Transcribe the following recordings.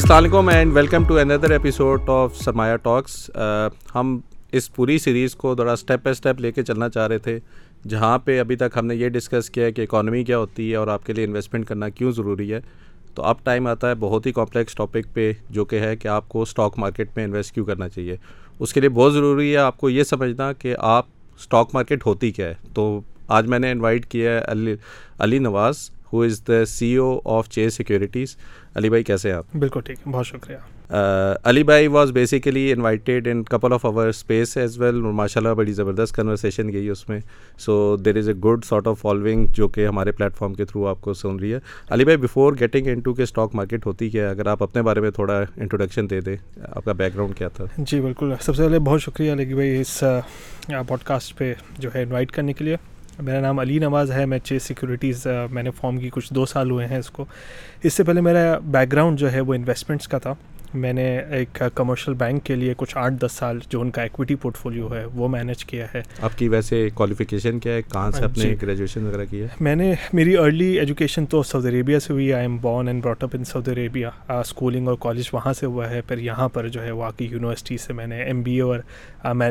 جی السلام علیکم and welcome to another episode of Sarmaya Talks ہم اس پوری سیریز کو تھوڑا اسٹیپ بائی اسٹیپ لے کے چلنا چاہ رہے تھے، جہاں پہ ابھی تک ہم نے یہ ڈسکس کیا ہے کہ اکانومی کیا ہوتی ہے اور آپ کے لیے انویسٹمنٹ کرنا کیوں ضروری ہے۔ تو اب ٹائم آتا ہے بہت ہی کمپلیکس ٹاپک پہ، جو کہ ہے کہ آپ کو اسٹاک مارکیٹ میں انویسٹ کیوں کرنا چاہیے۔ اس کے لیے بہت ضروری ہے آپ کو یہ سمجھنا کہ آپ اسٹاک مارکیٹ ہوتی کیا ہے۔ تو آج میں نے انوائٹ کیا ہے علی علی نواز ہو از دا سی او آف چے سیکورٹیز علی بھائی کیسے ہیں آپ؟ بالکل ٹھیک ہے بہت شکریہ۔ علی بھائی was basically invited in couple of our space as well ماشاء اللہ بڑی زبردست کنورسیشن گئی اس میں۔ So there is a good sort of following جو کہ ہمارے پلیٹ فارم کے تھرو آپ کو سن رہی ہے۔ علی بھائی بفور گیٹنگ ان ٹو کہ اسٹاک مارکیٹ ہوتی کیا ہے اگر آپ اپنے بارے میں تھوڑا انٹروڈکشن دے دیں آپ کا بیک گراؤنڈ کیا تھا؟ جی بالکل۔ سب سے پہلے بہت شکریہ علی بھائی اس پوڈ کاسٹ پہ جو ہے انوائٹ کرنے کے لیے۔ میرا نام علی نواز ہے، میں چیز سیکورٹیز میں نے فارم کی کچھ دو سال ہوئے ہیں اس کو۔ اس سے پہلے میرا بیک گراؤنڈ جو ہے وہ انویسٹمنٹس کا تھا۔ میں نے ایک کمرشل بینک کے لیے کچھ آٹھ دس سال جو ان کا ایکویٹی پورٹ فولیو ہے وہ مینیج کیا ہے۔ آپ کی ویسے کوالیفیکیشن کیا ہے؟ کہاں سے اپنے گریجویشن وغیرہ کی ہے؟ میں نے میری ارلی ایجوکیشن تو سعودی عربیہ سے ہوئی I am born and brought up in Saudi Arabia schooling اور کالج وہاں سے ہوا ہے پھر یہاں پر جو ہے وہاں کی یونیورسٹی سے میں نے ایم بی اے اور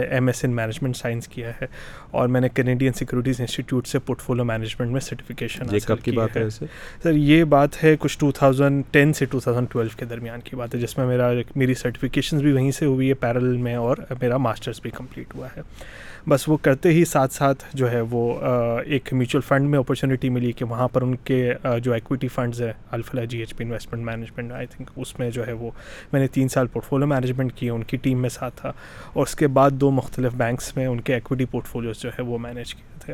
M S in management science کیا ہے۔ اور میں نے کینیڈین سیکورٹیز انسٹیٹیوٹ سے پورٹ فولو مینجمنٹ میں سرٹیفکیشن کب کی بات ہے سر یہ بات ہے کچھ ٹو تھاؤزنڈ ٹین سے ٹو تھاؤزنڈ ٹویلو کے درمیان کی بات ہے جس میں میرا میری سرٹیفکیشنز بھی وہیں سے ہوئی ہے پیرل میں اور میرا ماسٹرس بھی کمپلیٹ ہوا ہے۔ بس وہ کرتے ہی ساتھ ساتھ جو ہے وہ ایک میوچل فنڈ میں اپرچونیٹی ملی کہ وہاں پر ان کے جو ایکویٹی فنڈز ہے Alfalah G H P investment management I think اس میں جو ہے وہ میں نے تین سال پورٹ فولیو مینجمنٹ کیا ان کی ٹیم میں ساتھ تھا۔ اور اس کے بعد دو مختلف بینکس میں ان کے ایکویٹی پورٹ فولیوز جو ہے وہ مینیج کیے تھے۔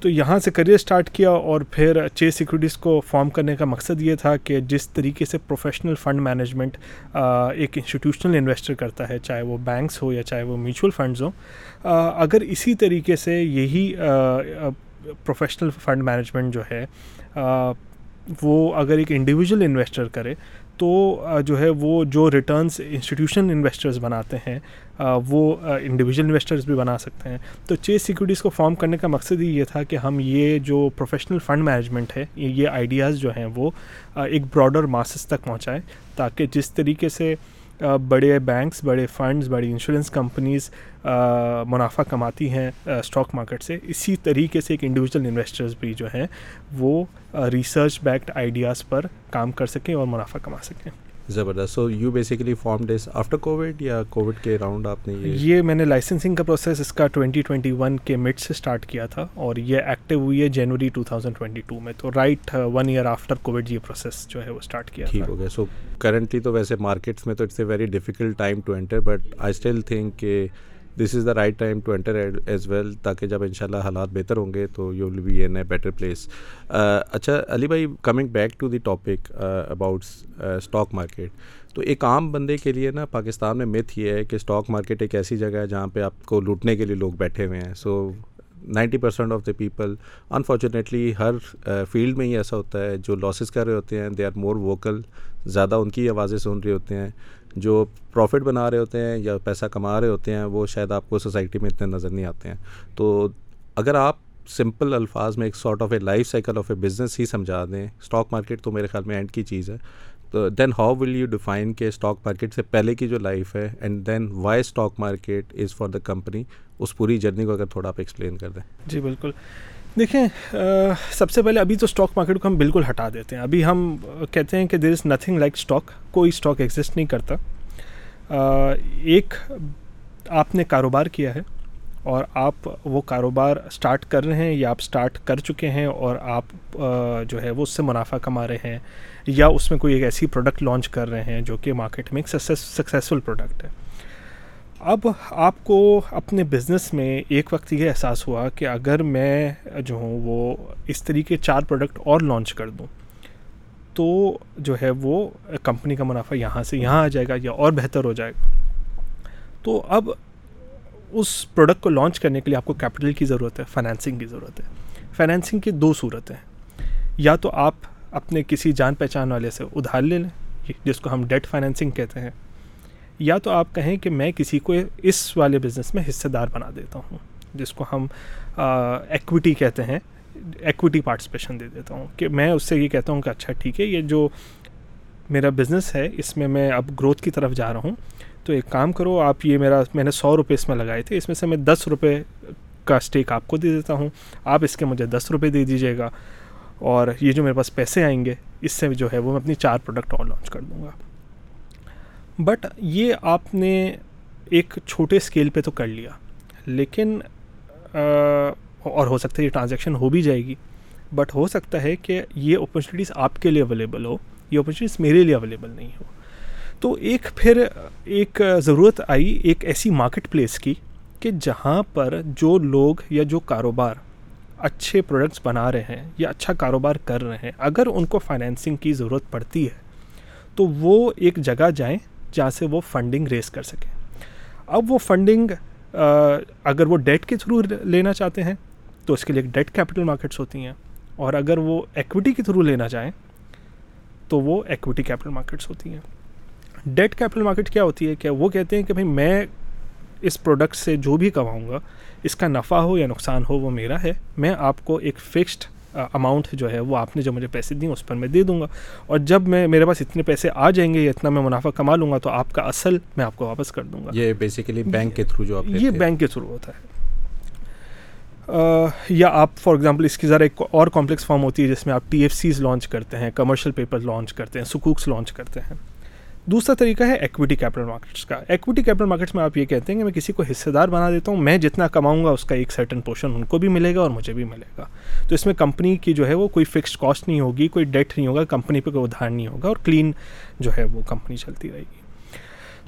تو یہاں سے کریئر اسٹارٹ کیا اور پھر چیز سیکورٹیز کو فارم کرنے کا مقصد یہ تھا کہ جس طریقے سے پروفیشنل فنڈ مینجمنٹ ایک انسٹیٹیوشنل انویسٹر کرتا ہے، چاہے وہ بینکس ہو یا چاہے وہ میوچل فنڈز ہوں اگر اسی طریقے سے یہی پروفیشنل فنڈ مینجمنٹ جو ہے وہ اگر ایک انڈیویژل انویسٹر کرے تو جو ہے وہ جو ریٹرنس انسٹیٹیوشن انویسٹرز بناتے ہیں وہ انڈیویژل انویسٹرز بھی بنا سکتے ہیں۔ تو چیز سیکورٹیز کو فارم کرنے کا مقصد ہی یہ تھا کہ ہم یہ جو پروفیشنل فنڈ مینجمنٹ ہے، یہ آئیڈیاز جو ہیں وہ ایک براڈر ماسز تک پہنچائیں تاکہ جس طریقے سے بڑے بینکس بڑے فنڈز بڑی انشورنس کمپنیز منافع کماتی ہیں اسٹاک مارکیٹ سے، اسی طریقے سے ایک انڈیویژل انویسٹرز بھی جو ہیں وہ ریسرچ بیکڈ آئیڈیاز پر کام کر سکیں اور منافع کما سکیں۔ زبردست. So you basically form these after COVID یا کووڈ کے راؤنڈ آپ نے یہ میں نے لائسنسنگ کا پروسیس اس کا ٹوئنٹی ٹوئنٹی ون کے مڈ سے اسٹارٹ کیا تھا اور یہ ایکٹیو ہوئی ہے جنوری ٹو تھاؤزنڈ ٹوئنٹی ٹو میں. تو right one year after COVID یہ پروسیس جو ہے وہ اسٹارٹ کیا ٹھیک ہو گیا. سو کرنٹلی تو ویسے مارکیٹس میں تو it's a very difficult time to enter but I still think کہ this is the right time to enter as well تاکہ جب ان شاء اللہ حالات بہتر ہوں گے تو you will be in a better place اچھا علی بھائی coming back to the topic about stock market تو ایک عام بندے کے لیے نا، پاکستان میں متھ یہ ہے کہ اسٹاک مارکیٹ ایک ایسی جگہ ہے جہاں پہ آپ کو لوٹنے کے لیے لوگ بیٹھے ہوئے ہیں. So ninety percent of the people unfortunately Hare uh, field میں ہی ایسا ہوتا ہے جو لاسز کر رہے ہوتے ہیں دے آر مور ووکل زیادہ ان کی آوازیں سن رہے ہوتے ہیں. جو پروفٹ بنا رہے ہوتے ہیں یا پیسہ کما رہے ہوتے ہیں، وہ شاید آپ کو سوسائٹی میں اتنے نظر نہیں آتے ہیں۔ تو اگر آپ سمپل الفاظ میں ایک sort of a life cycle of a business ہی سمجھا دیں اسٹاک مارکیٹ تو میرے خیال میں اینڈ کی چیز ہے۔ تو then how will you define کہ اسٹاک مارکیٹ سے پہلے کی جو لائف ہے and then why stock market is for the company اس پوری جرنی کو اگر تھوڑا آپ ایکسپلین کر دیں۔ جی بالکل۔ دیکھیں سب سے پہلے ابھی تو اسٹاک مارکیٹ کو ہم بالکل ہٹا دیتے ہیں۔ ابھی ہم کہتے ہیں کہ there is nothing like stock کوئی اسٹاک ایگزسٹ نہیں کرتا۔ ایک آپ نے کاروبار کیا ہے اور آپ وہ کاروبار اسٹارٹ کر رہے ہیں یا آپ اسٹارٹ کر چکے ہیں اور آپ جو ہے وہ اس سے منافع کما رہے ہیں یا اس میں کوئی ایک ایسی پروڈکٹ لانچ کر رہے ہیں جو کہ مارکیٹ میں ایک سکسیزفل پروڈکٹ ہے۔ اب آپ کو اپنے بزنس میں ایک وقت یہ احساس ہوا کہ اگر میں جو ہوں وہ اس طریقے چار پروڈکٹ اور لانچ کر دوں، تو جو ہے وہ کمپنی کا منافع یہاں سے یہاں آ جائے گا یا اور بہتر ہو جائے گا۔ تو اب اس پروڈکٹ کو لانچ کرنے کے لیے آپ کو کیپٹل کی ضرورت ہے فائنینسنگ کی ضرورت ہے۔ فائنینسنگ کی دو صورتیں یا تو آپ اپنے کسی جان پہچان والے سے ادھار لے لیں، جس کو ہم ڈیٹ فائنینسنگ کہتے ہیں۔ یا تو آپ کہیں کہ میں کسی کو اس والے بزنس میں حصے دار بنا دیتا ہوں، جس کو ہم ایکویٹی کہتے ہیں ایکویٹی پارٹیسپیشن دے دیتا ہوں۔ کہ میں اس سے یہ کہتا ہوں کہ اچھا ٹھیک ہے، یہ جو میرا بزنس ہے، اس میں میں اب گروتھ کی طرف جا رہا ہوں۔ تو ایک کام کرو، آپ یہ میرا، میں نے سو روپے اس میں لگائے تھے، اس میں سے میں دس روپے کا اسٹیک آپ کو دے دیتا ہوں۔ آپ اس کے مجھے دس روپے دے دیجیے گا اور یہ جو میرے پاس پیسے آئیں گے، اس سے جو ہے وہ میں اپنی چار پروڈکٹ اور لانچ کر دوں گا۔ بٹ یہ آپ نے ایک چھوٹے اسکیل پہ تو کر لیا، لیکن اور ہو سکتا ہے یہ ٹرانزیکشن ہو بھی جائے گی۔ بٹ ہو سکتا ہے کہ یہ اپرچونیٹیز آپ کے لیے اویلیبل ہو، یہ اپرچونیٹیز میرے لیے اویلیبل نہیں ہو۔ تو ایک پھر ایک ضرورت آئی ایک ایسی مارکیٹ پلیس کی کہ جہاں پر جو لوگ یا جو کاروبار اچھے پروڈکٹس بنا رہے ہیں یا اچھا کاروبار کر رہے ہیں، اگر ان کو فائنینسنگ کی ضرورت پڑتی ہے، تو وہ ایک جگہ جائیں جہاں سے وہ فنڈنگ ریز کر سکیں۔ اب وہ فنڈنگ اگر وہ ڈیٹ کے تھرو لینا چاہتے ہیں، تو اس کے لیے ڈیٹ کیپٹل مارکیٹس ہوتی ہیں۔ اور اگر وہ ایکوٹی کے تھرو لینا چاہیں، تو وہ ایکوٹی کیپٹل مارکیٹس ہوتی ہیں۔ ڈیٹ کیپٹل مارکیٹ کیا ہوتی ہے کہ وہ کہتے ہیں کہ بھائی میں اس پروڈکٹ سے جو بھی کماؤں گا، اس کا نفع ہو یا نقصان ہو، وہ میرا ہے۔ میں آپ کو ایک فکسڈ اماؤنٹ جو ہے وہ آپ نے جو مجھے پیسے دیں اس پر میں دے دوں گا۔ اور جب میں میرے پاس اتنے پیسے آ جائیں گے یا اتنا میں منافع کما لوں گا تو آپ کا اصل میں آپ کو واپس کر دوں گا۔ یہ بیسیکلی بینک کے تھرو جو آپ یہ بینک کے تھرو ہوتا ہے۔ یا آپ فار ایگزامپل اس کی ذرا ایک اور کمپلیکس فارم ہوتی ہے جس میں آپ ٹی ایف سیز لانچ کرتے ہیں کمرشل پیپر لانچ کرتے ہیں سکوکس لانچ کرتے ہیں۔ دوسرا طریقہ ہے ایکویٹی کیپٹل مارکیٹس کا۔ ایکویٹی کیپٹل مارکیٹس میں آپ یہ کہتے ہیں کہ میں کسی کو حصے دار بنا دیتا ہوں، میں جتنا کماؤں گا اس کا ایک سرٹن پورشن ان کو بھی ملے گا اور مجھے بھی ملے گا۔ تو اس میں کمپنی کی جو ہے وہ کوئی فکسڈ کاسٹ نہیں ہوگی، کوئی ڈیٹ نہیں ہوگا کمپنی پہ کوئی ادھار نہیں ہوگا اور کلین جو ہے وہ کمپنی چلتی رہے گی۔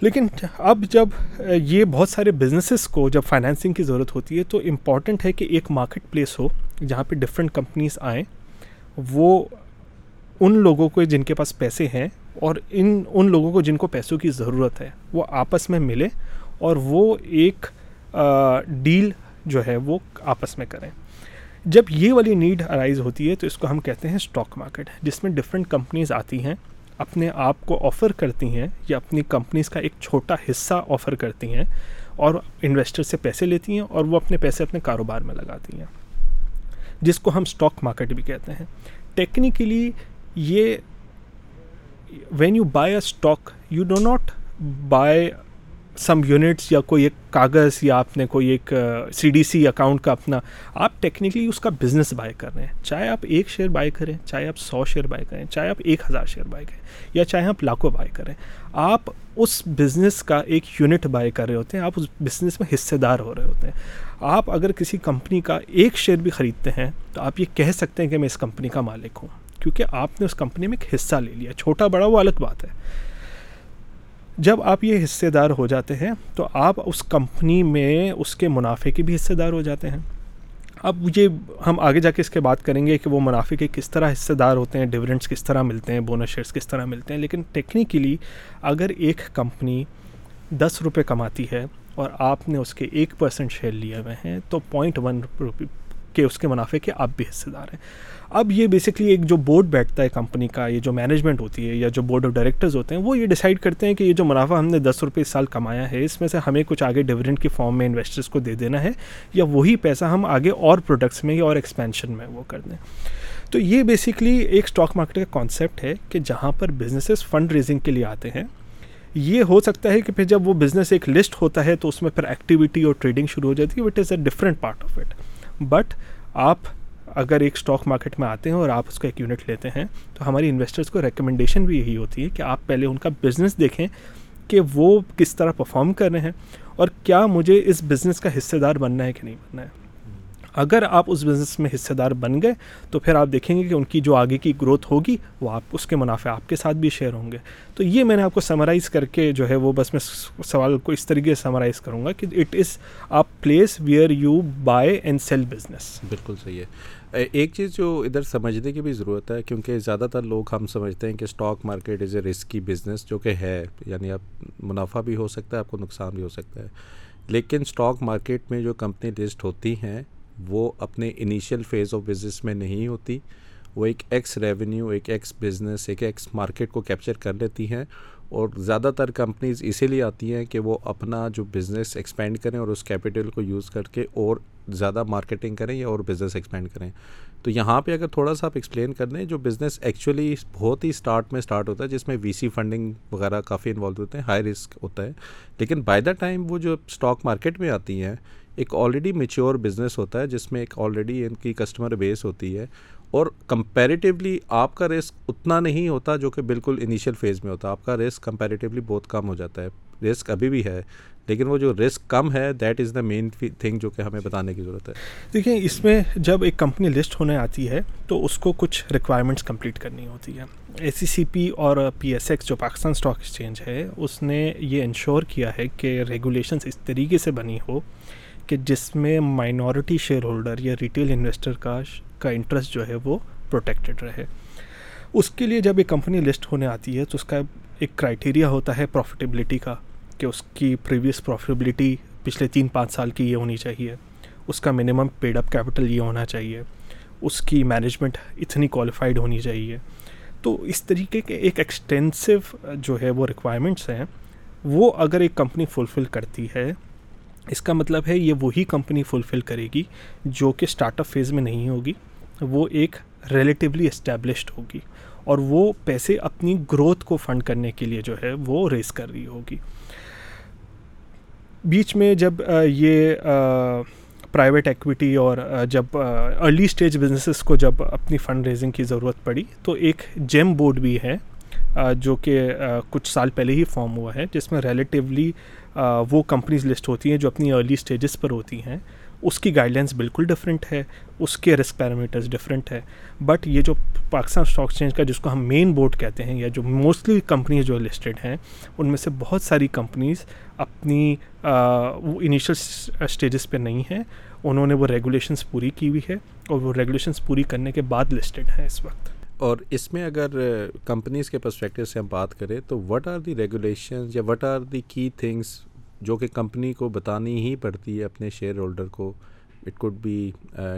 لیکن اب جب یہ بہت سارے بزنسز کو جب فائنینسنگ کی ضرورت ہوتی ہے تو امپورٹنٹ ہے کہ ایک مارکیٹ پلیس ہو جہاں پہ ڈفرینٹ کمپنیز آئیں۔ وہ ان لوگوں کو جن کے پاس پیسے ہیں اور ان ان لوگوں کو جن کو پیسوں کی ضرورت ہے، وہ آپس میں ملے اور وہ ایک ڈیل جو ہے وہ آپس میں کریں۔ جب یہ والی نیڈ ارائز ہوتی ہے تو اس کو ہم کہتے ہیں اسٹاک مارکیٹ جس میں ڈفرینٹ کمپنیز آتی ہیں، اپنے آپ کو آفر کرتی ہیں یا اپنی کمپنیز کا ایک چھوٹا حصہ آفر کرتی ہیں اور انویسٹر سے پیسے لیتی ہیں اور وہ اپنے پیسے اپنے کاروبار میں لگاتی ہیں۔ جس کو ہم اسٹاک مارکیٹ بھی کہتے ہیں۔ ٹیکنیکلی یہ when you buy a stock you do not buy some units یا کوئی ایک کاغذ یا آپ نے کوئی ایک سی ڈی سی اکاؤنٹ کا اپنا، آپ ٹیکنیکلی اس کا بزنس بائی کر رہے ہیں۔ چاہے آپ ایک شیئر بائی کریں، چاہے آپ سو شیئر بائی کریں، چاہے آپ ایک ہزار شیئر بائی کریں، یا چاہے آپ لاکھوں بائی کریں، آپ اس بزنس کا ایک یونٹ بائی کر رہے ہوتے ہیں، آپ اس بزنس میں حصے دار ہو رہے ہوتے ہیں۔ آپ اگر کسی کمپنی کا ایک شیئر بھی خریدتے ہیں، تو آپ یہ کہہ سکتے ہیں کہ میں اس کمپنی کا مالک ہوں۔ کیونکہ آپ نے اس کمپنی میں ایک حصہ لے لیا۔ چھوٹا، بڑا، وہ الگ بات ہے۔ جب آپ یہ حصے دار ہو جاتے ہیں تو آپ اس کمپنی میں اس کے منافع کے بھی حصے دار ہو جاتے ہیں۔ اب یہ ہم آگے جا کے اس کے بات کریں گے کہ وہ منافع کے کس طرح حصے دار ہوتے ہیں ڈویڈنٹس کس طرح ملتے ہیں بونس شیئرس کس طرح ملتے ہیں۔ لیکن ٹیکنیکلی اگر ایک کمپنی دس روپے کماتی ہے اور آپ نے اس کے ایک پرسنٹ شیئر لیے ہوئے ہیں، تو پوائنٹ ون روپی کے اس کے منافع کے آپ بھی حصے دار ہیں۔ اب یہ بیسکلی ایک جو بورڈ بیٹھتا ہے کمپنی کا، یہ جو مینجمنٹ ہوتی ہے یا جو بورڈ آف ڈائریکٹرز ہوتے ہیں، وہ یہ ڈیسائڈ کرتے ہیں کہ یہ جو منافع ہم نے دس روپئے اس سال کمایا ہے، اس میں سے ہمیں کچھ آگے ڈویڈنٹ کی فارم میں انویسٹرس کو دے دینا ہے یا وہی پیسہ ہم آگے اور پروڈکٹس میں یا اور ایکسپینشن میں وہ کر دیں۔ تو یہ بیسکلی ایک اسٹاک مارکیٹ کا کانسیپٹ ہے کہ جہاں پر بزنسز فنڈ ریزنگ کے لیے آتے ہیں۔ یہ ہو سکتا ہے کہ پھر جب وہ بزنس ایک لسٹ ہوتا ہے تو اس میں پھر ایکٹیویٹی اور ٹریڈنگ شروع ہو جاتی ہے what is a different part of it but آپ اگر ایک اسٹاک مارکیٹ میں آتے ہیں اور آپ اس کا ایک یونٹ لیتے ہیں، تو ہماری انویسٹرس کو ریکمنڈیشن بھی یہی ہوتی ہے کہ آپ پہلے ان کا بزنس دیکھیں کہ وہ کس طرح پرفارم کر رہے ہیں اور کیا مجھے اس بزنس کا حصے دار بننا ہے کہ نہیں بننا ہے۔ اگر آپ اس بزنس میں حصے دار بن گئے، تو پھر آپ دیکھیں گے کہ ان کی جو آگے کی گروتھ ہوگی، وہ آپ اس کے منافع آپ کے ساتھ بھی شیئر ہوں گے۔ تو یہ میں نے آپ کو سمرائز کر کے جو ہے وہ بس میں سوال کو اس طریقے سے سمرائز کروں گا کہ it is a place where you buy and sell business بالکل صحیح ہے۔ ایک چیز جو ادھر سمجھنے کی بھی ضرورت ہے، کیونکہ زیادہ تر لوگ ہم سمجھتے ہیں کہ stock market is a risky business جو کہ ہے یعنی اب منافع بھی ہو سکتا ہے، آپ کو نقصان بھی ہو سکتا ہے۔ لیکن اسٹاک مارکیٹ میں جو کمپنی لسٹ ہوتی ہیں، وہ اپنے انیشیل فیز آف بزنس میں نہیں ہوتی۔ وہ ایک ایکس ریونیو ایک ایکس بزنس ایک ایکس مارکیٹ کو کیپچر کر لیتی ہیں۔ اور زیادہ تر کمپنیز اسی لیے آتی ہیں کہ وہ اپنا جو بزنس ایکسپینڈ کریں اور اس کیپٹل کو یوز کر کے اور زیادہ مارکیٹنگ کریں یا اور بزنس ایکسپینڈ کریں۔ تو یہاں پہ اگر تھوڑا سا آپ ایکسپلین کر دیں، جو بزنس ایکچولی بہت ہی اسٹارٹ میں اسٹارٹ ہوتا ہے، جس میں وی سی فنڈنگ وغیرہ کافی انوالو ہوتے ہیں ہائی رسک ہوتا ہے، لیکن بائی دا ٹائم وہ جو اسٹاک مارکیٹ میں آتی ہیں، ایک آلریڈی میچور بزنس ہوتا ہے، جس میں ایک آلریڈی ان کی کسٹمر بیس ہوتی ہے اور کمپیریٹیولی آپ کا رسک اتنا نہیں ہوتا جو کہ بالکل انیشیل فیز میں ہوتا، آپ کا رسک کمپیریٹیولی بہت کم ہو جاتا ہے رسک ابھی بھی ہے، لیکن وہ جو رسک کم ہے that is the main thing جو کہ ہمیں بتانے کی ضرورت ہے۔ دیکھیں، اس میں جب ایک کمپنی لسٹ ہونے آتی ہے، تو اس کو کچھ ریکوائرمنٹس کمپلیٹ کرنی ہوتی ہے اے سی سی پی اور پی ایس ایکس جو پاکستان اسٹاک ایکسچینج ہے، اس نے یہ انشور کیا ہے کہ ریگولیشنس اس طریقے سے بنی ہو کہ جس میں مائنورٹی شیئر ہولڈر یا ریٹیل انویسٹر کا کا انٹرسٹ جو ہے وہ پروٹیکٹڈ رہے۔ اس کے لیے جب ایک کمپنی لسٹ ہونے آتی ہے تو اس کا ایک کرائٹیریا ہوتا ہے پروفیٹیبلٹی کا کہ اس کی پریویس پروفیٹیبلٹی پچھلے تین پانچ سال کی یہ ہونی چاہیے۔ اس کا منیمم پیڈ اپ کیپٹل یہ ہونا چاہیے۔ اس کی مینجمنٹ اتنی کوالیفائڈ ہونی چاہیے۔ تو اس طریقے کے ایک ایکسٹینسو جو ہے وہ ریکوائرمنٹس ہیں، وہ اگر ایک کمپنی فلفل کرتی ہے، اس کا مطلب ہے یہ وہی کمپنی فلفل کرے گی جو کہ اسٹارٹ اپ فیز میں نہیں ہوگی۔ وہ ایک ریلیٹیولی اسٹیبلشڈ ہوگی اور وہ پیسے اپنی گروتھ کو فنڈ کرنے کے لیے جو ہے وہ ریز کر رہی ہوگی۔ بیچ میں جب یہ پرائیویٹ ایکویٹی اور جب ارلی اسٹیج بزنسز کو جب اپنی فنڈ ریزنگ کی ضرورت پڑی تو ایک جیم بورڈ بھی ہے جو کہ کچھ سال پہلے ہی فارم ہوا ہے، جس میں ریلیٹیولی وہ کمپنیز لسٹ ہوتی ہیں جو اپنی ارلی اسٹیجز پر ہوتی ہیں۔ اس کی گائیڈ لائنس بالکل ڈفرینٹ ہے، اس کے رسک پیرامیٹرز ڈفرینٹ ہے۔ بٹ یہ جو پاکستان اسٹاک ایکسچینج کا، جس کو ہم مین بورڈ کہتے ہیں یا جو موسٹلی کمپنیز جو لسٹڈ ہیں، ان میں سے بہت ساری کمپنیز اپنی انیشیل اسٹیجز پہ نہیں ہیں۔ انہوں نے وہ ریگولیشنس پوری کی ہوئی ہے اور وہ ریگولیشنس پوری کرنے کے بعد لسٹڈ ہیں اس وقت۔ اور اس میں اگر کمپنیز کے پرسپیکٹو سے ہم بات کریں تو وٹ آر دی ریگولیشنز یا what are the key things جو کہ کمپنی کو بتانی ہی پڑتی ہے اپنے شیئر ہولڈر کو۔ اٹ کوڈ بی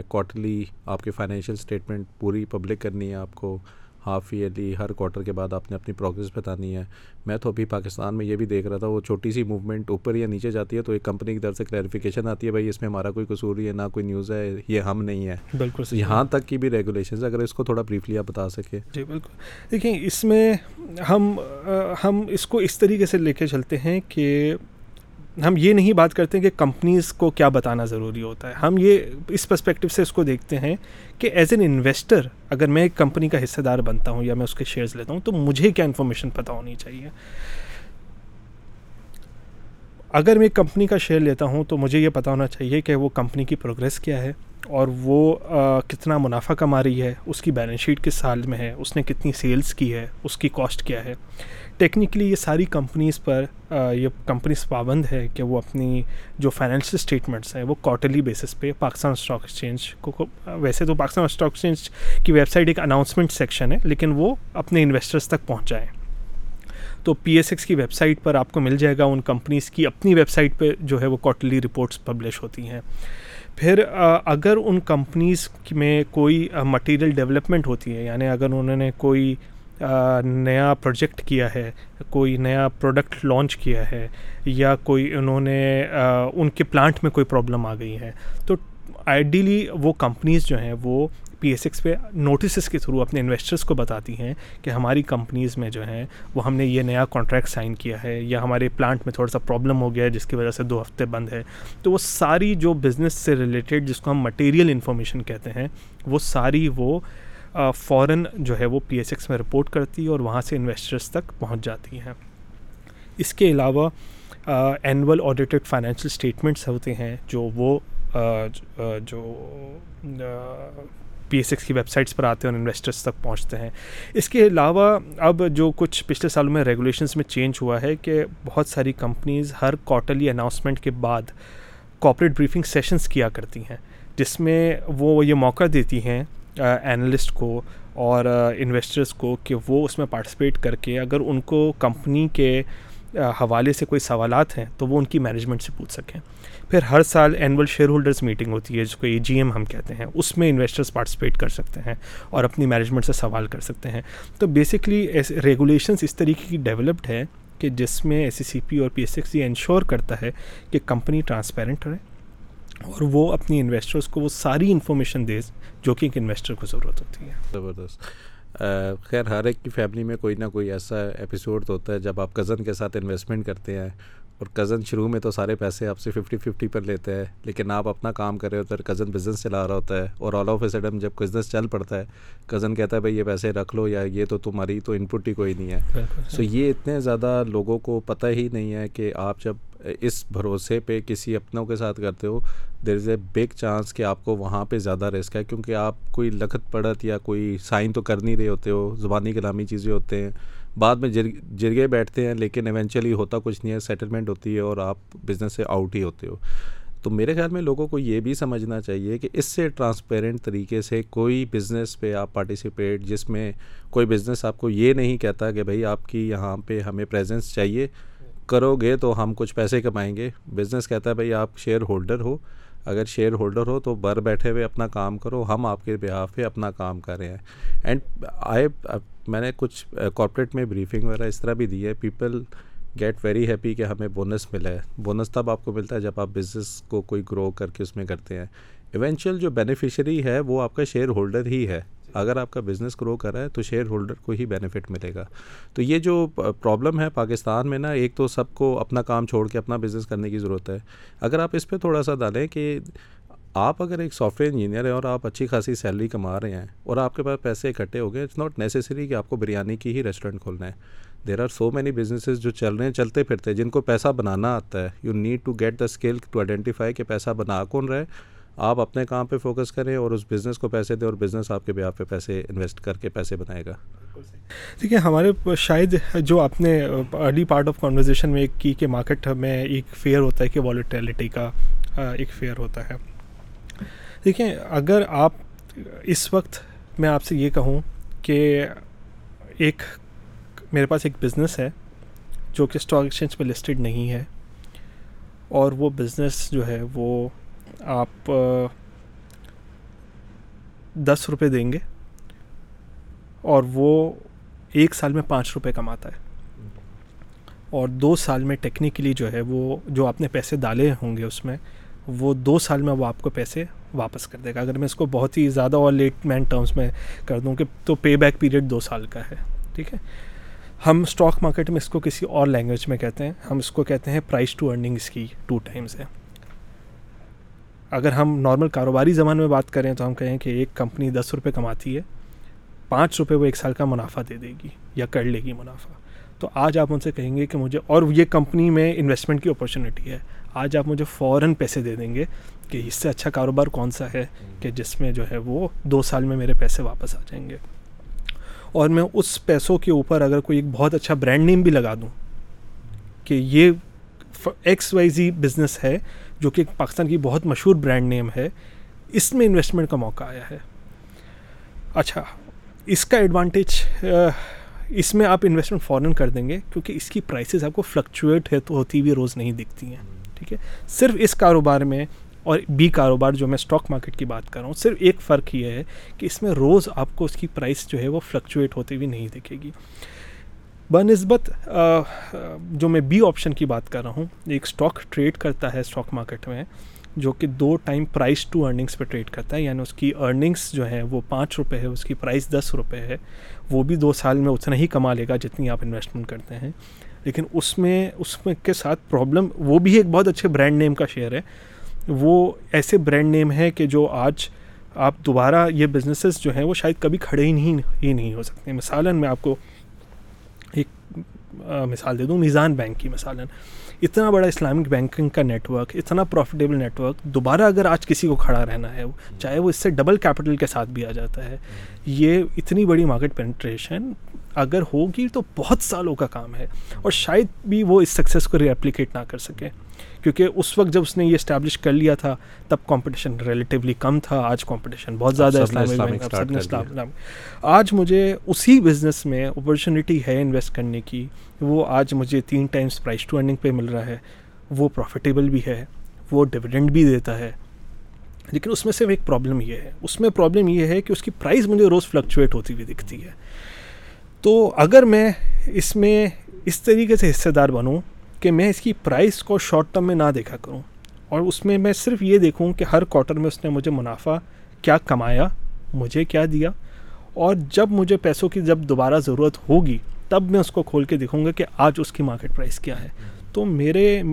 کوارٹرلی آپ کے فائنینشیل اسٹیٹمنٹ پوری پبلک کرنی ہے آپ کو۔ ہاف ایئرلی ہر کوارٹر کے بعد آپ نے اپنی پروگرس بتانی ہے۔ میں تو ابھی پاکستان میں یہ بھی دیکھ رہا تھا وہ چھوٹی سی موومنٹ اوپر یا نیچے جاتی ہے تو ایک کمپنی کی طرف سے کلیریفیکیشن آتی ہے بھائی اس میں ہمارا کوئی قصور ہے نہ کوئی نیوز ہے یہ ہم نہیں ہے بالکل یہاں تک کی بھی ریگولیشنز اگر اس کو تھوڑا بریفلی آپ بتا سکیں۔ جی بالکل۔ دیکھیں اس میں ہم ہم اس کو اس طریقے سے لے کے چلتے ہیں کہ ہم یہ نہیں بات کرتے کہ کمپنیز کو کیا بتانا ضروری ہوتا ہے۔ ہم یہ اس پرسپیکٹو سے اس کو دیکھتے ہیں کہ ایز این انویسٹر اگر میں ایک کمپنی کا حصہ دار بنتا ہوں یا میں اس کے شیئرز لیتا ہوں تو مجھے کیا انفارمیشن پتہ ہونی چاہیے۔ اگر میں ایک کمپنی کا شیئر لیتا ہوں تو مجھے یہ پتہ ہونا چاہیے کہ وہ کمپنی کی پروگریس کیا ہے اور وہ کتنا منافع کما رہی ہے، اس کی بیلنس شیٹ کس سال میں ہے، اس نے کتنی سیلز کی ہے، اس کی کاسٹ کیا ہے۔ ٹیکنیکلی یہ ساری کمپنیز پر یہ کمپنیز پابند ہے کہ وہ اپنی جو فائنینشیل اسٹیٹمنٹس ہیں، وہ کوارٹرلی بیسس پہ پاکستان اسٹاک ایکسچینج کو ویسے تو پاکستان اسٹاک ایکسچینج کی ویب سائٹ ایک اناؤنسمنٹ سیکشن ہے، لیکن وہ اپنے انویسٹرس تک پہنچائیں تو پی ایس ایکس کی ویب سائٹ پر آپ کو مل جائے گا، ان کمپنیز کی اپنی ویب سائٹ پہ جو ہے وہ کوارٹرلی رپورٹس پبلش ہوتی ہیں۔ پھر اگر ان کمپنیز میں کوئی مٹیریل ڈیولپمنٹ ہوتی ہے یعنی اگر انہوں نے کوئی نیا پروجیکٹ کیا ہے، کوئی نیا پروڈکٹ لانچ کیا ہے، یا کوئی انہوں نے ان کے پلانٹ میں کوئی پرابلم آ گئی ہے۔ تو آئیڈیلی وہ کمپنیز جو ہیں، وہ پی ایس ایکس پہ نوٹسز کے تھرو اپنے انویسٹرس کو بتاتی ہیں کہ ہماری کمپنیز میں جو ہیں، وہ ہم نے یہ نیا کانٹریکٹ سائن کیا ہے، یا ہمارے پلانٹ میں تھوڑا سا پرابلم ہو گیا ہے، جس کی وجہ سے دو ہفتے بند ہے۔ تو وہ ساری جو بزنس سے ریلیٹڈ جس کو ہم مٹیریل انفارمیشن کہتے ہیں، وہ ساری وہ فوراً جو ہے وہ پی ایس ایکس میں رپورٹ کرتی ہے اور وہاں سے انویسٹرس تک پہنچ جاتی ہیں۔ اس کے علاوہ اینول آڈیٹڈ فائنینشیل اسٹیٹمنٹس ہوتے ہیں جو وہ جو پی ایس ایکس کی ویب سائٹس پر آتے ہیں اور انویسٹرس تک پہنچتے ہیں۔ اس کے علاوہ، اب جو کچھ پچھلے سالوں میں ریگولیشنس میں چینج ہوا ہے کہ بہت ساری کمپنیز ہر کوارٹرلی اناؤنسمنٹ کے بعد کوپریٹ بریفنگ سیشنس کیا کرتی ہیں، جس میں وہ یہ موقع دیتی ہیں انالسٹ کو اور انویسٹرس کو کہ وہ اس میں پارٹیسپیٹ کر کے اگر ان کو کمپنی کے حوالے سے کوئی سوالات ہیں تو وہ ان کی مینجمنٹ سے پوچھ سکیں۔ پھر ہر سال اینول شیئر ہولڈرس میٹنگ ہوتی ہے، جس کو اے جی ایم ہم کہتے ہیں، اس میں انویسٹرس پارٹیسپیٹ کر سکتے ہیں اور اپنی مینجمنٹ سے سوال کر سکتے ہیں۔ تو بیسکلی ریگولیشنس اس طریقے کی ڈیولپڈ ہے کہ جس میں ایس سی سی پی اور پی ایس ایکس یہ انشور کرتا ہے کہ کمپنی ٹرانسپیرنٹ رہے۔ اور وہ اپنی انویسٹرس کو وہ ساری انفارمیشن دے جو کہ ایک انویسٹر کو ضرورت ہوتی ہے۔ زبردست۔ خیر ہر ایک کی فیملی میں کوئی نہ کوئی ایسا ایپیسوڈ ہوتا ہے جب آپ کزن کے ساتھ انویسٹمنٹ کرتے ہیں اور کزن شروع میں تو سارے پیسے آپ سے ففٹی ففٹی پر لیتے ہیں لیکن آپ اپنا کام کر رہے ہوتے ہیں کزن بزنس چلا رہا ہوتا ہے اور آل آف اے سڈن جب بزنس چل پڑتا ہے کزن کہتا ہے بھائی یہ پیسے رکھ لو یا یہ تو تمہاری تو ان پٹ ہی کوئی نہیں ہے۔ سو یہ اتنے زیادہ لوگوں کو پتہ ہی نہیں ہے کہ آپ جب اس بھروسے پہ کسی اپنوں کے ساتھ کرتے ہو دیر از اے بگ چانس کہ آپ کو وہاں پہ زیادہ رسک ہے، کیونکہ آپ کوئی لکھت پڑت یا کوئی سائن تو کر نہیں رہے ہوتے ہو، زبانی کلامی چیزیں ہوتے ہیں۔ بعد میں جرگے بیٹھتے ہیں، لیکن ایونچولی ہوتا کچھ نہیں ہے سیٹلمنٹ ہوتی ہے اور آپ بزنس سے آؤٹ ہی ہوتے ہو۔ تو میرے خیال میں لوگوں کو یہ بھی سمجھنا چاہیے کہ اس سے ٹرانسپیرنٹ طریقے سے کوئی بزنس پہ آپ پارٹیسپیٹ جس میں کوئی بزنس آپ کو یہ نہیں کہتا کہ بھائی آپ کی یہاں پہ ہمیں پریزنس چاہیے۔ کرو گے تو ہم کچھ پیسے کمائیں گے۔ بزنس کہتا ہے بھائی آپ شیئر ہولڈر ہو۔ اگر شیئر ہولڈر ہو تو بر بیٹھے ہوئے اپنا کام کرو۔ ہم آپ کے بیہاف پہ اپنا کام کر رہے ہیں۔ اینڈ آئی میں نے کچھ uh, کارپوریٹ میں بریفنگ وغیرہ اس طرح بھی دی ہے۔ پیپل گیٹ ویری ہیپی کہ ہمیں بونس ملا ہے۔ بونس تب آپ کو ملتا ہے جب آپ بزنس کو کوئی گرو کر کے اس میں کرتے ہیں۔ ایونچوئل جو بینیفیشری ہے وہ آپ کا شیئر ہولڈر ہی ہے۔ اگر آپ کا بزنس گرو کر رہا ہے تو شیئر ہولڈر کو ہی بینیفٹ ملے گا۔ تو یہ جو پرابلم ہے پاکستان میں نا، ایک تو سب کو اپنا کام چھوڑ کے اپنا بزنس کرنے کی ضرورت ہے۔ اگر آپ اس پہ تھوڑا سا ڈالیں کہ آپ اگر ایک سافٹ ویئر انجینئر ہیں اور آپ اچھی خاصی سیلری کما رہے ہیں اور آپ کے پاس پیسے اکٹھے ہو گئے اٹس ناٹ نیسسری کہ آپ کو بریانی کی ہی ریسٹورینٹ کھولنا ہے۔ There are so many businesses جو چل رہے ہیں، چلتے پھرتے جن کو پیسہ بنانا آتا ہے۔ You need to get the skill to identify کہ پیسہ بنا کون رہے آپ اپنے کام پہ فوکس کریں اور اس بزنس کو پیسے دیں اور بزنس آپ کے بیاہ پہ پیسے انویسٹ کر کے پیسے بنائے گا۔ دیکھیے ہمارے شاید جو آپ نے ارلی پارٹ آف کانورزیشن میں کی کہ مارکیٹ میں ایک فیئر ہوتا ہے کہ والیٹیلٹی کا ایک فیئر ہوتا ہے۔ دیکھیں، اگر آپ اس وقت میں آپ سے یہ کہوں کہ ایک، میرے پاس ایک بزنس ہے جو کہ اسٹاک ایکسچینج پہ لسٹڈ نہیں ہے اور وہ بزنس جو ہے وہ آپ دس روپے دیں گے اور وہ ایک سال میں پانچ روپے کماتا ہے۔ اور دو سال میں ٹیکنیکلی جو ہے وہ، جو آپ نے پیسے ڈالے ہوں گے اس میں، وہ دو سال میں وہ آپ کو پیسے واپس کر دے گا۔ اگر میں اس کو بہت ہی زیادہ اور لیٹ مین ٹرمس میں کر دوں کہ تو پے بیک پیریڈ دو سال کا ہے، ٹھیک ہے؟ ہم اسٹاک مارکیٹ میں اس کو کسی اور لینگویج میں کہتے ہیں۔ ہم اس کو کہتے ہیں پرائز ٹو ارننگ اس کی ٹو ٹائمز ہے۔ اگر ہم نارمل کاروباری زبان میں بات کریں تو ہم کہیں کہ ایک کمپنی دس روپے کماتی ہے، پانچ روپے وہ ایک سال کا منافع دے دے گی یا کر لے گی منافع۔ تو آج آپ ان سے کہیں گے کہ مجھے، اور یہ کمپنی میں انویسٹمنٹ کی اپرچونیٹی ہے۔ آج آپ مجھے فوراً پیسے دے دیں گے کہ اس سے اچھا کاروبار کون سا ہے کہ جس میں جو ہے وہ دو سال میں میرے پیسے واپس آ جائیں گے۔ اور میں اس پیسوں کے اوپر اگر کوئی ایک بہت اچھا برانڈ نیم بھی لگا دوں کہ یہ ایکس وائی زی بزنس ہے جو کہ پاکستان کی بہت مشہور برانڈ نیم ہے، اس میں انویسٹمنٹ کا موقع آیا ہے۔ اچھا اس کا ایڈوانٹیج اس میں آپ انویسٹمنٹ فوراً کر دیں گے کیونکہ اس کی پرائسز آپ کو فلکچویٹ ہے تو ہوتی ہوئی روز نہیں دکھتی ہیں۔ ٹھیک ہے؟ صرف اس کاروبار میں اور بی کاروبار جو میں اسٹاک مارکیٹ کی بات کر رہا ہوں، صرف ایک فرق یہ ہے کہ اس میں روز آپ کو اس کی پرائس جو ہے وہ فلکچویٹ ہوتی ہوئی نہیں دکھے گی۔ بہ نسبت جو میں بی آپشن کی بات کر رہا ہوں، ایک اسٹاک ٹریڈ کرتا ہے اسٹاک مارکیٹ میں، جو کہ دو ٹائم پرائز ٹو ارننگس پہ ٹریڈ کرتا ہے یعنی اس کی ارننگس جو ہے وہ پانچ روپے ہے، اس کی پرائز دس روپے ہے، وہ بھی دو سال میں اتنا ہی کما لے گا جتنی آپ انویسٹمنٹ کرتے ہیں۔ لیکن اس میں اس میں کے ساتھ پرابلم وہ بھی ایک بہت اچھے برانڈ نیم کا شیئر ہے۔ وہ ایسے برانڈ نیم ہے کہ جو آج آپ دوبارہ یہ بزنسز جو ہیں وہ شاید کبھی کھڑے ہی نہیں ہی نہیں ہو سکتے۔ مثالاً میں آپ کو مثال دے دوں، میزان بینک کی مثالاً اتنا بڑا اسلامک بینکنگ کا نیٹ ورک اتنا پروفیٹیبل نیٹ ورک دوبارہ اگر آج کسی کو کھڑا رہنا ہے، چاہے وہ اس سے ڈبل کیپٹل کے ساتھ بھی آ جاتا ہے، یہ اتنی بڑی مارکیٹ پینٹریشن اگر ہوگی تو بہت سالوں کا کام ہے اور شاید بھی وہ اس سکسیز کو ریپلیکیٹ نہ کر سکے۔ کیونکہ اس وقت جب اس نے یہ اسٹیبلش کر لیا تھا تب کمپٹیشن ریلیٹیولی کم تھا آج کمپٹیشن بہت زیادہ اسلامک آج مجھے اسی بزنس میں اپرچونیٹی ہے انویسٹ کرنے کی۔ وہ آج مجھے تین ٹائمس پرائز ٹو ارننگ پہ مل رہا ہے۔ وہ پروفیٹیبل بھی ہے وہ ڈویڈنڈ بھی دیتا ہے۔ لیکن اس میں صرف ایک پرابلم یہ ہے۔ اس میں پرابلم یہ ہے کہ اس کی پرائز مجھے روز فلکچویٹ ہوتی ہوئی دکھتی ہے۔ تو اگر میں اس میں اس طریقے سے حصے دار بنوں کہ میں اس کی پرائز کو شارٹ ٹرم میں نہ دیکھا کروں اور اس میں میں صرف یہ دیکھوں کہ ہر کوارٹر میں اس نے مجھے منافع کیا کمایا، مجھے کیا دیا اور جب مجھے پیسوں کی جب دوبارہ ضرورت ہوگی تب میں اس کو کھول کے دیکھوں گا کہ آج اس کی مارکیٹ پرائز کیا ہے۔ تو میرے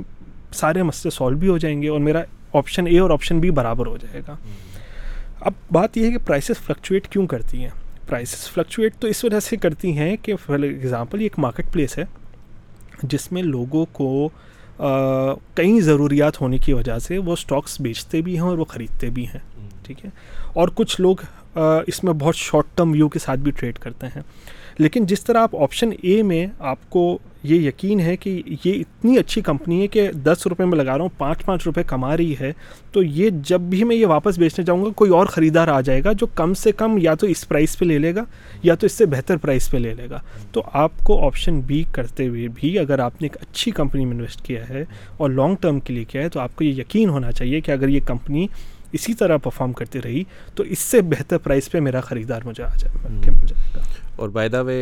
سارے مسئلے سالو بھی ہو جائیں گے اور میرا آپشن اے اور آپشن بی برابر ہو جائے گا۔ اب بات یہ ہے کہ پرائسز فلکچویٹ کیوں کرتی ہیں؟ پرائسز فلکچویٹ تو اس وجہ سے کرتی ہیں کہ فار ایگزامپل یہ ایک مارکیٹ پلیس ہے جس میں لوگوں کو کئی ضروریات ہونے کی وجہ سے وہ اسٹاکس بیچتے بھی ہیں اور وہ خریدتے بھی ہیں ٹھیک ہے؟ اور کچھ لوگ اس میں بہت شارٹ ٹرم ویو کے ساتھ بھی ٹریڈ کرتے ہیں۔ لیکن جس طرح آپ آپشن اے میں آپ کو یہ یقین ہے کہ یہ اتنی اچھی کمپنی ہے کہ دس روپے میں لگا رہا ہوں، پانچ پانچ روپے کما رہی ہے، تو یہ جب بھی میں یہ واپس بیچنے جاؤں گا، کوئی اور خریدار آ جائے گا جو کم سے کم یا تو اس پرائز پہ لے لے گا یا تو اس سے بہتر پرائز پہ لے لے گا۔ تو آپ کو آپشن بی کرتے ہوئے بھی اگر آپ نے ایک اچھی کمپنی میں انویسٹ کیا ہے اور لانگ ٹرم کے لیے کیا ہے، تو آپ کو یہ یقین ہونا چاہیے کہ اگر یہ کمپنی اسی طرح پرفارم کرتی رہی، تو اس سے بہتر پرائز پہ میرا خریدار مجھے آ جائے گا۔ اور بائی دا وے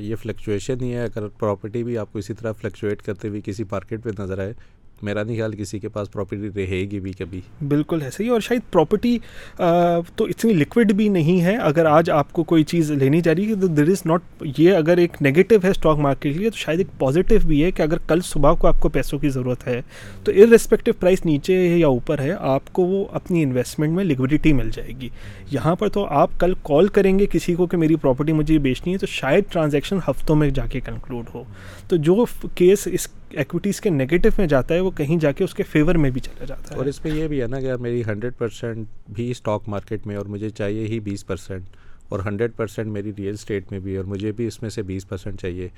یہ فلکچویشن ہی ہے، اگر پراپرٹی بھی آپ کو اسی طرح فلکچویٹ کرتے ہوئے کسی مارکیٹ پہ نظر آئے میرا نہیں خیال کسی کے پاس پراپرٹی رہے گی بھی کبھی۔ بالکل ایسے ہی اور شاید پراپرٹی تو اتنی لکوڈ بھی نہیں ہے۔ اگر آج آپ کو کوئی چیز لینی جا رہی ہے، تو دیر از ناٹ یہ اگر ایک نگیٹو ہے اسٹاک مارکیٹ کے لیے، تو شاید ایک پازیٹیو بھی ہے کہ اگر کل صبح کو آپ کو پیسوں کی ضرورت ہے، تو ار ریسپیکٹو پرائز نیچے ہے یا اوپر ہے، آپ کو وہ اپنی انویسٹمنٹ میں لکوڈیٹی مل جائے گی۔ یہاں پر تو آپ کل کال کریں گے کسی کو کہ میری پراپرٹی مجھے بیچنی ہے، تو شاید ٹرانزیکشن ہفتوں میں جا کے کنکلوڈ ہو۔ تو جو کیس اس ایکویٹیز کے نگیٹو میں جاتا ہے وہ کہیں جا کے اس کے فیور میں بھی چلا جاتا ہے۔ اور اس میں یہ بھی ہے نا کہ میری ہنڈریڈ پرسینٹ بھی اسٹاک مارکیٹ میں اور مجھے چاہیے ہی بیس پرسینٹ اور ہنڈریڈ پرسینٹ میری ریئل اسٹیٹ میں بھی اور مجھے بھی اس میں سے بیس پرسینٹ چاہیے۔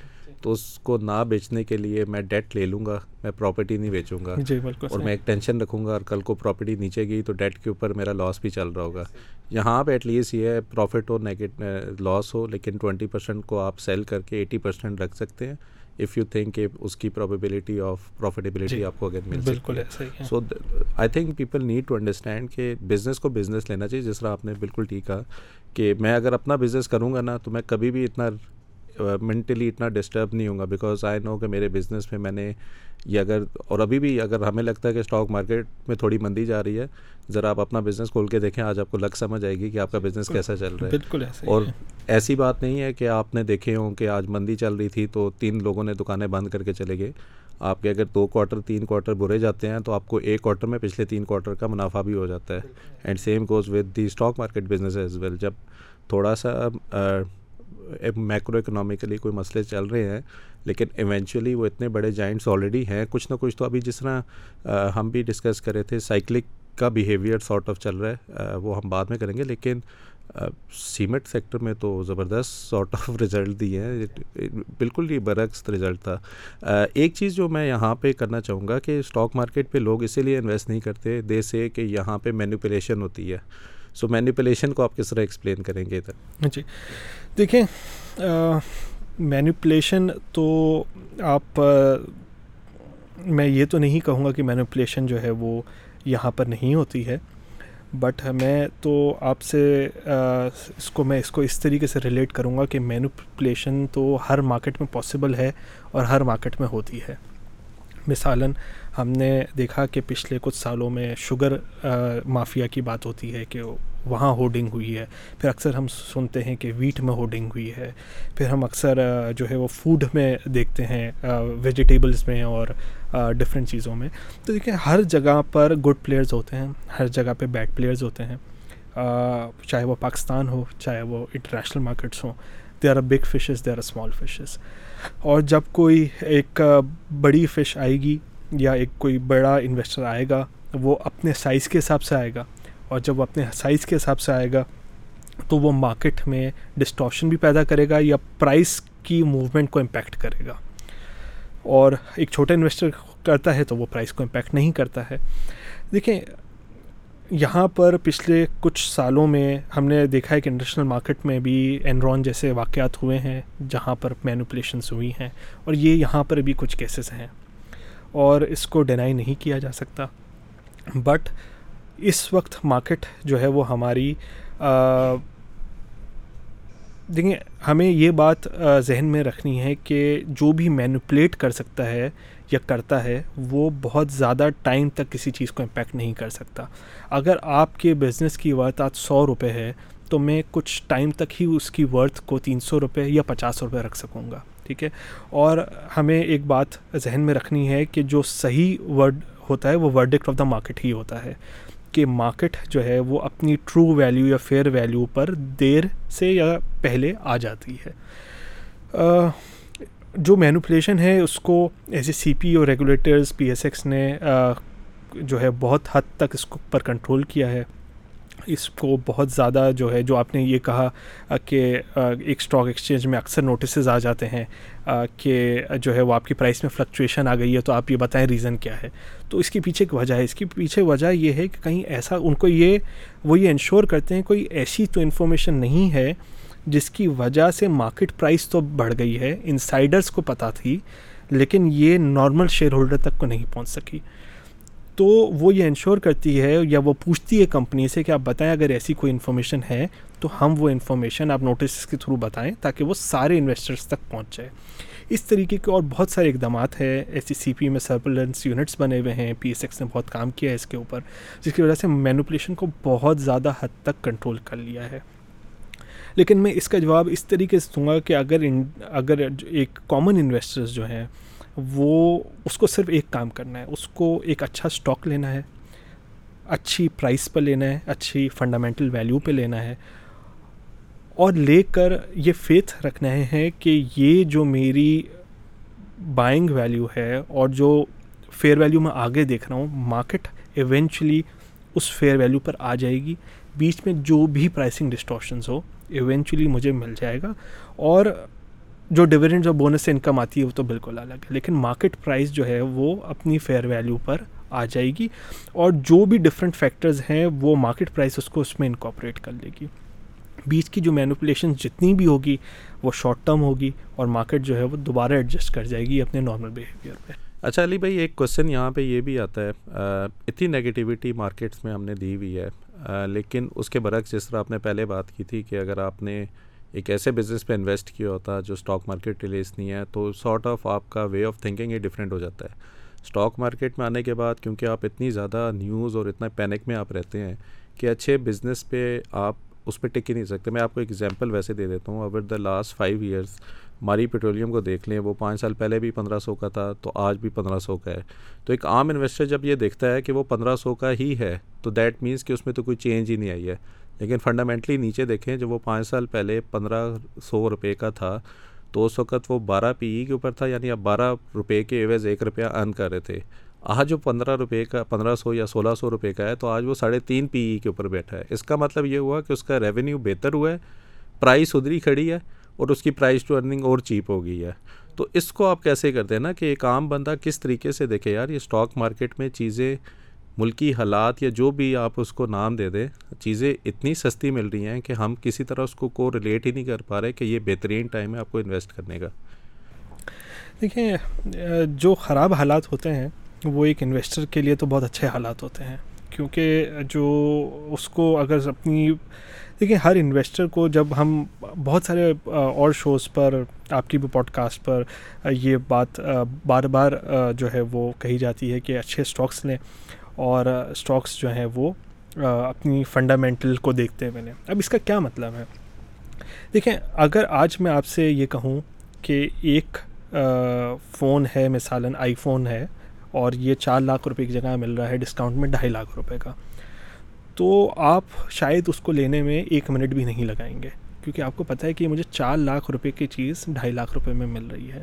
تو اس کو نہ بیچنے کے لیے میں ڈیٹ لے لوں گا میں پراپرٹی نہیں بیچوں گا۔ جی اور میں ایک ٹینشن رکھوں گا اور کل کو پراپرٹی نیچے گئی تو ڈیٹ کے اوپر میرا لاس بھی چل رہا ہوگا۔ یہاں پہ ایٹ لیسٹ یہ ہے پروفٹ ہو نیگیٹ لاس ہو لیکن ٹوینٹی پرسینٹ کو آپ سیل کر کے ایٹی پرسینٹ رکھ سکتے ہیں۔ اف یو تھنک کہ اس کی پرابیبلٹی آف پروفیٹیبلٹی آپ کو اگر مل بالکل so I think people need to understand کہ بزنس کو بزنس لینا چاہیے جس طرح آپ نے بالکل ٹھیک کہا کہ میں اگر اپنا بزنس کروں گا نا تو میں کبھی بھی اتنا مینٹلی اتنا ڈسٹرب نہیں ہوں گا بیکاز آئی نو کہ میرے بزنس میں میں نے یہ اگر اور ابھی بھی اگر ہمیں لگتا ہے کہ اسٹاک مارکیٹ میں تھوڑی مندی جا رہی ہے ذرا آپ اپنا بزنس کھول کے دیکھیں آج آپ کو لگ سمجھ آئے گی کہ آپ کا بزنس کیسا چل رہا ہے۔ بالکل اور ایسی بات نہیں ہے کہ آپ نے دیکھے ہوں کہ آج مندی چل رہی تھی تو تین لوگوں نے دکانیں بند کر کے چلے گئے۔ آپ کے اگر دو کوارٹر تین کوارٹر برے جاتے ہیں تو آپ کو ایک کوارٹر میں پچھلے تین کوارٹر کا منافع بھی ہو جاتا ہے۔ And same goes with the stock market business as well جب تھوڑا سا میکرو اکنامیکلی کوئی مسئلے چل رہے ہیں، لیکن ایونچولی وہ اتنے بڑے جائنٹس آلریڈی ہیں۔ کچھ نہ کچھ تو ابھی جس طرح ہم بھی ڈسکس کرے تھے سائیکلک کا بیہیویئر سارٹ آف چل رہا ہے۔ وہ ہم بعد میں کریں گے، لیکن سیمنٹ سیکٹر میں تو زبردست سارٹ آف رزلٹ دیے ہیں۔ بالکل ہی برعکس رزلٹ تھا۔ ایک چیز جو میں یہاں پہ کرنا چاہوں گا کہ اسٹاک مارکیٹ پہ لوگ اسی لیے انویسٹ نہیں کرتے دے سے کہ یہاں پہ مینوپولیشن ہوتی ہے۔ سو مینوپولیشن کو آپ کس طرح ایکسپلین کریں گے ادھر؟ ہاں جی۔ دیکھیں مینوپولیشن تو آپ میں یہ تو نہیں کہوں گا کہ مینوپولیشن جو ہے وہ یہاں پر نہیں ہوتی ہے بٹ میں تو آپ سے اس کو، میں اس کو اس طریقے سے ریلیٹ کروں گا کہ مینوپولیشن تو ہر مارکیٹ میں پاسبل ہے اور ہر مارکیٹ میں ہوتی ہے۔ مثالاً ہم نے دیکھا کہ پچھلے کچھ سالوں میں شوگر مافیا کی بات ہوتی ہے کہ وہاں ہوڈنگ ہوئی ہے۔ پھر اکثر ہم سنتے ہیں کہ ویٹ میں ہوڈنگ ہوئی ہے۔ پھر ہم اکثر جو ہے وہ فوڈ میں دیکھتے ہیں ویجیٹیبلس میں اور ڈفرینٹ چیزوں میں۔ تو دیکھیں، ہر جگہ پر گڈ پلیئرز ہوتے ہیں، ہر جگہ پہ بیڈ پلیئرز ہوتے ہیں۔ چاہے وہ پاکستان ہو، چاہے وہ انٹرنیشنل مارکیٹس ہوں they are a big fishes they are a small fishes اور جب کوئی ایک بڑی فش آئے گی یا ایک کوئی بڑا انویسٹر آئے گا، وہ اپنے سائز کے حساب سے آئے گا۔ اور جب وہ اپنے سائز کے حساب سے آئے گا، تو وہ مارکیٹ میں ڈسٹورشن بھی پیدا کرے گا یا پرائز کی موومنٹ کو امپیکٹ کرے گا۔ اور ایک چھوٹا انویسٹر کرتا ہے تو وہ پرائز کو امپیکٹ نہیں کرتا ہے۔ دیکھیں، یہاں پر پچھلے کچھ سالوں میں ہم نے دیکھا ہے کہ انٹرنیشنل مارکیٹ میں بھی انرون جیسے واقعات ہوئے ہیں، جہاں پر مینوپولیشنس ہوئی ہیں۔ اور یہ یہاں پر بھی کچھ کیسز ہیں۔ اور اس کو ڈینائی نہیں کیا جا سکتا۔ بٹ اس وقت مارکیٹ جو ہے وہ ہماری دیکھیں، ہمیں یہ بات ذہن میں رکھنی ہے کہ جو بھی مینوپلیٹ کر سکتا ہے یا کرتا ہے، وہ بہت زیادہ ٹائم تک کسی چیز کو امپیکٹ نہیں کر سکتا۔ اگر آپ کے بزنس کی ورتھ آج سو روپے ہے، تو میں کچھ ٹائم تک ہی اس کی ورتھ کو تین سو روپے یا پچاس روپے رکھ سکوں گا، ٹھیک ہے؟ اور ہمیں ایک بات ذہن میں رکھنی ہے کہ جو صحیح ورڈ ہوتا ہے، وہ ورڈکٹ آف دا مارکیٹ ہی ہوتا ہے۔ کہ مارکیٹ جو ہے وہ اپنی ٹرو ویلیو یا فیئر ویلیو پر دیر سے یا پہلے آ جاتی ہے۔ جو مینوپلیشن ہے، اس کو ایسے سی پی اور ریگولیٹرز پی ایس ایکس نے جو ہے بہت حد تک اس کو پر کنٹرول کیا ہے۔ اس کو بہت زیادہ جو ہے، جو آپ نے یہ کہا کہ ایک اسٹاک ایکسچینج میں اکثر نوٹسز آ جاتے ہیں کہ جو ہے، وہ آپ کی پرائس میں فلکچویشن آ گئی ہے، تو آپ یہ بتائیں ریزن کیا ہے؟ تو اس کے پیچھے ایک وجہ ہے۔ اس کے پیچھے وجہ یہ ہے کہ کہیں ایسا ان کو یہ، وہ یہ انشور کرتے ہیں، کوئی ایسی تو انفارمیشن نہیں ہے جس کی وجہ سے مارکیٹ پرائس تو بڑھ گئی ہے۔ انسائڈرس کو پتہ تھی، لیکن یہ نارمل شیئر ہولڈر تک کو نہیں پہنچ سکی۔ تو وہ یہ انشور کرتی ہے یا وہ پوچھتی ہے کمپنی سے کہ آپ بتائیں اگر ایسی کوئی انفارمیشن ہے تو ہم وہ انفارمیشن آپ نوٹس کے تھرو بتائیں تاکہ وہ سارے انویسٹرس تک پہنچ جائے۔ اس طریقے کے اور بہت سارے اقدامات ہیں۔ ایسی سی پی میں سرپلنس یونٹس بنے ہوئے ہیں پی ایس ایکس نے بہت کام کیا ہے اس کے اوپر، جس کی وجہ سے مینوپولیشن کو بہت زیادہ حد تک کنٹرول کر لیا ہے۔ لیکن میں اس کا جواب اس طریقے سے دوں گا کہ اگر اگر ایک کامن انویسٹرز جو ہیں وہ اس کو صرف ایک کام کرنا ہے، اس کو ایک اچھا اسٹاک لینا ہے، اچھی پرائس پہ لینا ہے، اچھی فنڈامنٹل ویلیو پہ لینا ہے۔ اور لے کر یہ فیتھ رکھنا ہے کہ یہ جو میری بائنگ ویلیو ہے اور جو فیئر ویلیو میں آگے دیکھ رہا ہوں مارکیٹ ایونچولی اس فیئر ویلیو پر آ جائے گی۔ بیچ میں جو بھی پرائسنگ ڈسٹورشنز ہو ایونچولی مجھے مل جائے گا۔ اور جو ڈویڈنڈ جو بونس سے انکم آتی ہے وہ تو بالکل الگ ہے، لیکن مارکیٹ پرائز جو ہے وہ اپنی فیئر ویلیو پر آ جائے گی اور جو بھی ڈفرینٹ فیکٹرز ہیں وہ مارکیٹ پرائز اس کو اس میں انکاپریٹ کر لے گی۔ بیچ کی جو مینوپولیشن جتنی بھی ہوگی وہ شارٹ ٹرم ہوگی اور مارکیٹ جو ہے وہ دوبارہ ایڈجسٹ کر جائے گی اپنے نارمل بیہیویئر پہ۔ اچھا علی بھائی، ایک کوشچن یہاں پہ یہ بھی آتا ہے اتنی نگیٹیوٹی مارکیٹس میں ہم نے دی ہوئی ہے لیکن اس کے برعکس جس طرح آپ نے پہلے بات کی تھی کہ اگر آپ نے ایک ایسے بزنس پہ انویسٹ کیا ہوتا جو اسٹاک مارکیٹ ریلیز نہیں ہے، تو سارٹ آف آپ کا وے آف تھنکنگ ہی ڈفرینٹ ہو جاتا ہے۔ اسٹاک مارکیٹ میں آنے کے بعد کیونکہ آپ اتنی زیادہ نیوز اور اتنا پینک میں آپ رہتے ہیں کہ اچھے بزنس پہ آپ اس پہ ٹک ہی نہیں سکتے۔ میں آپ کو ایگزامپل ویسے دے دیتا ہوں۔ Over the last five years Mari petroleum کو دیکھ لیں، وہ پانچ سال پہلے بھی پندرہ سو کا تھا، تو آج بھی پندرہ سو کا ہے۔ تو ایک عام انویسٹر جب یہ دیکھتا ہے کہ وہ پندرہ سو کا ہی ہے، تو دیٹ مینس کہ اس میں تو کوئی چینج ہی نہیں آئی ہے۔ لیکن فنڈامنٹلی نیچے دیکھیں، جب وہ پانچ سال پہلے پندرہ سو روپے کا تھا، تو اس وقت وہ بارہ پی ای کے اوپر تھا یعنی اب بارہ روپے کے ایویز ایک روپیہ ارن کر رہے تھے۔ آج جو پندرہ روپے کا، پندرہ سو یا سولہ سو روپے کا ہے، تو آج وہ ساڑھے تین پی ای کے اوپر بیٹھا ہے۔ اس کا مطلب یہ ہوا کہ اس کا ریونیو بہتر ہوا ہے پرائس ادھری کھڑی ہے اور اس کی پرائز ٹو ارننگ اور چیپ ہو گئی ہے۔ تو اس کو آپ کیسے کرتے ہیں نا کہ ایک عام بندہ کس طریقے سے دیکھے، یار یہ اسٹاک مارکیٹ میں چیزیں ملکی حالات یا جو بھی آپ اس کو نام دے دیں، چیزیں اتنی سستی مل رہی ہیں کہ ہم کسی طرح اس کو کو ریلیٹ ہی نہیں کر پا رہے کہ یہ بہترین ٹائم ہے آپ کو انویسٹ کرنے کا۔ دیکھیں، جو خراب حالات ہوتے ہیں، وہ ایک انویسٹر کے لیے تو بہت اچھے حالات ہوتے ہیں۔ کیونکہ جو اس کو اگر اپنی، دیکھیں، ہر انویسٹر کو جب ہم بہت سارے، اور شوز پر، آپ کی بھی پوڈ کاسٹ پر، یہ بات، بار بار، جو ہے، وہ کہی جاتی ہے کہ اچھے اسٹاکس لیں۔ اور اسٹاکس جو ہیں وہ اپنی فنڈامنٹل کو دیکھتے ہوئے نے اب اس کا کیا مطلب ہے؟ دیکھیں، اگر آج میں آپ سے یہ کہوں کہ ایک فون ہے مثلاً آئی فون ہے اور یہ چار لاکھ روپے کی جگہ مل رہا ہے ڈسکاؤنٹ میں ڈھائی لاکھ روپے کا، تو آپ شاید اس کو لینے میں ایک منٹ بھی نہیں لگائیں گے۔ کیونکہ آپ کو پتہ ہے کہ مجھے چار لاکھ روپے کی چیز ڈھائی لاکھ روپے میں مل رہی ہے۔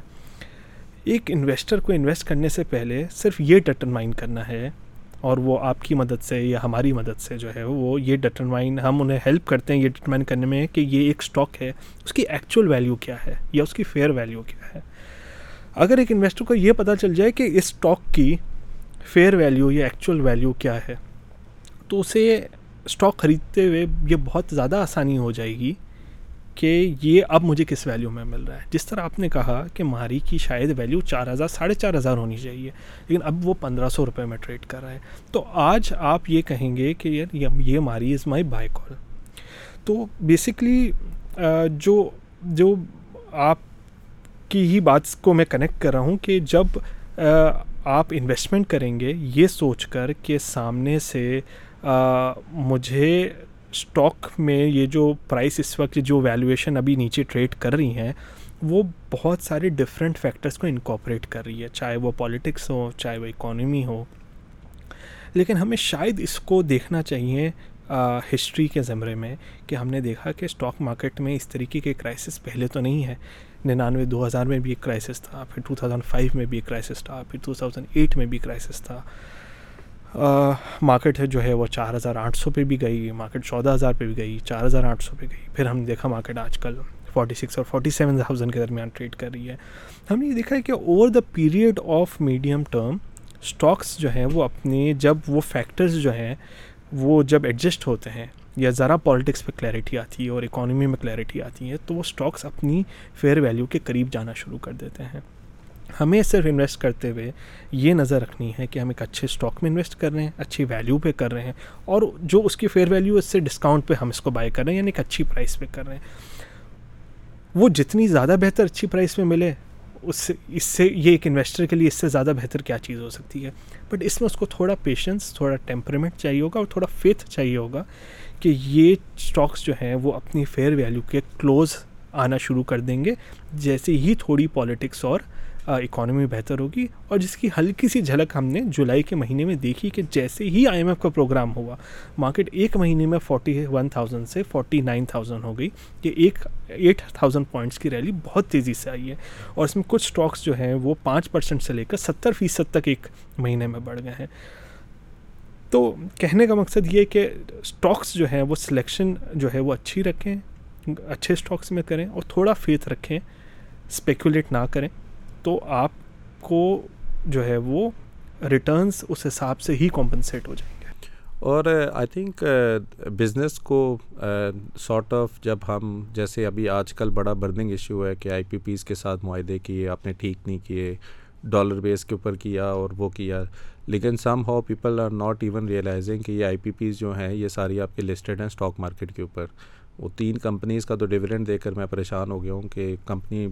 ایک انویسٹر کو انویسٹ کرنے سے پہلے صرف یہ ڈٹرمائن کرنا ہے اور وہ آپ کی مدد سے یا ہماری مدد سے جو ہے وہ یہ ڈٹرمائن ہم انہیں ہیلپ کرتے ہیں یہ ڈٹرمائن کرنے میں کہ یہ ایک اسٹاک ہے، اس کی ایکچوئل ویلیو کیا ہے یا اس کی فیئر ویلیو کیا ہے۔ اگر ایک انویسٹر کو یہ پتہ چل جائے کہ اس اسٹاک کی فیئر ویلیو یا ایکچوئل ویلیو کیا ہے، تو اسے اسٹاک خریدتے ہوئے یہ بہت زیادہ آسانی ہو جائے گی۔ کہ یہ اب مجھے کس ویلیو میں مل رہا ہے؟ جس طرح آپ نے کہا کہ ماری کی شاید ویلیو چار ہزار، ساڑھے چار ہزار ہونی چاہیے، لیکن اب وہ پندرہ سو روپے میں ٹریڈ کر رہا ہے۔ تو آج آپ یہ کہیں گے کہ یار، یہ ماری از مائی بائی کال تو بیسکلی جو جو آپ کی ہی بات کو میں کنیکٹ کر رہا ہوں کہ جب آپ انویسٹمنٹ کریں گے، یہ سوچ کر کہ سامنے سے مجھے اسٹاک میں یہ جو پرائس اس وقت جو ویلیویشن ابھی نیچے ٹریڈ کر رہی ہیں، وہ بہت سارے ڈفرینٹ فیکٹرس کو انکوپریٹ کر رہی ہے، چاہے وہ پالیٹکس ہو، چاہے وہ اکانومی ہو۔ لیکن ہمیں شاید اس کو دیکھنا چاہیے ہسٹری کے زمرے میں کہ ہم نے دیکھا کہ اسٹاک مارکیٹ میں اس طریقے کے کرائسس پہلے تو نہیں ہے۔ ننانوے دو ہزار میں بھی ایک کرائسس تھا، پھر ٹو تھاؤزنڈ فائیو میں بھی ایک کرائسس تھا، پھر ٹو تھاؤزنڈ ایٹ میں بھی کرائسس تھا۔ مارکیٹ ہے جو ہے وہ چار ہزار آٹھ سو پہ بھی گئی مارکیٹ چودہ ہزار پہ بھی گئی، چار ہزار آٹھ سو پہ گئی۔ پھر ہم نے دیکھا مارکیٹ آج کل فورٹی سکس اور فورٹی سیون تھاؤزینڈ کے درمیان ٹریڈ کر رہی ہے۔ ہم نے یہ دیکھا ہے کہ over the period of medium term stocks جو ہیں وہ اپنے جب وہ فیکٹرز جو ہیں وہ جب ایڈجسٹ ہوتے ہیں یا ذرا پالیٹکس پہ کلیئرٹی آتی ہے اور اکانومی میں کلیئرٹی آتی ہے، تو وہ اسٹاکس اپنی فیئر ویلیو کے قریب جانا شروع کر دیتے ہیں۔ ہمیں صرف انویسٹ کرتے ہوئے یہ نظر رکھنی ہے کہ ہم ایک اچھے اسٹاک میں انویسٹ کر رہے ہیں، اچھی ویلیو پہ کر رہے ہیں اور جو اس کی فیئر ویلیو اس سے ڈسکاؤنٹ پہ ہم اس کو بائی کر رہے ہیں یعنی ایک اچھی پرائس پہ کر رہے ہیں۔ وہ جتنی زیادہ بہتر اچھی پرائس میں ملے، اس سے اس سے، یہ ایک انویسٹر کے لیے اس سے زیادہ بہتر کیا چیز ہو سکتی ہے۔ بٹ اس میں اس کو تھوڑا پیشنس تھوڑا ٹیمپرمنٹ چاہیے ہوگا اور تھوڑا فیتھ چاہیے ہوگا کہ یہ اسٹاکس جو ہیں، وہ اپنی فیئر ویلیو کے کلوز آنا شروع کر دیں گے۔ جیسے ہی تھوڑی پالیٹکس اور اکانومی بہتر ہوگی اور جس کی ہلکی سی جھلک ہم نے جولائی کے مہینے میں دیکھی کہ جیسے ہی آئی ایم ایف کا پروگرام ہوا مارکیٹ ایک مہینے میں فورٹی ون تھاؤزنڈ سے فورٹی نائن تھاؤزنڈ ہو گئی کہ ایک ایٹ تھاؤزنڈ پوائنٹس کی ریلی بہت تیزی سے آئی ہے اور اس میں کچھ اسٹاکس جو ہیں وہ پانچ پرسنٹ سے لے کر ستر فیصد تک ایک مہینے میں بڑھ گئے ہیں۔ تو کہنے کا مقصد یہ کہ اسٹاکس جو ہیں وہ سلیکشن جو ہے وہ اچھی رکھیں، اچھے اسٹاکس میں کریں اور تھوڑا فیتھ رکھیں اسپیکولیٹ نہ کریں۔ تو آپ کو جو ہے وہ ریٹرنس اس حساب سے ہی کمپنسیٹ ہو جائیں گے۔ اور آئی تھنک بزنس کو uh, سارٹ آف جب ہم جیسے ابھی آج کل بڑا برننگ ایشو ہے کہ آئی پی پیز کے ساتھ معاہدے کیے، آپ نے ٹھیک نہیں کیے ڈالر بیس کے اوپر کیا اور وہ کیا۔ لیکن somehow people are not even realising کہ یہ آئی پی پیز جو ہیں، یہ ساری آپ کے لسٹڈ ہیں اسٹاک مارکیٹ کے اوپر۔ وہ تین کمپنیز کا تو ڈویڈنڈ دے کر میں پریشان ہو گیا ہوں کہ کمپنی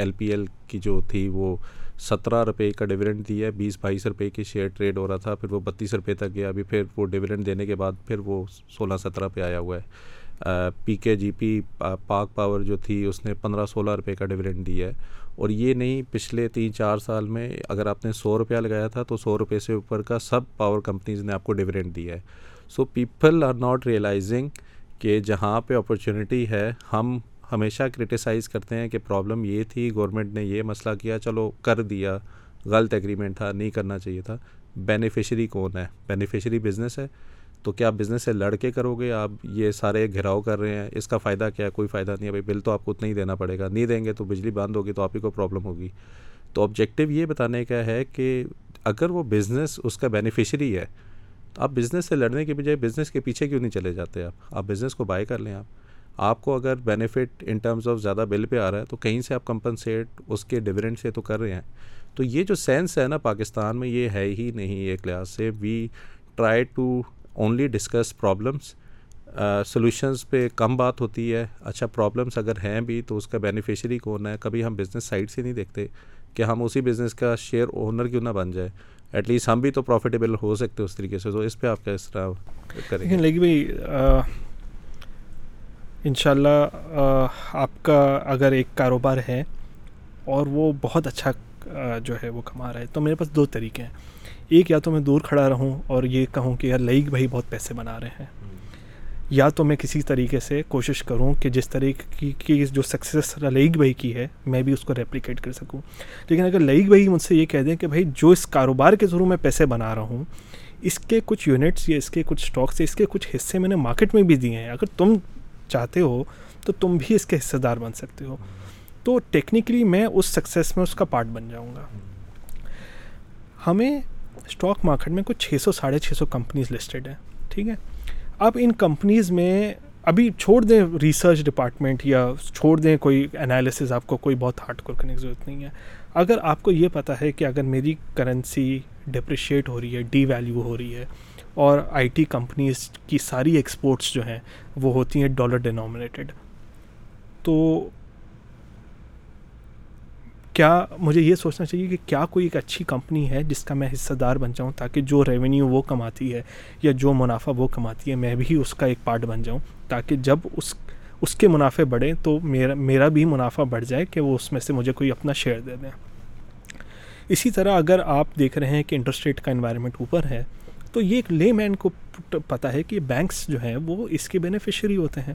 ایل پی ایل کی جو تھی وہ سترہ روپے کا ڈویڈنڈ دی ہے، بیس بائیس روپے کی شیئر ٹریڈ ہو رہا تھا، پھر وہ بتیس روپے تک گیا۔ ابھی پھر وہ ڈویڈنڈ دینے کے بعد پھر وہ سولہ سترہ پہ آیا ہوا ہے۔ پی کے جی پی پاک پاور جو تھی، اس نے پندرہ سولہ روپے کا ڈویڈنڈ دیا ہے۔ اور یہ نہیں، پچھلے تین چار سال میں اگر آپ نے سو روپیہ لگایا تھا تو سو روپے سے اوپر کا سب پاور کمپنیز نے آپ کو ڈویڈنڈ دیا ہے۔ So people are not realising کہ جہاں پہ اپرچونیٹی ہے، ہم ہمیشہ کرٹیسائز کرتے ہیں کہ پرابلم یہ تھی گورنمنٹ نے یہ مسئلہ کیا، چلو کر دیا، غلط ایگریمنٹ تھا، نہیں کرنا چاہیے تھا۔ بینیفیشری کون ہے؟ بینیفیشری بزنس ہے۔ تو کیا آپ بزنس سے لڑ کے کرو گے؟ آپ یہ سارے گھراؤ کر رہے ہیں، اس کا فائدہ کیا؟ ہے کوئی فائدہ نہیں ہے۔ بھائی بل تو آپ کو اتنا ہی دینا پڑے گا۔ نہیں دیں گے تو بجلی بند ہوگی تو آپ ہی کو پرابلم ہوگی۔ تو آبجیکٹیو یہ بتانے کا ہے کہ اگر وہ بزنس اس کا بینیفیشری ہے، تو آپ بزنس سے لڑنے کے بجائے بزنس کے پیچھے کیوں نہیں چلے جاتے آپ؟ آپ بزنس کو بائی کر لیں آپ۔ آپ کو اگر بینیفٹ ان ٹرمز آف زیادہ بل پہ آ رہا ہے تو کہیں سے آپ کمپنسیٹ اس کے ڈویڈنٹ سے تو کر رہے ہیں۔ تو یہ جو سینس ہے نا پاکستان میں یہ ہے ہی نہیں ایک لحاظ سے۔ We try to only discuss problems solutions پہ کم بات ہوتی ہے۔ اچھا پرابلمس اگر ہیں بھی تو اس کا بینیفیشری کون ہے؟ کبھی ہم بزنس سائڈ سے نہیں دیکھتے کہ ہم اسی بزنس کا شیئر اونر کیوں نہ بن جائے ایٹ لیسٹ ہم بھی تو پروفیٹیبل ہو سکتے اس طریقے سے۔ تو اس پہ آپ کا اس طرح کریں گے؟ لیکن بھائی ان شاء اللہ آپ کا اگر ایک کاروبار ہے اور وہ بہت اچھا جو ہے وہ کما رہا ہے تو میرے پاس دو طریقے ہیں۔ ایک یا تو میں دور کھڑا رہوں اور یہ کہوں کہ یار لئیگ بھائی بہت پیسے بنا رہے ہیں۔ یا تو میں کسی طریقے سے کوشش کروں کہ جس طریقے کی جو سکسیس لئیگ بھائی کی ہے میں بھی اس کو ریپلیکیٹ کر سکوں۔ لیکن اگر لئیگ بھائی مجھ سے یہ کہہ دیں کہ بھائی جو اس کاروبار کے ذریعے میں پیسے بنا رہا ہوں اس کے کچھ یونٹس یا اس کے کچھ اسٹاکس یا اس کے کچھ حصے میں نے مارکیٹ میں بھی دیے ہیں۔ اگر تم چاہتے ہو تو تم بھی اس کے حصے دار بن سکتے ہو۔ تو ٹیکنیکلی میں اس سکسیس میں اس کا پارٹ بن جاؤں گا۔ ہمیں اسٹاک مارکیٹ میں کچھ چھ سو ساڑھے چھ سو کمپنیز لسٹڈ ہیں، ٹھیک ہے؟ اب ان کمپنیز میں ابھی چھوڑ دیں ریسرچ ڈپارٹمنٹ یا چھوڑ دیں کوئی انالیسز آپ کو کوئی بہت ہارڈ کور کرنے کی ضرورت نہیں ہے۔ اگر آپ کو یہ پتہ ہے کہ اگر میری کرنسی ڈپریشیٹ ہو رہی ہے ڈی ویلیو ہو رہی ہے اور آئی ٹی کمپنیز کی ساری ایکسپورٹس جو ہیں وہ ہوتی ہیں ڈالر ڈینومنیٹڈ تو کیا مجھے یہ سوچنا چاہیے کہ کیا کوئی ایک اچھی کمپنی ہے جس کا میں حصہ دار بن جاؤں تاکہ جو ریونیو وہ کماتی ہے یا جو منافع وہ کماتی ہے میں بھی اس کا ایک پارٹ بن جاؤں تاکہ جب اس اس کے منافع بڑھیں تو میرا میرا بھی منافع بڑھ جائے کہ وہ اس میں سے مجھے کوئی اپنا شیئر دے دیں۔ اسی طرح اگر آپ دیکھ رہے ہیں کہ انٹرسٹ ریٹ کا انوائرمنٹ اوپر ہے تو یہ ایک لے مین کو پتہ ہے کہ بینکس جو ہیں وہ اس کے بینیفیشری ہوتے ہیں۔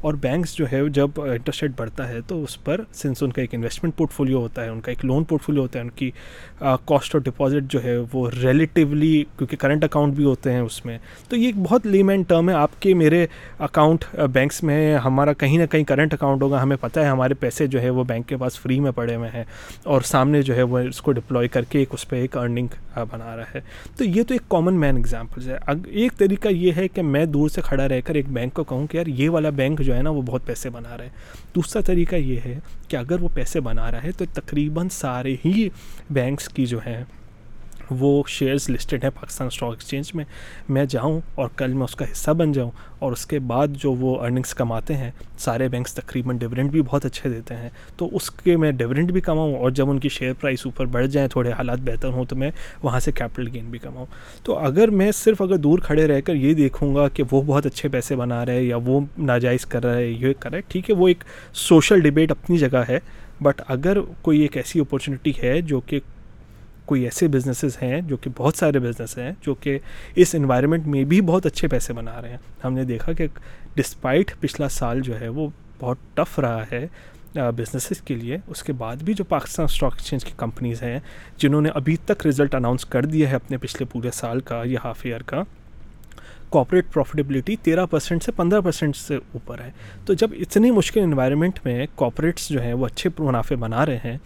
اور بینکس جو ہے جب انٹرسٹ ریٹ بڑھتا ہے تو اس پر سنس ان کا ایک انویسٹمنٹ پورٹ فولیو ہوتا ہے، ان کا ایک لون پورٹ فولیو ہوتا ہے، ان کی کاسٹ اور ڈپازٹ جو ہے وہ ریلیٹیولی کیونکہ کرنٹ اکاؤنٹ بھی ہوتے ہیں اس میں۔ تو یہ ایک بہت لیمین ٹرم ہے۔ آپ کے میرے اکاؤنٹ بینکس میں ہمارا کہیں نہ کہیں کرنٹ اکاؤنٹ ہوگا۔ ہمیں پتہ ہے ہمارے پیسے جو ہے وہ بینک کے پاس فری میں پڑے ہوئے ہیں۔ اور سامنے جو ہے وہ اس کو ڈپلوائے کر کے ایک اس پہ ایک ارننگ بنا رہا ہے۔ تو یہ تو ایک کامن مین ایگزامپلز ہے۔ ایک طریقہ یہ ہے کہ میں دور سے کھڑا رہ کر ایک بینک کو کہوں کہ یار یہ والا بینک جو ہے نا وہ بہت پیسے بنا رہا ہے۔ دوسرا طریقہ یہ ہے کہ اگر وہ پیسے بنا رہا ہے تو تقریباً سارے ہی بینکس کی جو ہیں وہ شیئرز لسٹڈ ہیں پاکستان اسٹاک ایکسچینج میں میں جاؤں اور کل میں اس کا حصہ بن جاؤں اور اس کے بعد جو وہ ارننگس کماتے ہیں، سارے بینکس تقریباً ڈویڈنڈ بھی بہت اچھے دیتے ہیں۔ تو اس کے میں ڈویڈنڈ بھی کماؤں اور جب ان کی شیئر پرائس اوپر بڑھ جائیں، تھوڑے حالات بہتر ہوں تو میں وہاں سے کیپٹل گین بھی کماؤں۔ تو اگر میں صرف اگر دور کھڑے رہ کر یہ دیکھوں گا کہ وہ بہت اچھے پیسے بنا رہے یا وہ ناجائز کر رہا ہے یہ کر رہا ہے ٹھیک ہے، وہ ایک سوشل ڈبیٹ اپنی جگہ ہے۔ بٹ اگر کوئی ایک ایسی اپورچونیٹی ہے جو کہ کوئی ایسے بزنسز ہیں جو کہ بہت سارے بزنس ہیں جو کہ اس انوائرمنٹ میں بھی بہت اچھے پیسے بنا رہے ہیں۔ ہم نے دیکھا کہ ڈسپائٹ پچھلا سال جو ہے وہ بہت ٹف رہا ہے بزنسز کے لیے، اس کے بعد بھی جو پاکستان اسٹاک ایکسچینج کی کمپنیز ہیں، جنہوں نے ابھی تک رزلٹ اناؤنس کر دیا ہے اپنے پچھلے پورے سال کا یا ہاف ایئر کا کوپریٹ پروفیٹیبلٹی تیرہ پرسینٹ سے پندرہ پرسینٹ سے اوپر ہے۔ تو جب اتنی مشکل انوائرمنٹ میں کوپریٹس جو ہیں وہ اچھے منافع بنا رہے ہیں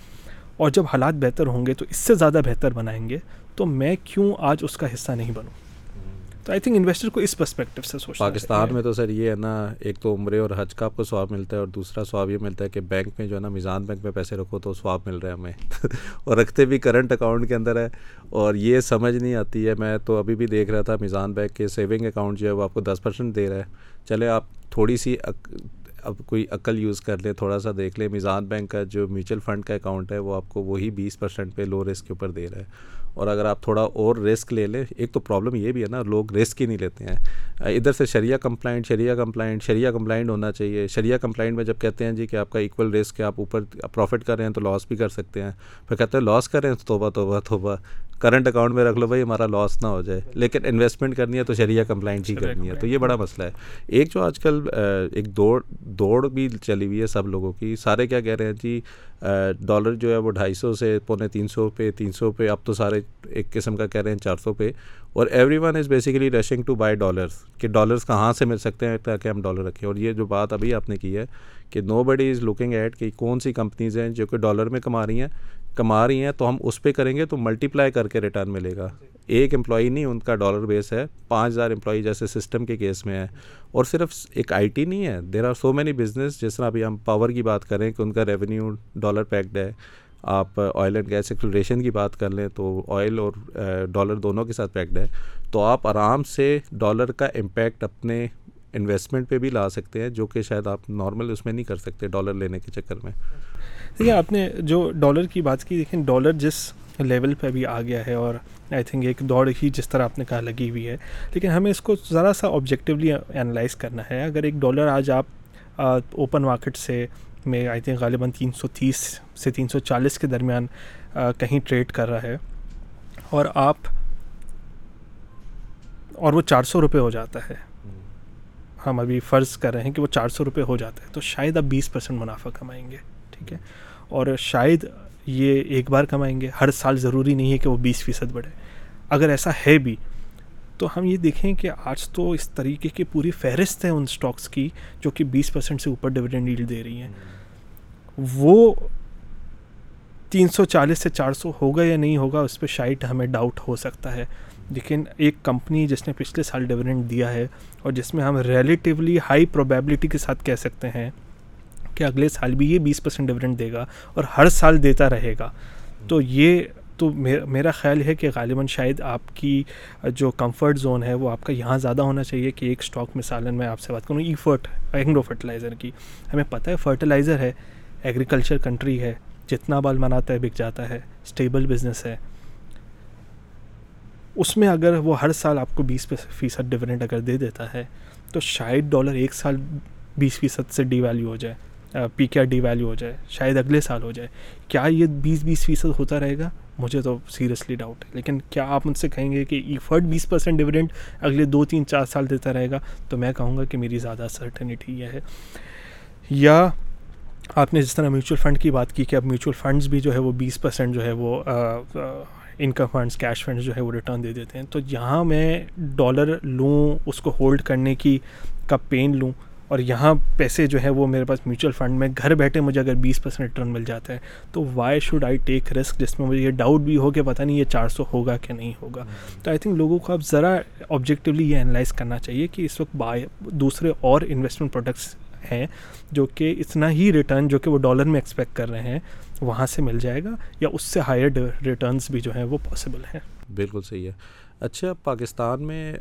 اور جب حالات بہتر ہوں گے تو اس سے زیادہ بہتر بنائیں گے تو میں کیوں آج اس کا حصہ نہیں بنوں؟ تو آئی تھنک انویسٹر کو اس پرسپیکٹو سے سوچنا پاکستان میں تو سر یہ ہے نا ایک تو عمرے اور حج کا آپ کو سواب ملتا ہے اور دوسرا سواب یہ ملتا ہے کہ بینک میں جو ہے نا میزان بینک میں پیسے رکھو تو سواب مل رہا ہے ہمیں۔ اور رکھتے بھی کرنٹ اکاؤنٹ کے اندر ہے۔ اور یہ سمجھ نہیں آتی ہے میں تو ابھی بھی دیکھ رہا تھا میزان بینک کے سیونگ اکاؤنٹ جو ہے وہ آپ کو دس پرسینٹ دے رہا ہے۔ چلے آپ تھوڑی سی اب کوئی عقل یوز کر لے، تھوڑا سا دیکھ لے۔ میزان بینک کا جو میوچل فنڈ کا اکاؤنٹ ہے، وہ آپ کو وہی بیس پرسینٹ پہ لو رسک کے اوپر دے رہا ہے۔ اور اگر آپ تھوڑا اور رسک لے لیں، ایک تو پرابلم یہ بھی ہے نا، لوگ رسک ہی نہیں لیتے ہیں۔ ادھر سے شریعہ کمپلائنٹ شریعہ کمپلائنٹ شریعہ کمپلائنٹ ہونا چاہیے۔ شریعہ کمپلائنٹ میں جب کہتے ہیں جی کہ آپ کا ایکول رسک ہے، آپ اوپر پروفٹ کر رہے ہیں تو لاس بھی کر سکتے ہیں۔ پھر کہتے ہیں لاس کر رہے ہیں تو توبہ توبہ توبہ۔ کرنٹ اکاؤنٹ میں رکھ لو بھائی ہمارا لاس نہ ہو جائے۔ لیکن انویسٹمنٹ کرنی ہے تو شریعہ کمپلائنٹ ہی کرنی ہے۔ تو یہ بڑا مسئلہ ہے۔ ایک جو آج کل ایک دوڑ دوڑ بھی چلی ہوئی ہے سب لوگوں کی۔ سارے کیا کہہ رہے ہیں جی ڈالر جو ہے وہ ڈھائی سو سے پونے تین سو پہ تین سو پہ اب تو سارے ایک قسم کا کہہ رہے ہیں چار سو پہ۔ اور everyone is basically rushing to buy dollars کہ ڈالرس کہاں سے مل سکتے ہیں تاکہ ہم ڈالر رکھیں۔ اور یہ جو بات ابھی آپ نے کی ہے کہ نو بڈی از لوکنگ ایٹ کہ کون سی کمپنیز ہیں جو کہ ڈالر میں کما رہی ہیں، کما رہی ہیں تو ہم اس پہ کریں گے تو ملٹی پلائی کر کے ریٹرن ملے گا۔ ایک امپلائی نہیں، ان کا ڈالر بیس ہے۔ پانچ ہزار امپلائی جیسے سسٹم کے کیس میں ہے اور صرف ایک آئی ٹی نہیں ہے there are so many business جس طرح ابھی ہم پاور کی بات کریں کہ ان کا ریونیو ڈالر پیکڈ ہے۔ آپ آئل اینڈ گیس ایکسپلوریشن کی بات کر لیں تو آئل اور eh, ڈالر دونوں کے ساتھ پیکڈ ہے۔ تو آپ آرام سے ڈالر کا امپیکٹ اپنے انویسٹمنٹ پہ بھی لا سکتے ہیں جو کہ شاید آپ نارمل اس میں نہیں کر سکتے ڈالر لینے کے چکر میں۔ دیکھیے، آپ نے جو ڈالر کی بات کی دیکھیں ڈالر جس لیول پہ بھی آ گیا ہے اور آئی تھنک ایک دوڑ ہی جس طرح آپ نے کہا لگی ہوئی ہے، لیکن ہمیں اس کو ذرا سا آبجیکٹیولی انالائز کرنا ہے۔ اگر ایک ڈالر آج آپ اوپن مارکیٹ سے میں آئی تھنک غالباً تین سو تیس سے تین سو چالیس کے درمیان کہیں ٹریڈ کر رہا ہے اور آپ، اور وہ چار سو روپے ہو جاتا ہے۔ ہم ابھی فرض کر رہے ہیں کہ وہ چار سو روپے ہو جاتا ہے تو شاید آپ بیس پرسینٹ منافع کمائیں گے، ٹھیک ہے؟ اور شاید یہ ایک بار کمائیں گے، ہر سال ضروری نہیں ہے کہ وہ بیس فیصد بڑھے۔ اگر ایسا ہے بھی، تو ہم یہ دیکھیں کہ آج تو اس طریقے کی پوری فہرست ہے ان اسٹاکس کی، جو کہ بیس پرسینٹ سے اوپر ڈویڈنڈ ڈیل دے رہی ہیں۔ وہ تین سو چالیس سے چار سو ہوگا یا نہیں ہوگا، اس پہ شاید ہمیں ڈاؤٹ ہو سکتا ہے۔ لیکن ایک کمپنی جس نے پچھلے سال ڈویڈنڈ دیا ہے اور جس میں ہم ریلیٹیولی ہائی پروبیبلٹی کے ساتھ کہہ سکتے ہیں کہ اگلے سال بھی یہ بیس پرسینٹ ڈویڈنڈ دے گا اور ہر سال دیتا رہے گا۔ تو یہ تو میرا خیال ہے کہ غالباً شاید آپ کی جو کمفرٹ زون ہے وہ آپ کا یہاں زیادہ ہونا چاہیے کہ ایک اسٹاک مثلاً میں آپ سے بات کروں ای فرٹ ایگرو فرٹیلائزر کی۔ ہمیں پتہ ہے فرٹیلائزر ہے ایگریکلچر کنٹری ہے، جتنا بال مناتا ہے بک جاتا ہے اسٹیبل بزنس ہے۔ اس میں اگر وہ ہر سال آپ کو بیس فیصد ڈویڈنٹ اگر دے دیتا ہے، تو شاید ڈالر ایک سال بیس فیصد سے ڈی ویلیو ہو جائے پی کیا ڈی ویلیو ہو جائے، شاید اگلے سال ہو جائے۔ کیا یہ بیس بیس فیصد ہوتا رہے گا؟ مجھے تو سیریسلی ڈاؤٹ ہے۔ لیکن کیا آپ مجھ سے کہیں گے کہ ای فرٹ بیس پرسینٹ ڈویڈنٹ اگلے دو تین چار سال دیتا رہے گا؟ تو میں کہوں گا کہ میری زیادہ سرٹنٹی یہ ہے۔ یا آپ نے جس طرح میوچل فنڈ کی بات کی کہ اب میوچل فنڈز بھی جو ہے وہ بیس پرسینٹ جو ہے وہ انکم فنڈس کیش فنڈس جو ہے وہ ریٹرن دے دیتے ہیں۔ تو یہاں میں ڈالر لوں، اس کو ہولڈ کرنے کی کا پین لوں اور یہاں پیسے جو ہے وہ میرے پاس میوچل فنڈ میں گھر بیٹھے مجھے اگر بیس پرسینٹ ریٹرن مل جاتا ہے، تو why should I take risk جس میں مجھے یہ ڈاؤٹ بھی ہو کہ پتہ نہیں یہ چار سو ہوگا کہ نہیں ہوگا۔ تو آئی تھنک لوگوں کو اب ذرا آبجیکٹیولی یہ انالائز کرنا چاہیے کہ اس وقت بائی دوسرے اور انویسٹمنٹ پروڈکٹس ہیں جو کہ اتنا ہی ریٹرن جو کہ وہ ڈالر میں ایکسپیکٹ کر رہے ہیں۔ وہاں سے مل جائے گا یا اس سے ہائر ریٹرنس بھی جو ہیں وہ پاسبل ہیں۔ بالکل صحیح ہے۔ اچھا پاکستان میں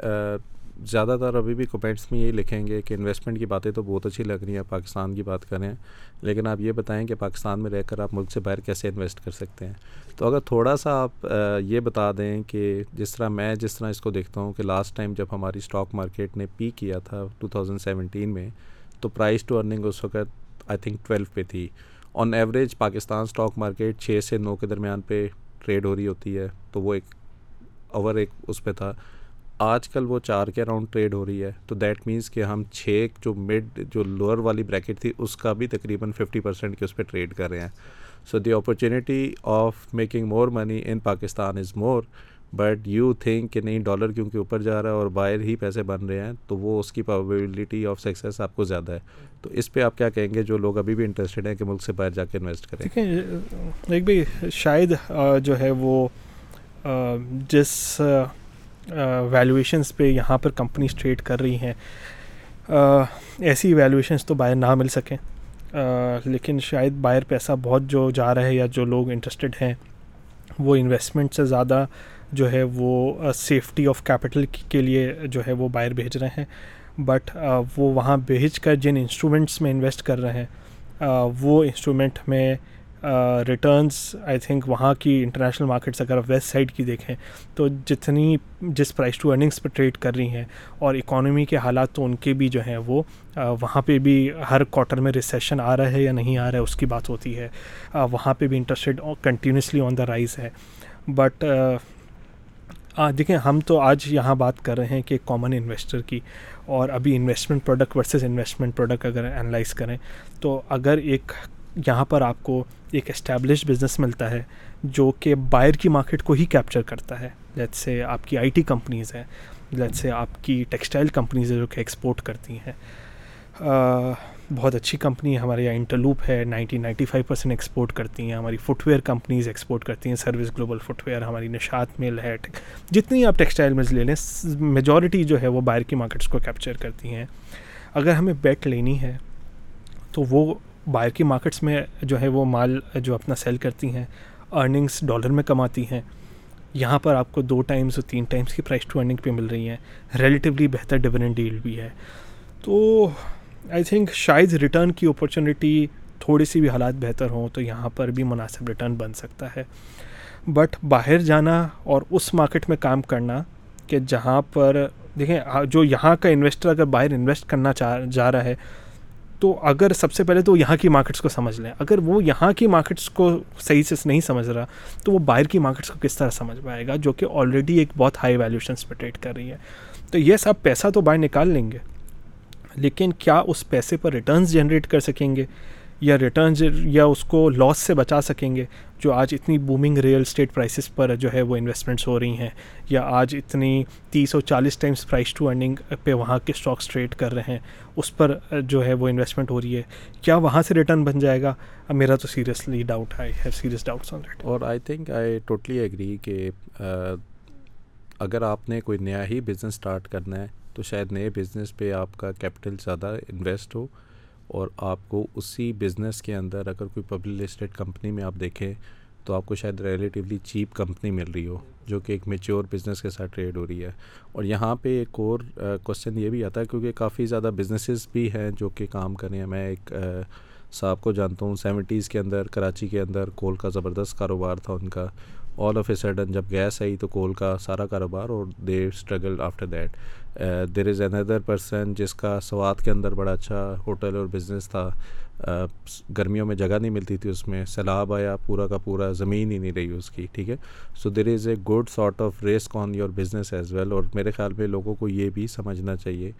زیادہ تر ابھی بھی کمنٹس میں یہی لکھیں گے کہ انویسٹمنٹ کی باتیں تو بہت اچھی لگ رہی ہیں، پاکستان کی بات کریں۔ لیکن آپ یہ بتائیں کہ پاکستان میں رہ کر آپ ملک سے باہر کیسے انویسٹ کر سکتے ہیں؟ تو اگر تھوڑا سا آپ یہ بتا دیں کہ جس طرح میں جس طرح اس کو دیکھتا ہوں کہ لاسٹ ٹائم جب ہماری اسٹاک مارکیٹ نے پی کیا تھا ٹو تھاؤزنڈ سیونٹین میں، تو پرائز ٹو ارننگ اس وقت آئی تھنک ٹویلو پہ تھی۔ On average Pakistan stock market چھ سے نو کے درمیان پہ ٹریڈ ہو رہی ہوتی ہے، تو وہ ایک اوور ایک اس پہ تھا۔ آج کل وہ چار کے اراؤنڈ ٹریڈ ہو رہی ہے، تو دیٹ مینس کہ ہم چھ جو مڈ جو لوور والی بریکٹ تھی، اس کا بھی تقریباً ففٹی پرسینٹ کے اس پہ ٹریڈ کر رہے ہیں۔ So the opportunity of making more money in Pakistan is more but you think کہ نہیں ڈالر کیونکہ اوپر جا رہا ہے اور باہر ہی پیسے بن رہے ہیں، تو وہ اس کی پرابیبلٹی آف سکسیز آپ کو زیادہ ہے۔ تو اس پہ آپ کیا کہیں گے جو لوگ ابھی بھی انٹرسٹیڈ ہیں کہ ملک سے باہر جا کے انویسٹ کریں؟ ایک بھی شاید جو ہے وہ جس ویلویشنس پہ یہاں پر کمپنیز ٹریڈ کر رہی ہیں ایسی ویلویشنس تو باہر نہ مل سکیں۔ لیکن شاید باہر پیسہ بہت جو جا رہا ہے یا جو لوگ انٹرسٹڈ ہیں، وہ انویسٹمنٹ سے زیادہ جو ہے وہ سیفٹی آف کیپٹل کے لیے جو ہے وہ باہر بھیج رہے ہیں. بٹ وہ وہاں بھیج کر جن انسٹرومنٹس میں انویسٹ کر رہے ہیں وہ انسٹرومنٹ میں ریٹرنس آئی تھنک وہاں کی انٹرنیشنل مارکیٹس اگر آپ ویسٹ سائڈ کی دیکھیں تو جتنی جس پرائز ٹو ارننگس پہ ٹریڈ کر رہی ہیں اور اکانومی کے حالات تو ان کے بھی جو ہیں وہ وہاں پہ بھی ہر کوارٹر میں ریسیشن آ رہا ہے یا نہیں آ رہا ہے اس کی بات ہوتی ہے. وہاں پہ بھی interested continuously on the rise ہے. بٹ دیکھیں، ہم تو آج یہاں بات کر رہے ہیں کہ کامن انویسٹر کی، اور ابھی investment product versus investment product اگر انالائز کریں، تو اگر ایک یہاں پر آپ کو ایک اسٹیبلش بزنس ملتا ہے جو کہ باہر کی مارکیٹ کو ہی کیپچر کرتا ہے لیٹ سے آپ کی آئی ٹی کمپنیز ہیں لیٹ سے آپ کی ٹیکسٹائل کمپنیز ہیں جو کہ ایکسپورٹ کرتی ہیں۔ بہت اچھی کمپنی ہے، ہمارے یہاں انٹرلوپ ہے، ninety ninety five percent export کرتی ہیں، ہماری فٹ ویئر کمپنیز ایکسپورٹ کرتی ہیں سروس گلوبل فٹ ویئر ہماری نشات مل ہے جتنی آپ ٹیکسٹائل ملز لے لیں میجورٹی جو ہے وہ باہر کی مارکیٹس کو کیپچر کرتی ہیں۔ اگر ہمیں بیٹ لینی ہے تو وہ باہر کی مارکیٹس میں جو ہے وہ مال جو اپنا سیل کرتی ہیں ارننگس ڈالر میں کماتی ہیں۔ یہاں پر آپ کو دو ٹائمز اور تین ٹائمز کی پرائز ٹو ارننگ پہ مل رہی ہیں۔ ریلیٹیولی بہتر ڈویڈنڈ ڈیل بھی ہے۔ تو آئی تھنک شاید ریٹرن کی اپرچونیٹی تھوڑی سی بھی حالات بہتر ہوں تو یہاں پر بھی مناسب ریٹرن بن سکتا ہے۔ بٹ باہر جانا اور اس مارکیٹ میں کام کرنا کہ جہاں پر دیکھیں، جو یہاں کا انویسٹر اگر باہر انویسٹ کرنا چاہ، جا رہا ہے، تو اگر سب سے پہلے تو یہاں کی مارکیٹس کو سمجھ لیں۔ اگر وہ یہاں کی مارکیٹس کو صحیح سے نہیں سمجھ رہا، تو وہ باہر کی مارکیٹس کو کس طرح سمجھ پائے گا؟ جو کہ آلریڈی ایک بہت ہائی ویلیوشنس پہ ٹریڈ کر رہی ہے تو یہ سب پیسہ تو باہر نکال لیں گے۔ لیکن کیا اس پیسے پر ریٹرنز جنریٹ کر سکیں گے یا ریٹرنز یا اس کو لاس سے بچا سکیں گے جو آج اتنی بومنگ ریئل اسٹیٹ پرائسز پر جو ہے وہ انویسٹمنٹس ہو رہی ہیں یا آج اتنی تیس اور چالیس ٹائمس پرائز ٹو ارننگ پہ وہاں کے اسٹاکس ٹریڈ کر رہے ہیں؟ اس پر جو ہے وہ انویسٹمنٹ ہو رہی ہے۔ کیا وہاں سے ریٹرن بن جائے گا؟ میرا تو سیریسلی ڈاؤٹ آئی ہے سیریس ڈاؤٹس آن اور I think I totally agree کہ اگر آپ نے کوئی نیا ہی بزنس سٹارٹ کرنا ہے تو شاید نئے بزنس پہ آپ کا کیپٹل زیادہ انویسٹ ہو اور آپ کو اسی بزنس کے اندر اگر کوئی پبلک لسٹڈ کمپنی میں آپ دیکھیں تو آپ کو شاید ریلیٹیولی چیپ کمپنی مل رہی ہو، جو کہ ایک میچور بزنس کے ساتھ ٹریڈ ہو رہی ہے۔ اور یہاں پہ ایک اور کوشچن یہ بھی آتا ہے کیونکہ کافی زیادہ بزنسز بھی ہیں جو کہ کام کریں ہیں۔ میں ایک صاحب کو جانتا ہوں سیونٹیز کے اندر، کراچی کے اندر کول کا زبردست کاروبار تھا ان کا۔ آل آف اے سڈن جب گیس آئی تو کول کا سارا کاروبار اور they struggle after that there is another person جس کا سوات کے اندر بڑا اچھا ہوٹل اور بزنس تھا گرمیوں میں جگہ نہیں ملتی تھی اس میں سیلاب آیا پورا کا پورا زمین ہی نہیں رہی اس کی ٹھیک ہے so there is a good sort of risk on your business as well اور میرے خیال میں لوگوں کو یہ بھی سمجھنا چاہیے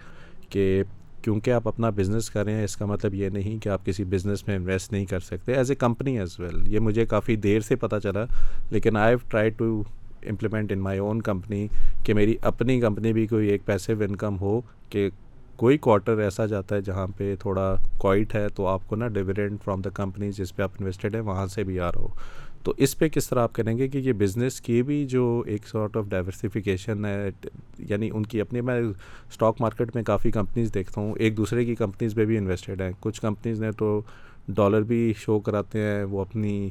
کہ کیونکہ آپ اپنا بزنس کر رہے ہیں اس کا مطلب یہ نہیں کہ آپ کسی بزنس میں انویسٹ نہیں کر سکتے as a company as well یہ مجھے کافی دیر سے پتہ چلا لیکن I have try to implement in my own company کہ میری اپنی کمپنی بھی کوئی ایک پیسے انکم ہو کہ کوئی کوارٹر ایسا جاتا ہے جہاں پہ تھوڑا کوائٹ ہے تو آپ کو نا ڈویڈنڈ فرام دا کمپنی جس پہ آپ انویسٹڈ ہیں وہاں سے بھی آ رہا ہو۔ تو اس پہ کس طرح آپ کریں گے کہ یہ بزنس کی بھی جو ایک سارٹ آف ڈائیورسیفیکیشن ہے یعنی ان کی اپنی، میں اسٹاک مارکیٹ میں کافی کمپنیز دیکھتا ہوں، ایک دوسرے کی کمپنیز پہ بھی انویسٹڈ ہیں۔ کچھ کمپنیز نے تو ڈالر بھی شو کراتے ہیں، وہ اپنی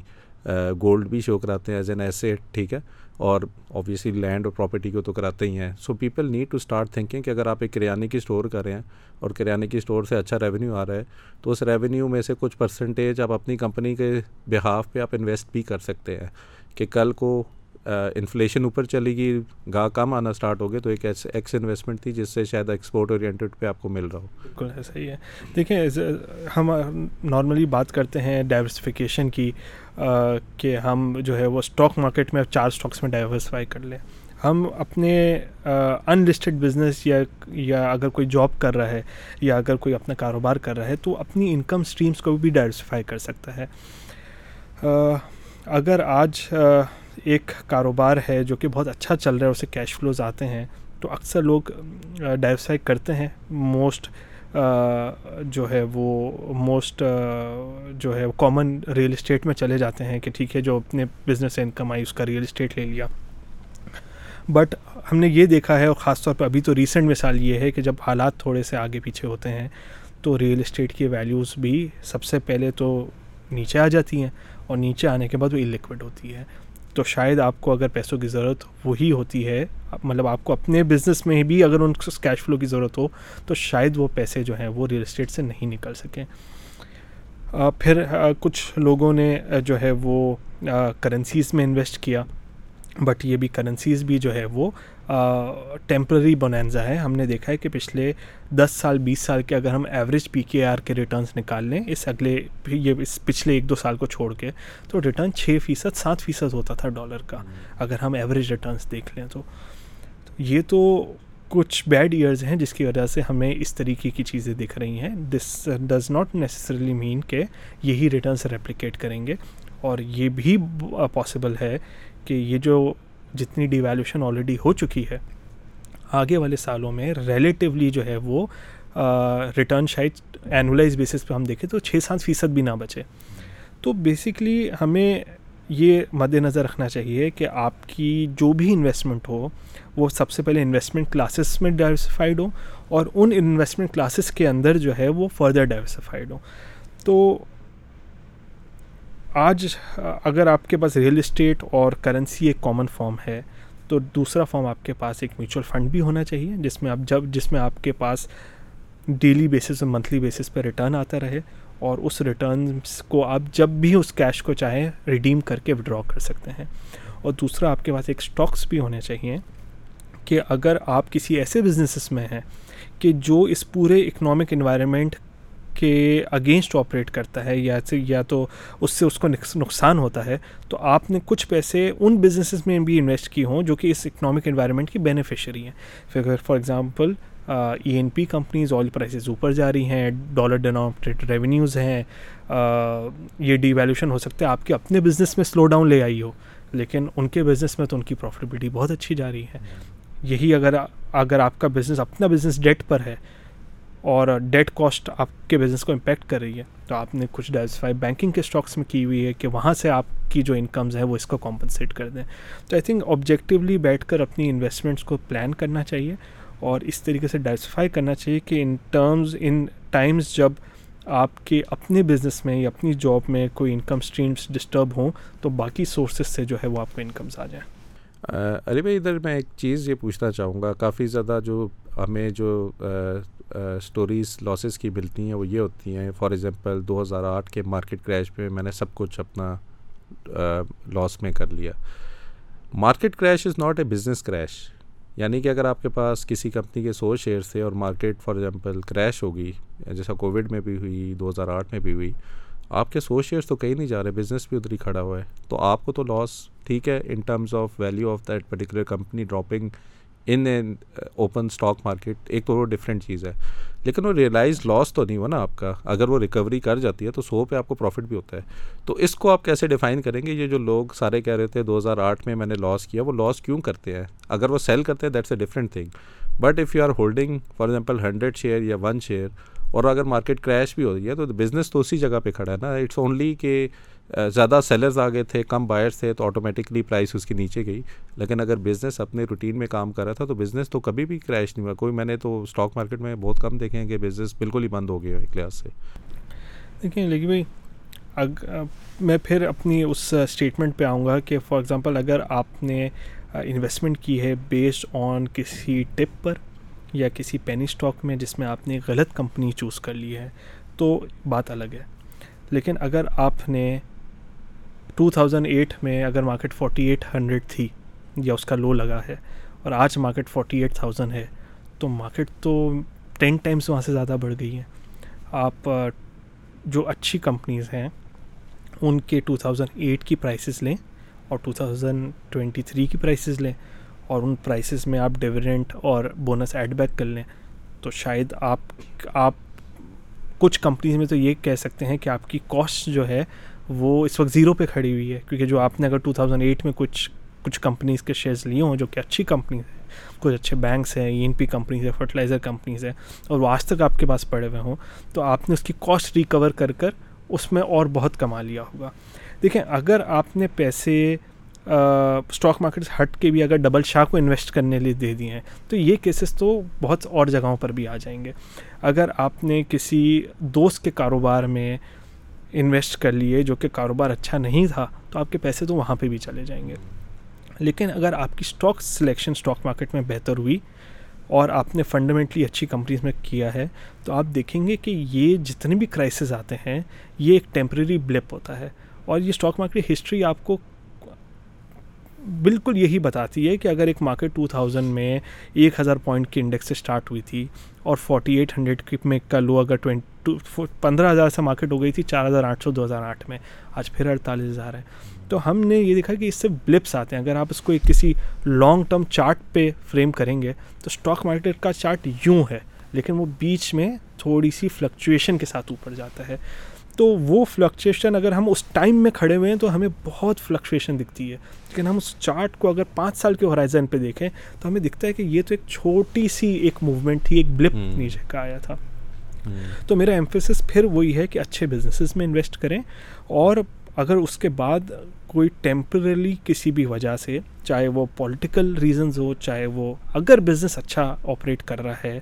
گولڈ بھی شو کراتے ہیں ایز این ایسے ٹھیک ہے؟ اور اوبیسلی لینڈ اور پراپرٹی کو تو کراتے ہی ہیں. So people need to start thinking کہ اگر آپ ایک کریانے کی اسٹور کر رہے ہیں اور کریانے کی اسٹور سے اچھا ریونیو آ رہا ہے، تو اس ریونیو میں سے کچھ پرسنٹیج آپ اپنی کمپنی کے بحاف پہ آپ انویسٹ بھی کر سکتے ہیں کہ کل کو انفلیشن اوپر چلے گی، گاہ کم آنا اسٹارٹ ہو گئے، تو ایک ایکس انویسٹمنٹ تھی جس سے شاید ایکسپورٹ اورینٹیڈ پہ آپ کو مل رہا ہو۔ بالکل ایسا ہی ہے۔ دیکھیں ہم نارملی بات کرتے ہیں ڈائیورسفیکیشن کی کہ ہم جو ہے وہ اسٹاک مارکیٹ میں چار اسٹاکس میں ڈائیورسفائی کر لیں۔ ہم اپنے ان لسٹڈ بزنس یا یا اگر کوئی جاب کر رہا ہے یا اگر کوئی اپنا کاروبار کر رہا ہے، تو اپنی انکم اسٹریمس کو بھی ڈائیورسفائی کر سکتا ہے۔ اگر آج ایک کاروبار ہے جو کہ بہت اچھا چل رہا ہے، اسے کیش فلوز آتے ہیں۔ تو اکثر لوگ ڈائیورسفائی کرتے ہیں۔ موسٹ جو ہے وہ موسٹ جو ہے کامن ریئل اسٹیٹ میں چلے جاتے ہیں کہ ٹھیک ہے، جو اپنے بزنس سے انکم آئی، اس کا ریئل اسٹیٹ لے لیا۔ بٹ ہم نے یہ دیکھا ہے اور خاص طور پہ ابھی تو ریسنٹ مثال یہ ہے کہ جب حالات تھوڑے سے آگے پیچھے ہوتے ہیں، تو ریئل اسٹیٹ کی ویلیوز بھی سب سے پہلے تو نیچے آ جاتی ہیں اور نیچے آنے کے بعد وہ انلیکوڈ ہوتی ہے۔ تو شاید آپ کو اگر پیسوں کی ضرورت وہی ہوتی ہے مطلب آپ کو اپنے بزنس میں بھی اگر ان کو کیش فلو کی ضرورت ہو، تو شاید وہ پیسے جو ہیں وہ ریئل اسٹیٹ سے نہیں نکل سکیں۔ پھر کچھ لوگوں نے جو ہے وہ کرنسیز میں انویسٹ کیا۔ بٹ یہ بھی کرنسیز بھی جو ہے وہ ٹیمپرری بونینزا ہے۔ ہم نے دیکھا ہے کہ پچھلے دس سال، بیس سال کے اگر ہم ایوریج پی کے آر کے ریٹرنس نکال لیں، اس اگلے یہ اس پچھلے ایک دو سال کو چھوڑ کے، تو ریٹرن چھ فیصد، سات فیصد ہوتا تھا ڈالر کا۔ اگر ہم ایوریج ریٹرنس دیکھ لیں تو۔ یہ تو کچھ بیڈ ایئرز ہیں جس کی وجہ سے ہمیں اس طریقے کی چیزیں دکھ رہی ہیں۔ This does not necessarily mean کہ یہی ریٹرنس ریپلیکیٹ کریں گے۔ اور یہ بھی پاسبل ہے کہ یہ جو جتنی ڈیویلوشن آلریڈی ہو چکی ہے، آگے والے سالوں میں ریلیٹیولی جو ہے وہ ریٹرن شاید اینولائز بیسس پہ ہم دیکھیں تو چھ سات فیصد بھی نہ بچے۔ تو بیسکلی ہمیں یہ مد نظر رکھنا چاہیے کہ آپ کی جو بھی انویسٹمنٹ ہو، وہ سب سے پہلے انویسٹمنٹ کلاسز میں ڈائیورسفائڈ ہو اور ان انویسٹمنٹ کلاسز کے اندر جو ہے وہ فردر ڈائیورسفائڈ ہو۔ تو آج، اگر آپ کے پاس ریئل اسٹیٹ اور کرنسی ایک کامن فارم ہے، تو دوسرا فارم آپ کے پاس ایک میوچل فنڈ بھی ہونا چاہیے، جس میں آپ جب، جس میں آپ کے پاس ڈیلی بیسس اور منتھلی بیسس پہ ریٹرن آتا رہے اور اس ریٹرنس کو آپ جب بھی اس کیش کو چاہیں ریڈیم کر کے وڈرا کر سکتے ہیں۔ اور دوسرا آپ کے پاس ایک اسٹاکس بھی ہونے چاہیے کہ اگر آپ کسی ایسے بزنسز میں ہیں کہ جو اس پورے اکنامک انوائرمنٹ کے اگینسٹ آپریٹ کرتا ہے یا یا تو اس سے اس کو نقصان ہوتا ہے، تو آپ نے کچھ پیسے ان بزنسز میں بھی انویسٹ کی ہوں جو کہ اس اکنامک انوائرمنٹ کی بینیفیشری ہیں۔ پھر for example E N P companies oil prices اوپر جا رہی ہیں ڈالر ڈینومیٹیڈ ریونیوز ہیں۔ یہ ڈی ویلیوشن ہو سکتا ہے، آپ کے اپنے بزنس میں سلو ڈاؤن لے آئی ہو، لیکن ان کے بزنس میں تو ان کی پروفیٹیبلٹی بہت اچھی جا رہی ہے۔ یہی اگر اگر آپ کا بزنس اپنا بزنس ڈیٹ پر ہے اور ڈیٹ کاسٹ آپ کے بزنس کو امپیکٹ کر رہی ہے۔ تو آپ نے کچھ ڈائورسفائی بینکنگ کے اسٹاکس میں کی ہوئی ہے کہ وہاں سے آپ کی جو انکمز ہیں وہ اس کو کمپنسیٹ کر دیں۔ تو آئی تھنک آبجیکٹیولی بیٹھ کر اپنی انویسٹمنٹس کو پلان کرنا چاہیے اور اس طریقے سے ڈائورسفائی کرنا چاہیے کہ ان ٹرمز ان ٹائمز جب آپ کے اپنے بزنس میں یا اپنی جاب میں کوئی انکم اسٹریمس ڈسٹرب ہوں تو باقی سورسز سے جو ہے وہ آپ کو انکمز آ جائیں۔ ارے بھائی، ادھر میں ایک چیز یہ پوچھنا چاہوں گا۔ کافی زیادہ جو ہمیں جو اسٹوریز لاسز کی ملتی ہیں، وہ یہ ہوتی ہیں فار ایگزامپل دو ہزار آٹھ کے مارکیٹ کریش میں میں نے سب کچھ اپنا لاس میں کر لیا۔ Market crash is not a business crash یعنی کہ اگر آپ کے پاس کسی کمپنی کے سو شیئرس تھے اور مارکیٹ فار ایگزامپل کریش ہوگی جیسا کووڈ میں بھی ہوئی، دو ہزار آٹھ میں بھی ہوئی، آپ کے سو شیئرس تو کہیں نہیں جا رہے بزنس بھی ادھر ہی کھڑا ہوا ہے۔ تو آپ کو تو لاس ٹھیک ہے in terms of value of that particular company dropping in an open stock market ایک تو وہ ڈفرینٹ چیز ہے۔ لیکن وہ ریئلائز لاس تو نہیں ہوا نا آپ کا۔ اگر وہ ریکوری کر جاتی ہے تو سو پہ آپ کو پروفٹ بھی ہوتا ہے۔ تو اس کو آپ کیسے ڈیفائن کریں گے؟ یہ جو لوگ سارے کہہ رہے تھے دو ہزار آٹھ میں میں نے لاس کیا، وہ لاس کیوں کرتے ہیں؟ اگر وہ سیل کرتے ہیں that's a different thing but if you are holding for example hundred share or one share اور اگر مارکیٹ کریش بھی ہو رہی ہے، تو بزنس تو اسی جگہ پہ کھڑا ہے نا۔ اٹس اونلی کہ زیادہ سیلرز آگے تھے، کم بائرس تھے، تو آٹومیٹکلی پرائس اس کی نیچے گئی۔ لیکن اگر بزنس اپنے روٹین میں کام کر رہا تھا، تو بزنس تو کبھی بھی کریش نہیں ہوا۔ کوئی میں نے تو اسٹاک مارکیٹ میں بہت کم دیکھے ہیں کہ بزنس بالکل ہی بند ہو گیا ایک لحاظ سے۔ دیکھیں لیکن بھائی اگر میں پھر اپنی اس اسٹیٹمنٹ پہ آؤں گا کہ فار ایگزامپل اگر آپ نے انویسٹمنٹ کی ہے بیسڈ آن کسی ٹپ پر یا کسی پینی اسٹاک میں جس میں آپ نے غلط کمپنی چوز کر لی ہے، تو بات الگ ہے۔ لیکن اگر آپ نے ٹو تھاؤزنڈ ایٹ میں اگر مارکیٹ فورٹی ایٹ ہنڈریڈ تھی یا اس کا لو لگا ہے اور آج مارکیٹ فورٹی ایٹ تھاؤزنڈ ہے، تو مارکیٹ تو ٹین ٹائمس وہاں سے زیادہ بڑھ گئی ہیں آپ، جو اچھی کمپنیز ہیں، ان کے ٹو تھاؤزنڈ ایٹ کی پرائسز لیں اور ٹو تھاؤزنڈ ٹوینٹی تھری کی پرائسز لیں اور ان پرائسز میں آپ ڈویڈنٹ اور بونس ایڈ بیک کر لیں، تو شاید آپ آپ کچھ کمپنیز میں تو یہ کہہ سکتے ہیں کہ آپ کی کاسٹ جو ہے وہ اس وقت زیرو پہ کھڑی ہوئی ہے، کیونکہ جو آپ نے اگر ٹو تھاؤزنڈ ایٹ میں کچھ کچھ کمپنیز کے شیئرز لیے ہوں، جو کہ اچھی کمپنیز ہیں، کچھ اچھے بینکس ہیں ای این پی کمپنیز ہیں فرٹیلائزر کمپنیز ہیں، اور وہ آج تک آپ کے پاس پڑے ہوئے ہوں، تو آپ نے اس کی کاسٹ ریکور کر کر اس میں اور بہت کما لیا ہوگا۔ دیکھیں، اگر آپ نے پیسے اسٹاک مارکیٹ سے ہٹ کے بھی اگر ڈبل شاہ کو انویسٹ کرنے لیے دے دیے ہیں، تو یہ کیسز تو بہت اور جگہوں پر بھی آ جائیں گے۔ اگر آپ نے کسی دوست کے کاروبار میں انویسٹ کر لیے جو کہ کاروبار اچھا نہیں تھا، تو آپ کے پیسے تو وہاں پہ بھی چلے جائیں گے۔ لیکن اگر آپ کی اسٹاک سلیکشن اسٹاک مارکیٹ میں بہتر ہوئی اور آپ نے فنڈامنٹلی اچھی کمپنیز میں کیا ہے، تو آپ دیکھیں گے کہ یہ جتنے بھی کرائسز آتے ہیں، یہ ایک ٹیمپریری بلپ ہوتا ہے۔ اور یہ اسٹاک مارکیٹ ہسٹری آپ کو بالکل یہی بتاتی ہے کہ اگر ایک مارکیٹ ٹو تھاؤزنڈ میں ایک ہزار پوائنٹ کی انڈیکس سے اسٹارٹ ہوئی تھی اور فورٹی ایٹ ہنڈریڈ کی میں کا لو اگر ٹوینٹی پندرہ ہزار سے مارکیٹ ہو گئی تھی، چار ہزار آٹھ سو، دو ہزار آٹھ میں۔ آج پھر اڑتالیس ہزار ہے۔ تو ہم نے یہ دیکھا کہ اس سے بلپس آتے ہیں۔ اگر آپ اس کو ایک کسی لانگ ٹرم چارٹ پہ فریم کریں گے، تو اسٹاک مارکیٹ کا چارٹ یوں ہے، لیکن وہ بیچ میں تھوڑی سی فلکچویشن کے ساتھ اوپر جاتا ہے۔ تو وہ فلکچویشن اگر ہم اس ٹائم میں کھڑے ہوئے ہیں، تو ہمیں بہت فلکچویشن دکھتی ہے۔ لیکن ہم اس چارٹ کو اگر پانچ سال کے ہورائزن پہ دیکھیں تو ہمیں دکھتا ہے کہ یہ تو ایک چھوٹی سی ایک موومنٹ تھی ایک بلپ نیچے کا آیا تھا۔ تو میرا ایمفیسس پھر وہی ہے کہ اچھے بزنسز میں انویسٹ کریں۔ اور اگر اس کے بعد کوئی ٹیمپرلی کسی بھی وجہ سے چاہے وہ پولیٹیکل ریزنز ہو چاہے وہ اگر بزنس اچھا آپریٹ کر رہا ہے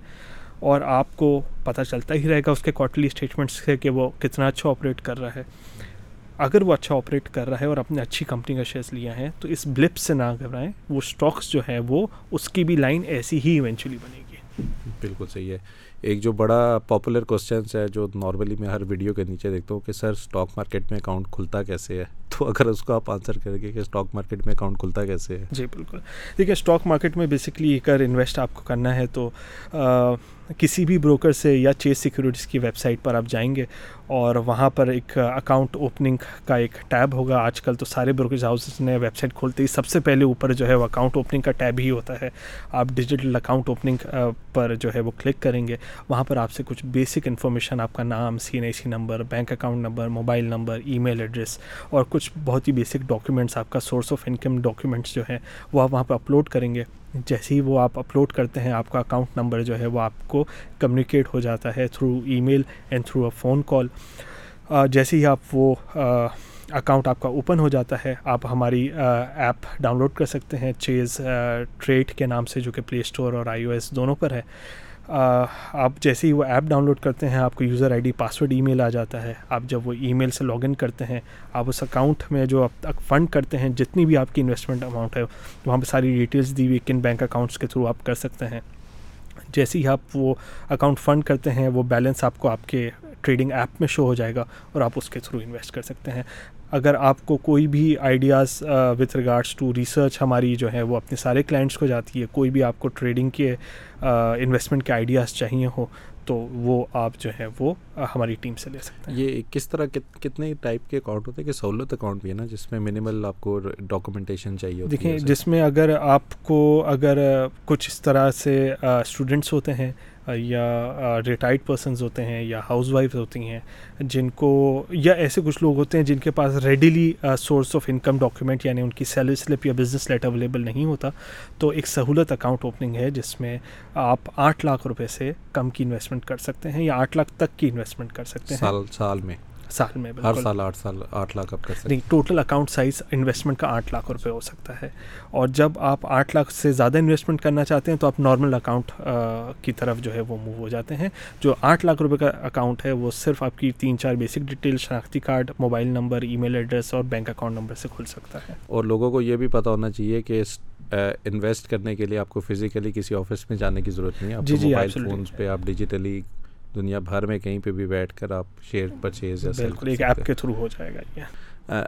اور آپ کو پتہ چلتا ہی رہے گا اس کے کوارٹرلی اسٹیٹمنٹس سے کہ وہ کتنا اچھا آپریٹ کر رہا ہے۔ اگر وہ اچھا آپریٹ کر رہا ہے اور اپنے اچھی کمپنی کا شیئرس لیا ہے تو اس بلپ سے نہ گھبرائیں۔ وہ اسٹاکس جو ہے وہ اس کی بھی لائن ایسی ہی ایونچولی بنے گی۔ بالکل صحیح ہے۔ ایک جو بڑا پاپولر کوشچنس ہے جو نارملی میں ہر ویڈیو کے نیچے دیکھتا ہوں کہ سر اسٹاک مارکیٹ میں اکاؤنٹ کھلتا کیسے ہے؟ تو اگر اس کو آپ آنسر کریں گے کہ اسٹاک مارکیٹ میں اکاؤنٹ کھلتا کیسے ہے؟ جی بالکل۔ دیکھیے اسٹاک مارکیٹ میں بیسکلی اگر انویسٹ آپ کو کرنا ہے تو کسی بھی بروکر سے یا چیز سیکورٹیز کی ویب سائٹ پر آپ جائیں گے اور وہاں پر ایک اکاؤنٹ اوپننگ کا ایک ٹیب ہوگا۔ آج کل تو سارے بروکریج ہاؤسز نے ویب سائٹ کھولتے ہی سب سے پہلے اوپر جو ہے وہ اکاؤنٹ اوپننگ کا ٹیب ہی ہوتا ہے۔ آپ ڈیجیٹل اکاؤنٹ اوپننگ پر جو ہے وہ کلک کریں گے۔ وہاں پر آپ سے کچھ بیسک انفارمیشن آپ کا نام C N I C number bank account number mobile number email address اور کچھ بہت ہی بیسک ڈاکیومنٹس آپ کا سورس آف انکم ڈاکیومنٹس جو ہیں، وہ آپ وہاں پہ اپلوڈ کریں گے۔ جیسے ہی وہ آپ اپلوڈ کرتے ہیں، آپ کا اکاؤنٹ نمبر جو ہے وہ آپ کو کمیونیکیٹ ہو جاتا ہے through email and through a phone call جیسے ہی آپ وہ اکاؤنٹ آپ کا اوپن ہو جاتا ہے، آپ ہماری ایپ ڈاؤن لوڈ کر سکتے ہیں۔ چیز ٹریٹ کے نام سے جو کہ پلے اسٹور اور آئی او ایس دونوں پر ہے۔ آپ جیسے ہی وہ ایپ ڈاؤن لوڈ کرتے ہیں، آپ کو user I D, password, email آ جاتا ہے۔ آپ جب وہ ای میل سے لاگ ان کرتے ہیں، آپ اس اکاؤنٹ میں جو اب تک فنڈ کرتے ہیں، جتنی بھی آپ کی انویسٹمنٹ اماؤنٹ ہے، وہاں پہ ساری ڈیٹیلس دی ہوئی کن بینک اکاؤنٹس کے تھرو آپ کر سکتے ہیں۔ جیسے ہی آپ وہ اکاؤنٹ فنڈ کرتے ہیں، وہ بیلنس آپ کو آپ کے ٹریڈنگ ایپ میں شو ہو جائے گا اور آپ اس کے تھرو انویسٹ کر سکتے ہیں۔ اگر آپ کو کوئی بھی ideas with regards to research ہماری جو ہے وہ اپنے سارے کلائنٹس کو جاتی ہے کوئی بھی آپ کو ٹریڈنگ کے انویسٹمنٹ کے آئیڈیاز چاہیے ہوں تو وہ آپ جو ہے وہ ہماری ٹیم سے لے سکتے ہیں۔ یہ کس طرح کتنے ٹائپ کے اکاؤنٹ ہوتے ہیں؟ کہ سہولت اکاؤنٹ بھی ہے نا جس میں منیمل آپ کو ڈاکومنٹیشن چاہیے دیکھیں جس میں اگر آپ کو اگر کچھ اس طرح سے اسٹوڈنٹس ہوتے ہیں یا ریٹائرڈ پرسنز ہوتے ہیں یا ہاؤس وائف ہوتی ہیں، جن کو، یا ایسے کچھ لوگ ہوتے ہیں جن کے پاس readily source of income document یعنی ان کی سیلری سلپ یا بزنس لیٹ اویلیبل نہیں ہوتا، تو ایک سہولت اکاؤنٹ اوپننگ ہے جس میں آپ آٹھ لاکھ روپے سے کم کی انویسٹمنٹ کر سکتے ہیں یا آٹھ لاکھ تک کی انویسٹمنٹ کر سکتے ہیں۔ سال میں۔ سال میں ہر سال آٹھ سال آٹھ لاکھ اب کر سکتے نہیں ٹوٹل اکاؤنٹ سائز انویسٹمنٹ کا آٹھ لاکھ روپے ہو سکتا ہے۔ اور جب آپ آٹھ لاکھ سے زیادہ انویسٹمنٹ کرنا چاہتے ہیں تو آپ نارمل اکاؤنٹ کی طرف جو ہے وہ موو ہو جاتے ہیں۔ جو آٹھ لاکھ روپے کا اکاؤنٹ ہے وہ صرف آپ کی تین چار بیسک ڈیٹیل شناختی card mobile number email address اور بینک اکاؤنٹ نمبر سے کھل سکتا ہے۔ اور لوگوں کو یہ بھی پتہ ہونا چاہیے کہ انویسٹ کرنے کے لیے آپ کو فزیکلی کسی آفس میں جانے کی ضرورت نہیں ہے۔ جی جی موبائل فونس پہ آپ ڈیجیٹلی دنیا بھر میں کہیں پہ بھی بیٹھ کر آپ شیئر پرچیز بالکل ایک ایپ کے تھرو ہو جائے گا یہ۔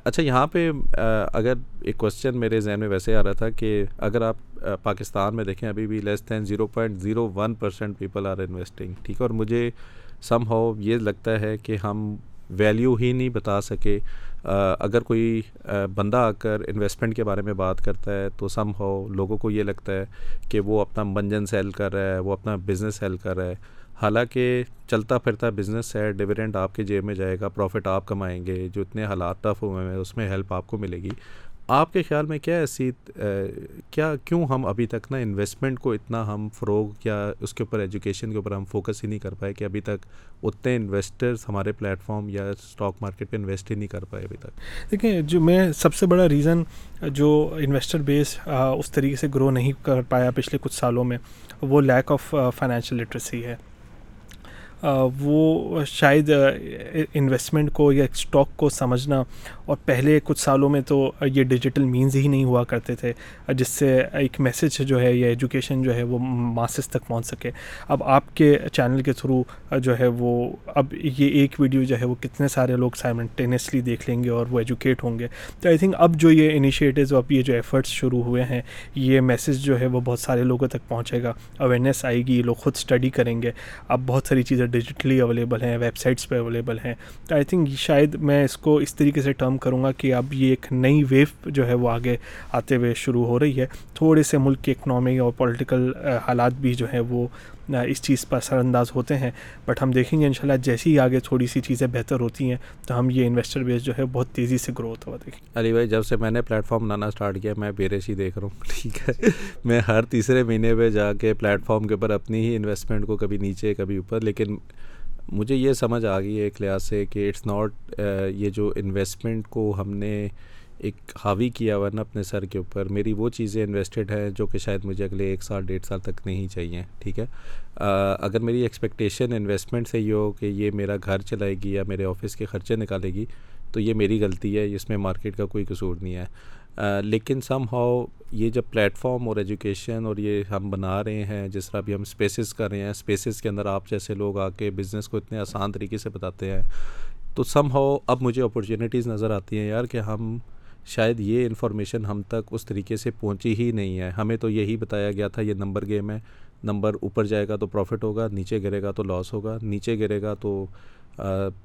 اچھا یہاں پہ اگر ایک کوشچن میرے ذہن میں ویسے آ رہا تھا کہ اگر آپ پاکستان میں دیکھیں ابھی بھی less than zero point zero one percent people are investing ٹھیک ہے؟ اور مجھے سم ہاؤ یہ لگتا ہے کہ ہم ویلیو ہی نہیں بتا سکے۔ اگر کوئی بندہ آ کر انویسٹمنٹ کے بارے میں بات کرتا ہے تو سم ہاؤ لوگوں کو یہ لگتا ہے کہ وہ اپنا منجن سیل کر رہا ہے وہ اپنا بزنس سیل کر رہا ہے۔ حالانکہ چلتا پھرتا بزنس ہے ڈویڈنڈ آپ کے جیب میں جائے گا پروفٹ آپ کمائیں گے، جو اتنے حالات ٹف ہوئے ہیں، اس میں ہیلپ آپ کو ملے گی۔ آپ کے خیال میں کیا ایسی کیا کیوں ہم ابھی تک نا انویسٹمنٹ کو اتنا ہم فروغ یا اس کے اوپر ایجوکیشن کے اوپر ہم فوکس ہی نہیں کر پائے کہ ابھی تک اتنے انویسٹرز ہمارے پلیٹ فارم یا اسٹاک مارکیٹ پہ انویسٹ ہی نہیں کر پائے ابھی تک؟ دیکھیں، جو میں سب سے بڑا ریزن جو انویسٹر بیس اس طریقے سے گرو نہیں کر پایا پچھلے کچھ سالوں میں، وہ لیک آف فائنینشیل لٹریسی ہے۔ وہ شاید انویسٹمنٹ کو یا اسٹاک کو سمجھنا اور پہلے کچھ سالوں میں تو یہ ڈیجیٹل مینز ہی نہیں ہوا کرتے تھے، جس سے ایک میسج جو ہے یا ایجوکیشن جو ہے وہ ماسز تک پہنچ سکے۔ اب آپ کے چینل کے تھرو جو ہے وہ، اب یہ ایک ویڈیو جو ہے وہ کتنے سارے لوگ سائمنٹینیسلی دیکھ لیں گے اور وہ ایجوکیٹ ہوں گے۔ تو آئی تھنک اب جو یہ انیشیٹوز اب یہ جو ایفرٹس شروع ہوئے ہیں، یہ میسج جو ہے وہ بہت سارے لوگوں تک پہنچے گا۔ اویئرنیس آئے گی، لوگ خود اسٹڈی کریں گے۔ اب بہت ساری چیزیں ڈیجیٹلی اویلیبل ہیں ویب سائٹس پہ اویلیبل ہیں. تو آئی تھنک شاید میں اس کو اس طریقے سے ٹرم کروں گا کہ اب یہ ایک نئی ویو جو ہے وہ آگے آتے ہوئے شروع ہو رہی ہے. تھوڑے سے ملک کی اکنامی اور پولیٹیکل حالات بھی جو ہے وہ اس چیز پر اثر انداز ہوتے ہیں۔ بٹ ہم دیکھیں گے انشاءاللہ جیسے ہی آگے تھوڑی سی چیزیں بہتر ہوتی ہیں، تو ہم یہ انویسٹر بیس جو ہے بہت تیزی سے گرو ہوتا ہوا دیکھیں۔ علی بھائی، جب سے میں نے پلیٹ فارم بنانا اسٹارٹ کیا، میں بیرش ہی دیکھ رہا ہوں۔ ٹھیک ہے۔ میں ہر تیسرے مہینے پہ جا کے پلیٹ فارم کے اوپر اپنی ہی انویسٹمنٹ کو کبھی نیچے، کبھی اوپر، لیکن مجھے یہ سمجھ آ گئی ہے ایک لحاظ سے کہ اٹس ناٹ یہ جو انویسٹمنٹ کو ہم نے ایک حاوی کیا ہوا نا اپنے سر کے اوپر میری وہ چیزیں انویسٹڈ ہیں جو کہ شاید مجھے اگلے ایک سال ڈیڑھ سال تک نہیں چاہیے، ٹھیک ہے؟ اگر میری ایکسپیکٹیشن انویسٹمنٹ سے یہ ہو کہ یہ میرا گھر چلائے گی یا میرے آفس کے خرچے نکالے گی، تو یہ میری غلطی ہے، اس میں مارکیٹ کا کوئی قصور نہیں ہے۔ لیکن سم ہاؤ یہ جب پلیٹ فارم اور ایجوکیشن اور یہ ہم بنا رہے ہیں، جس طرح بھی ہم اسپیسیز کر رہے ہیں اسپیسیز کے اندر آپ جیسے لوگ آ کے بزنس کو اتنے آسان طریقے سے بتاتے ہیں، تو سم ہاؤ اب مجھے اپرچونیٹیز نظر آتی ہیں یار کہ ہم شاید یہ انفارمیشن ہم تک اس طریقے سے پہنچی ہی نہیں ہے۔ ہمیں تو یہی بتایا گیا تھا، یہ نمبر گیم ہے۔ نمبر اوپر جائے گا تو پروفٹ ہوگا، نیچے گرے گا تو لاس ہوگا۔ نیچے گرے گا تو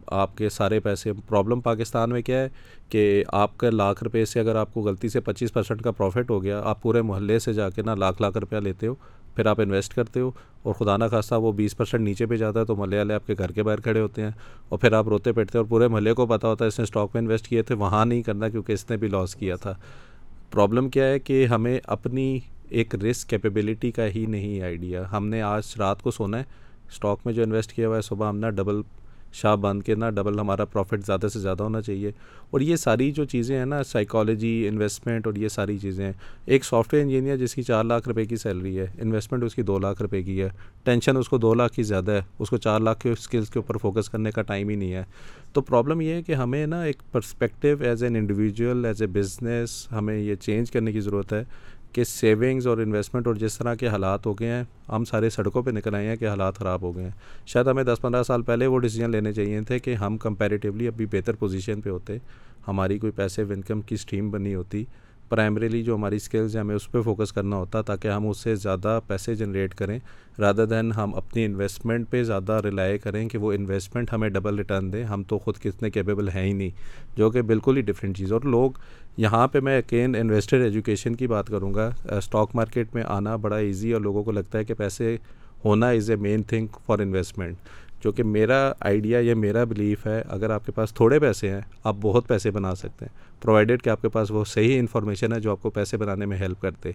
آپ کے سارے پیسے۔ پرابلم پاکستان میں کیا ہے کہ آپ کا لاکھ روپے سے اگر آپ کو غلطی سے پچیس پرسنٹ کا پروفٹ ہو گیا، آپ پورے محلے سے جا کے نا لاکھ لاکھ روپیہ لیتے ہو۔ پھر آپ انویسٹ کرتے ہو اور خدا نہ خاصہ وہ بیس پرسینٹ نیچے پہ جاتا ہے تو محلے والے آپ کے گھر کے باہر کھڑے ہوتے ہیں اور پھر آپ روتے پیٹتے ہیں اور پورے محلے کو پتہ ہوتا ہے اس نے اسٹاک میں انویسٹ کیے تھے، وہاں نہیں کرنا کیونکہ اس نے بھی لاس کیا تھا۔ پرابلم کیا ہے کہ ہمیں اپنی ایک رسک کیپیبلٹی کا ہی نہیں آئیڈیا ہم نے آج رات کو سونا ہے اسٹاک میں جو انویسٹ کیا ہوا ہے، صبح ہم نے ڈبل شاہ بند کے نا ڈبل ہمارا پروفٹ زیادہ سے زیادہ ہونا چاہیے۔ اور یہ ساری جو چیزیں ہیں نا سائیکالوجی انویسٹمنٹ اور یہ ساری چیزیں ہیں۔ ایک سافٹ ویئر انجینئر جس کی چار لاکھ روپے کی سیلری ہے انویسٹمنٹ اس کی دو لاکھ روپے کی ہے۔ ٹینشن اس کو دو لاکھ کی زیادہ ہے۔ اس کو چار لاکھ کے اسکلس کے اوپر فوکس کرنے کا ٹائم ہی نہیں ہے۔ تو پرابلم یہ ہے کہ ہمیں نا ایک perspective as an individual as a business ہمیں یہ چینج کرنے کی ضرورت ہے۔ کہ سیونگز اور انویسٹمنٹ اور جس طرح کے حالات ہو گئے ہیں، ہم سارے سڑکوں پہ نکل آئے ہیں کہ حالات خراب ہو گئے ہیں۔ شاید ہمیں دس پندرہ سال پہلے وہ ڈیسیجن لینے چاہیے تھے کہ ہم کمپیریٹیولی ابھی بہتر پوزیشن پہ ہوتے، ہماری کوئی پیسے انکم کی اسٹریم بنی ہوتی۔ پرائمریلی جو ہماری اسکلز ہیں، ہمیں اس پہ فوکس کرنا ہوتا تاکہ ہم اس سے زیادہ پیسے جنریٹ کریں۔ رادر دین ہم اپنی انویسٹمنٹ پہ زیادہ ریلائی کریں کہ وہ انویسٹمنٹ ہمیں ڈبل ریٹرن دیں ہم تو خود کتنے کیپیبل ہیں ہی نہیں، جو کہ بالکل ہی ڈفرینٹ چیز۔ اور لوگ، یہاں پہ میں اکین انویسٹر ایجوکیشن کی بات کروں گا۔ uh, اسٹاک مارکیٹ میں آنا بڑا ایزی اور لوگوں کو لگتا ہے کہ پیسے ہونا is a main thing for investment جو کہ میرا آئیڈیا یا میرا بلیف ہے، اگر آپ کے پاس تھوڑے پیسے ہیں، آپ بہت پیسے بنا سکتے ہیں۔ پرووائڈیڈ کہ آپ کے پاس وہ صحیح انفارمیشن ہے جو آپ کو پیسے بنانے میں ہیلپ کرتے۔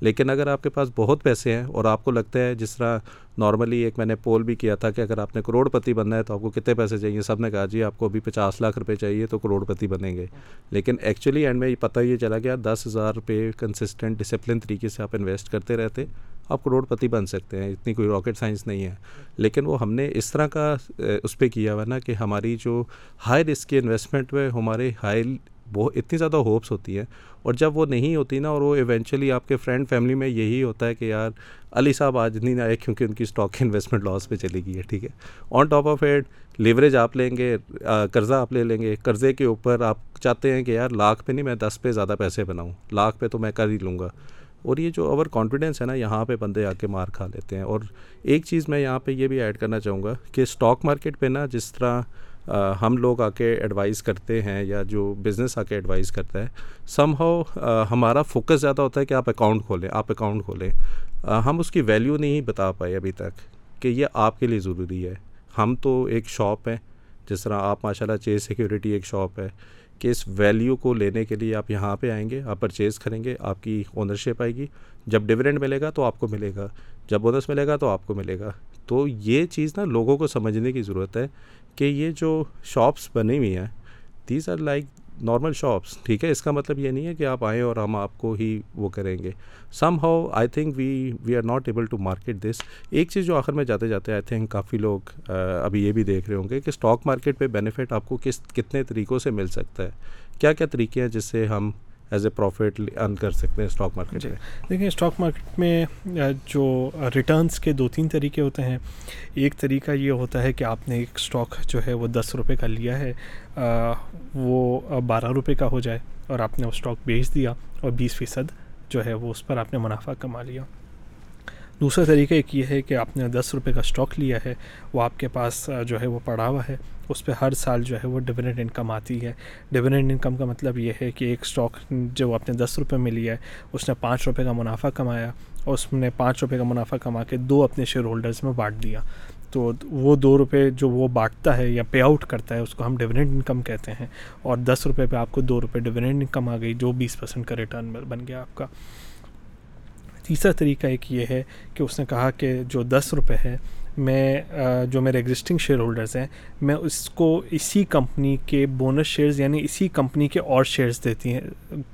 لیکن اگر آپ کے پاس بہت پیسے ہیں اور آپ کو لگتا ہے جس طرح نارملی ایک میں نے پول بھی کیا تھا کہ اگر آپ نے کروڑ پتی بننا ہے تو آپ کو کتنے پیسے چاہیے؟ سب نے کہا جی آپ کو ابھی پچاس لاکھ روپے چاہیے تو کروڑ پتی بنیں گے۔ لیکن ایکچولی اینڈ میں یہ پتہ یہ چلا گیا دس ہزار روپے کنسسٹنٹ ڈسپلن طریقے سے آپ انویسٹ کرتے رہتے۔ آپ کروڑ پتی بن سکتے ہیں، اتنی کوئی راکٹ سائنس نہیں ہے۔ لیکن وہ ہم نے اس طرح کا اس پہ کیا ہوا نا کہ ہماری جو ہائی رسک کی انویسٹمنٹ میں ہمارے ہائی بہت اتنی زیادہ ہوپس ہوتی ہیں۔ اور جب وہ نہیں ہوتی نا، اور وہ ایونچولی آپ کے فرینڈ فیملی میں یہی ہوتا ہے کہ یار، علی صاحب آج نہیں آئے کیونکہ ان کی اسٹاک انویسٹمنٹ لاس پہ چلی گئی ہے، ٹھیک ہے۔ On top of add leverage آپ لیں گے قرضہ آپ لے لیں گے۔ قرضے کے اوپر آپ چاہتے ہیں کہ یار، لاکھ پہ نہیں، میں دس پہ زیادہ پیسے بناؤں، لاکھ پہ تو میں کر ہی لوں گا۔ اور یہ جو اوور کانفیڈینس ہے نا، یہاں پہ بندے آ کے مار کھا لیتے ہیں۔ اور ایک چیز میں یہاں پہ یہ بھی ایڈ کرنا چاہوں گا کہ اسٹاک مارکیٹ پہ نا جس طرح ہم لوگ آ کے ایڈوائز کرتے ہیں یا جو بزنس آ کے ایڈوائز کرتا ہے سم ہاؤ ہمارا فوکس زیادہ ہوتا ہے کہ آپ اکاؤنٹ کھولیں، آپ اکاؤنٹ کھولیں۔ ہم اس کی ویلیو نہیں بتا پائے ابھی تک کہ یہ آپ کے لیے ضروری ہے۔ ہم تو ایک شاپ ہیں، جس طرح آپ ماشاء اللہ چیز سیکورٹی ایک شاپ ہے۔ کہ اس ویلیو کو لینے کے لیے آپ یہاں پہ آئیں گے، آپ پرچیز کریں گے، آپ کی اونرشپ آئے گی جب ڈویڈنڈ ملے گا تو آپ کو ملے گا، جب بونس ملے گا تو آپ کو ملے گا۔ تو یہ چیز نا لوگوں کو سمجھنے کی ضرورت ہے کہ یہ جو شاپس بنی ہوئی ہیں these are like normal shops ٹھیک ہے؟ اس کا مطلب یہ نہیں ہے کہ آپ آئیں اور ہم آپ کو ہی وہ کریں گے. Somehow I think we we are not able to market this ایک چیز جو آخر میں جاتے جاتے آئی تھنک کافی لوگ ابھی یہ بھی دیکھ رہے ہوں گے کہ اسٹاک مارکیٹ پہ بینیفٹ آپ کو کس، کتنے طریقوں سے مل سکتا ہے؟ کیا کیا طریقے ہیں جس سے ہم ایز اے پروفٹ ارن کر سکتے ہیں اسٹاک مارکیٹ جی۔ دیکھیں اسٹاک مارکیٹ میں جو ریٹرنس کے دو تین طریقے ہوتے ہیں۔ ایک طریقہ یہ ہوتا ہے کہ آپ نے ایک اسٹاک جو ہے وہ دس روپے کا لیا ہے وہ بارہ روپے کا ہو جائے اور آپ نے وہ اسٹاک بیچ دیا اور بیس فیصد جو ہے وہ اس پر آپ نے منافع کما لیا۔ دوسرا طریقہ ایک یہ ہے کہ آپ نے دس روپے کا اسٹاک لیا ہے، وہ آپ کے پاس جو ہے وہ پڑا ہوا ہے، اس پہ ہر سال جو ہے وہ ڈویڈنڈ انکم آتی ہے۔ ڈویڈنڈ انکم کا مطلب یہ ہے کہ ایک اسٹاک جو آپ نے دس روپے میں لیا ہے، اس نے پانچ روپے کا منافع کمایا، اور اس نے پانچ روپے کا منافع کما کے دو اپنے شیئر ہولڈرز میں بانٹ دیا۔ تو وہ دو روپے جو وہ بانٹتا ہے یا پے آؤٹ کرتا ہے، اس کو ہم ڈویڈنڈ انکم کہتے ہیں۔ اور دس روپے پہ آپ کو دو روپے ڈویڈنڈ انکم آ گئی، جو بیس پرسینٹ کا ریٹرن بن گیا آپ کا۔ تیسرا طریقہ ایک یہ ہے کہ اس نے کہا کہ جو دس روپے ہے میں جو میرے ایگزسٹنگ شیئر ہولڈرز ہیں، میں اس کو اسی کمپنی کے بونس شیئرز یعنی اسی کمپنی کے اور شیئرز دیتی ہیں،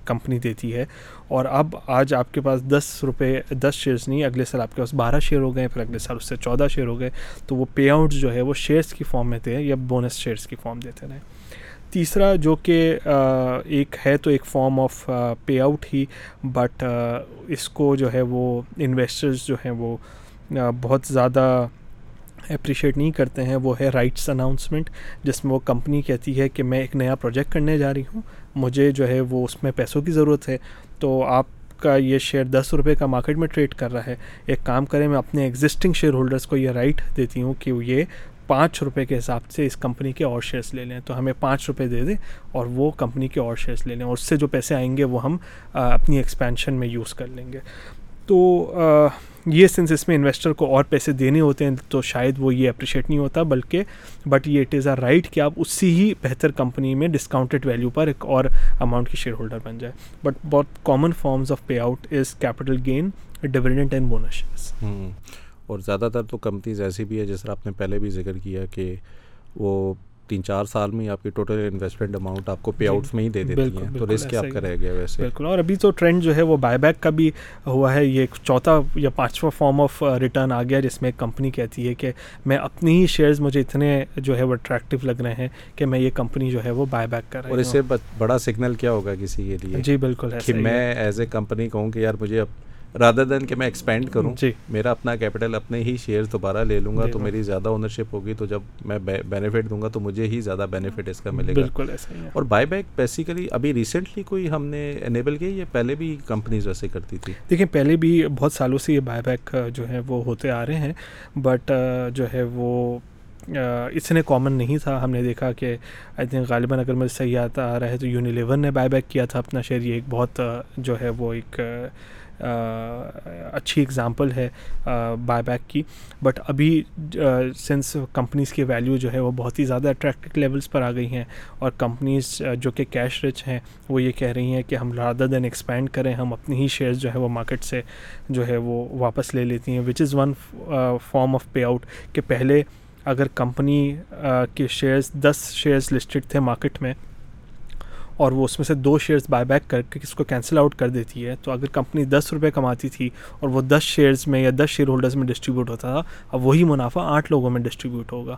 کمپنی دیتی ہے۔ اور اب آج آپ کے پاس دس روپے، دس شیئرز نہیں، اگلے سال آپ کے پاس بارہ شیئر ہو گئے پھر اگلے سال اس سے چودہ شیئر ہو گئے تو وہ پے آؤٹس جو ہے وہ شیئرس کی فارم میں تھے یا بونس شیئرس کی فارم دیتے رہے۔ تیسرا جو کہ ایک ہے تو ایک فارم آف پے آؤٹ ہی بٹ اس کو جو ہے وہ انویسٹرز جو ہیں وہ بہت زیادہ اپریشیٹ نہیں کرتے ہیں۔ وہ ہے رائٹس اناؤنسمنٹ جس میں وہ کمپنی کہتی ہے کہ میں ایک نیا پروجیکٹ کرنے جا رہی ہوں، مجھے جو ہے وہ اس میں پیسوں کی ضرورت ہے۔ تو آپ کا یہ شیئر دس روپے کا مارکیٹ میں ٹریڈ کر رہا ہے۔ ایک کام کریں، میں اپنے ایگزسٹنگ شیئر ہولڈرس کو یہ رائٹ دیتی ہوں کہ یہ پانچ روپے کے حساب سے اس کمپنی کے اور شیئرس لے لیں، تو ہمیں پانچ روپے دے دیں اور وہ کمپنی کے اور شیئرس لے لیں۔ اور اس سے جو پیسے آئیں گے وہ ہم اپنی ایکسپینشن میں یوز کر لیں گے۔ تو یہ سنس اس میں انویسٹر کو اور پیسے دینے ہوتے ہیں تو شاید وہ یہ اپریشیٹ نہیں ہوتا، بلکہ بٹ یہ اٹ از اے رائٹ کہ آپ اسی ہی بہتر کمپنی میں ڈسکاؤنٹڈ ویلیو پر ایک اور اماؤنٹ کی شیئر ہولڈر بن جائے بٹ بہت common forms of payout is capital gain dividend and bonus اور زیادہ تر تو کمپنیز ایسی بھی ہے جس طرح آپ نے پہلے بھی ذکر کیا کہ وہ تین چار سال میں آپ کی ٹوٹل انویسٹمنٹ اماؤنٹ آپ کو پے آؤٹس میں ہی دے دیتی ہیں۔ تو رسک آپ کا رہ گیا ویسے؟ بالکل اور ابھی تو ٹرینڈ جو ہے وہ بائی بیک کا بھی ہوا ہے۔ یہ چوتھا یا پانچواں فارم آف ریٹرن آ گیا جس میں کمپنی کہتی ہے کہ میں اپنی ہی شیئرز مجھے اتنے جو ہے وہ اٹریکٹیو لگ رہے ہیں کہ میں یہ کمپنی جو ہے وہ بائی بیک کر رہا ہوں۔ اور اس سے بڑا سگنل کیا ہوگا کسی کے لیے؟ جی بالکل کہ میں ایز اے کمپنی کہوں کہ یار مجھے اب رادر دین کہ میں ایکسپینڈ کروں جی۔ میرا اپنا کیپٹل اپنے ہی شیئر دوبارہ لے لوں گا تو میری زیادہ اونرشپ ہوگی تو جب میں بینیفٹ دوں گا تو مجھے ہی زیادہ بینیفٹ اس کا ملے گا۔ بالکل ایسا ہی اور بائی بیک بیسیکلی ابھی ریسنٹلی کوئی ہم نے انیبل کی یا پہلے بھی کمپنیز ویسے کرتی تھی؟ دیکھیں پہلے بھی بہت سالوں سے یہ بائی بیک جو ہے وہ ہوتے آ رہے ہیں بٹ جو ہے وہ اتنے کامن نہیں تھا۔ ہم نے دیکھا کہ آئی تھنک غالباً اگر مجھے صحیح آتا آ رہا ہے تو یونیلیور نے بائی بیک کیا تھا اپنا شیئر یہ ایک بہت جو ہے وہ ایک اچھی اگزامپل ہے بائی بیک کی۔ بٹ ابھی سنس کمپنیز کی ویلیو جو ہے، وہ بہت ہی زیادہ اٹریکٹو لیولس پر آ گئی ہیں۔ اور کمپنیز جو کہ کیش رچ ہیں، وہ یہ کہہ رہی ہیں کہ ہم رادر دین ایکسپینڈ کریں، ہم اپنی ہی شیئرز جو ہے، وہ مارکیٹ سے جو ہے، وہ واپس لے لیتی ہیں۔ Which is one form of payout کہ پہلے اگر کمپنی کے شیئرز دس شیئرز لسٹڈ تھے مارکیٹ میں اور وہ اس میں سے دو شیئرز بائی بیک کر کے اس کو کینسل آؤٹ کر دیتی ہے تو اگر کمپنی دس روپے کماتی تھی اور وہ دس شیئرز میں یا دس شیئر ہولڈرز میں ڈسٹریبیوٹ ہوتا تھا اب وہی منافع آٹھ لوگوں میں ڈسٹریبیوٹ ہوگا۔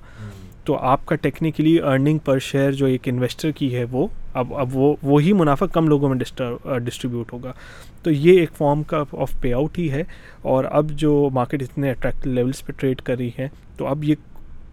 تو آپ کا ٹیکنیکلی ارننگ پر شیئر جو ایک انویسٹر کی ہے وہ اب اب وہ وہی منافع کم لوگوں میں ڈسٹریبیوٹ ہوگا۔ تو یہ ایک فارم کا آف پے آؤٹ ہی ہے۔ اور اب جو مارکیٹ اتنے اٹریکٹو لیولس پہ ٹریڈ کر رہی ہے تو اب یہ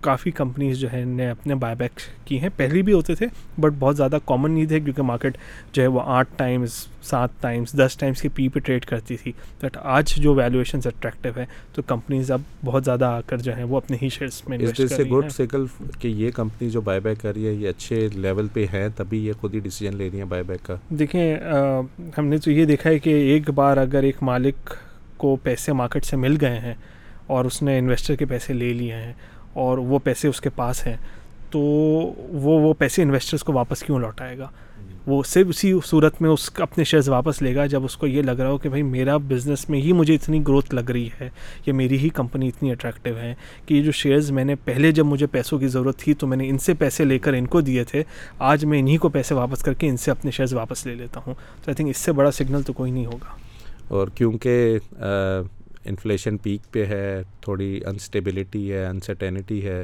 کافی کمپنیز جو ہے نے اپنے بائی بیک کی ہیں۔ پہلے بھی ہوتے تھے بٹ بہت زیادہ کامن نہیں تھے کیونکہ مارکیٹ جو ہے وہ آٹھ ٹائمز سات ٹائمز دس ٹائمز کے پی پہ ٹریڈ کرتی تھی۔ بٹ آج جو ویلیویشنز اٹریکٹیو ہے تو کمپنیز اب بہت زیادہ آ کر جو ہے وہ اپنے ہی شیئرس میں گڈ سیکل کہ یہ کمپنی جو بائی بیک کر رہی ہے یہ اچھے لیول پہ ہے تبھی یہ خود ہی ڈیسیجن لے رہی ہیں بائی بیک کا؟ دیکھیں ہم نے تو یہ دیکھا ہے کہ ایک بار اگر ایک مالک کو پیسے مارکیٹ سے مل گئے ہیں اور اس نے انویسٹر کے پیسے لے لیے ہیں اور وہ پیسے اس کے پاس ہیں، تو وہ وہ پیسے انویسٹرس کو واپس کیوں لوٹائے گا؟ وہ صرف اسی صورت میں اس اپنے شیئرز واپس لے گا جب اس کو یہ لگ رہا ہو کہ بھائی میرا بزنس میں ہی مجھے اتنی گروتھ لگ رہی ہے، یا میری ہی کمپنی اتنی اٹریکٹیو ہے کہ یہ جو شیئرز میں نے پہلے جب مجھے پیسوں کی ضرورت تھی تو میں نے ان سے پیسے لے کر ان کو دیے تھے، آج میں انہیں کو پیسے واپس کر کے ان سے اپنے شیئرز واپس لے لیتا ہوں۔ تو آئی تھنک اس سے بڑا سگنل تو کوئی نہیں ہوگا۔ اور کیونکہ انفلیشن پیک پہ ہے تھوڑی انسٹیبلٹی ہے انسرٹینٹی ہے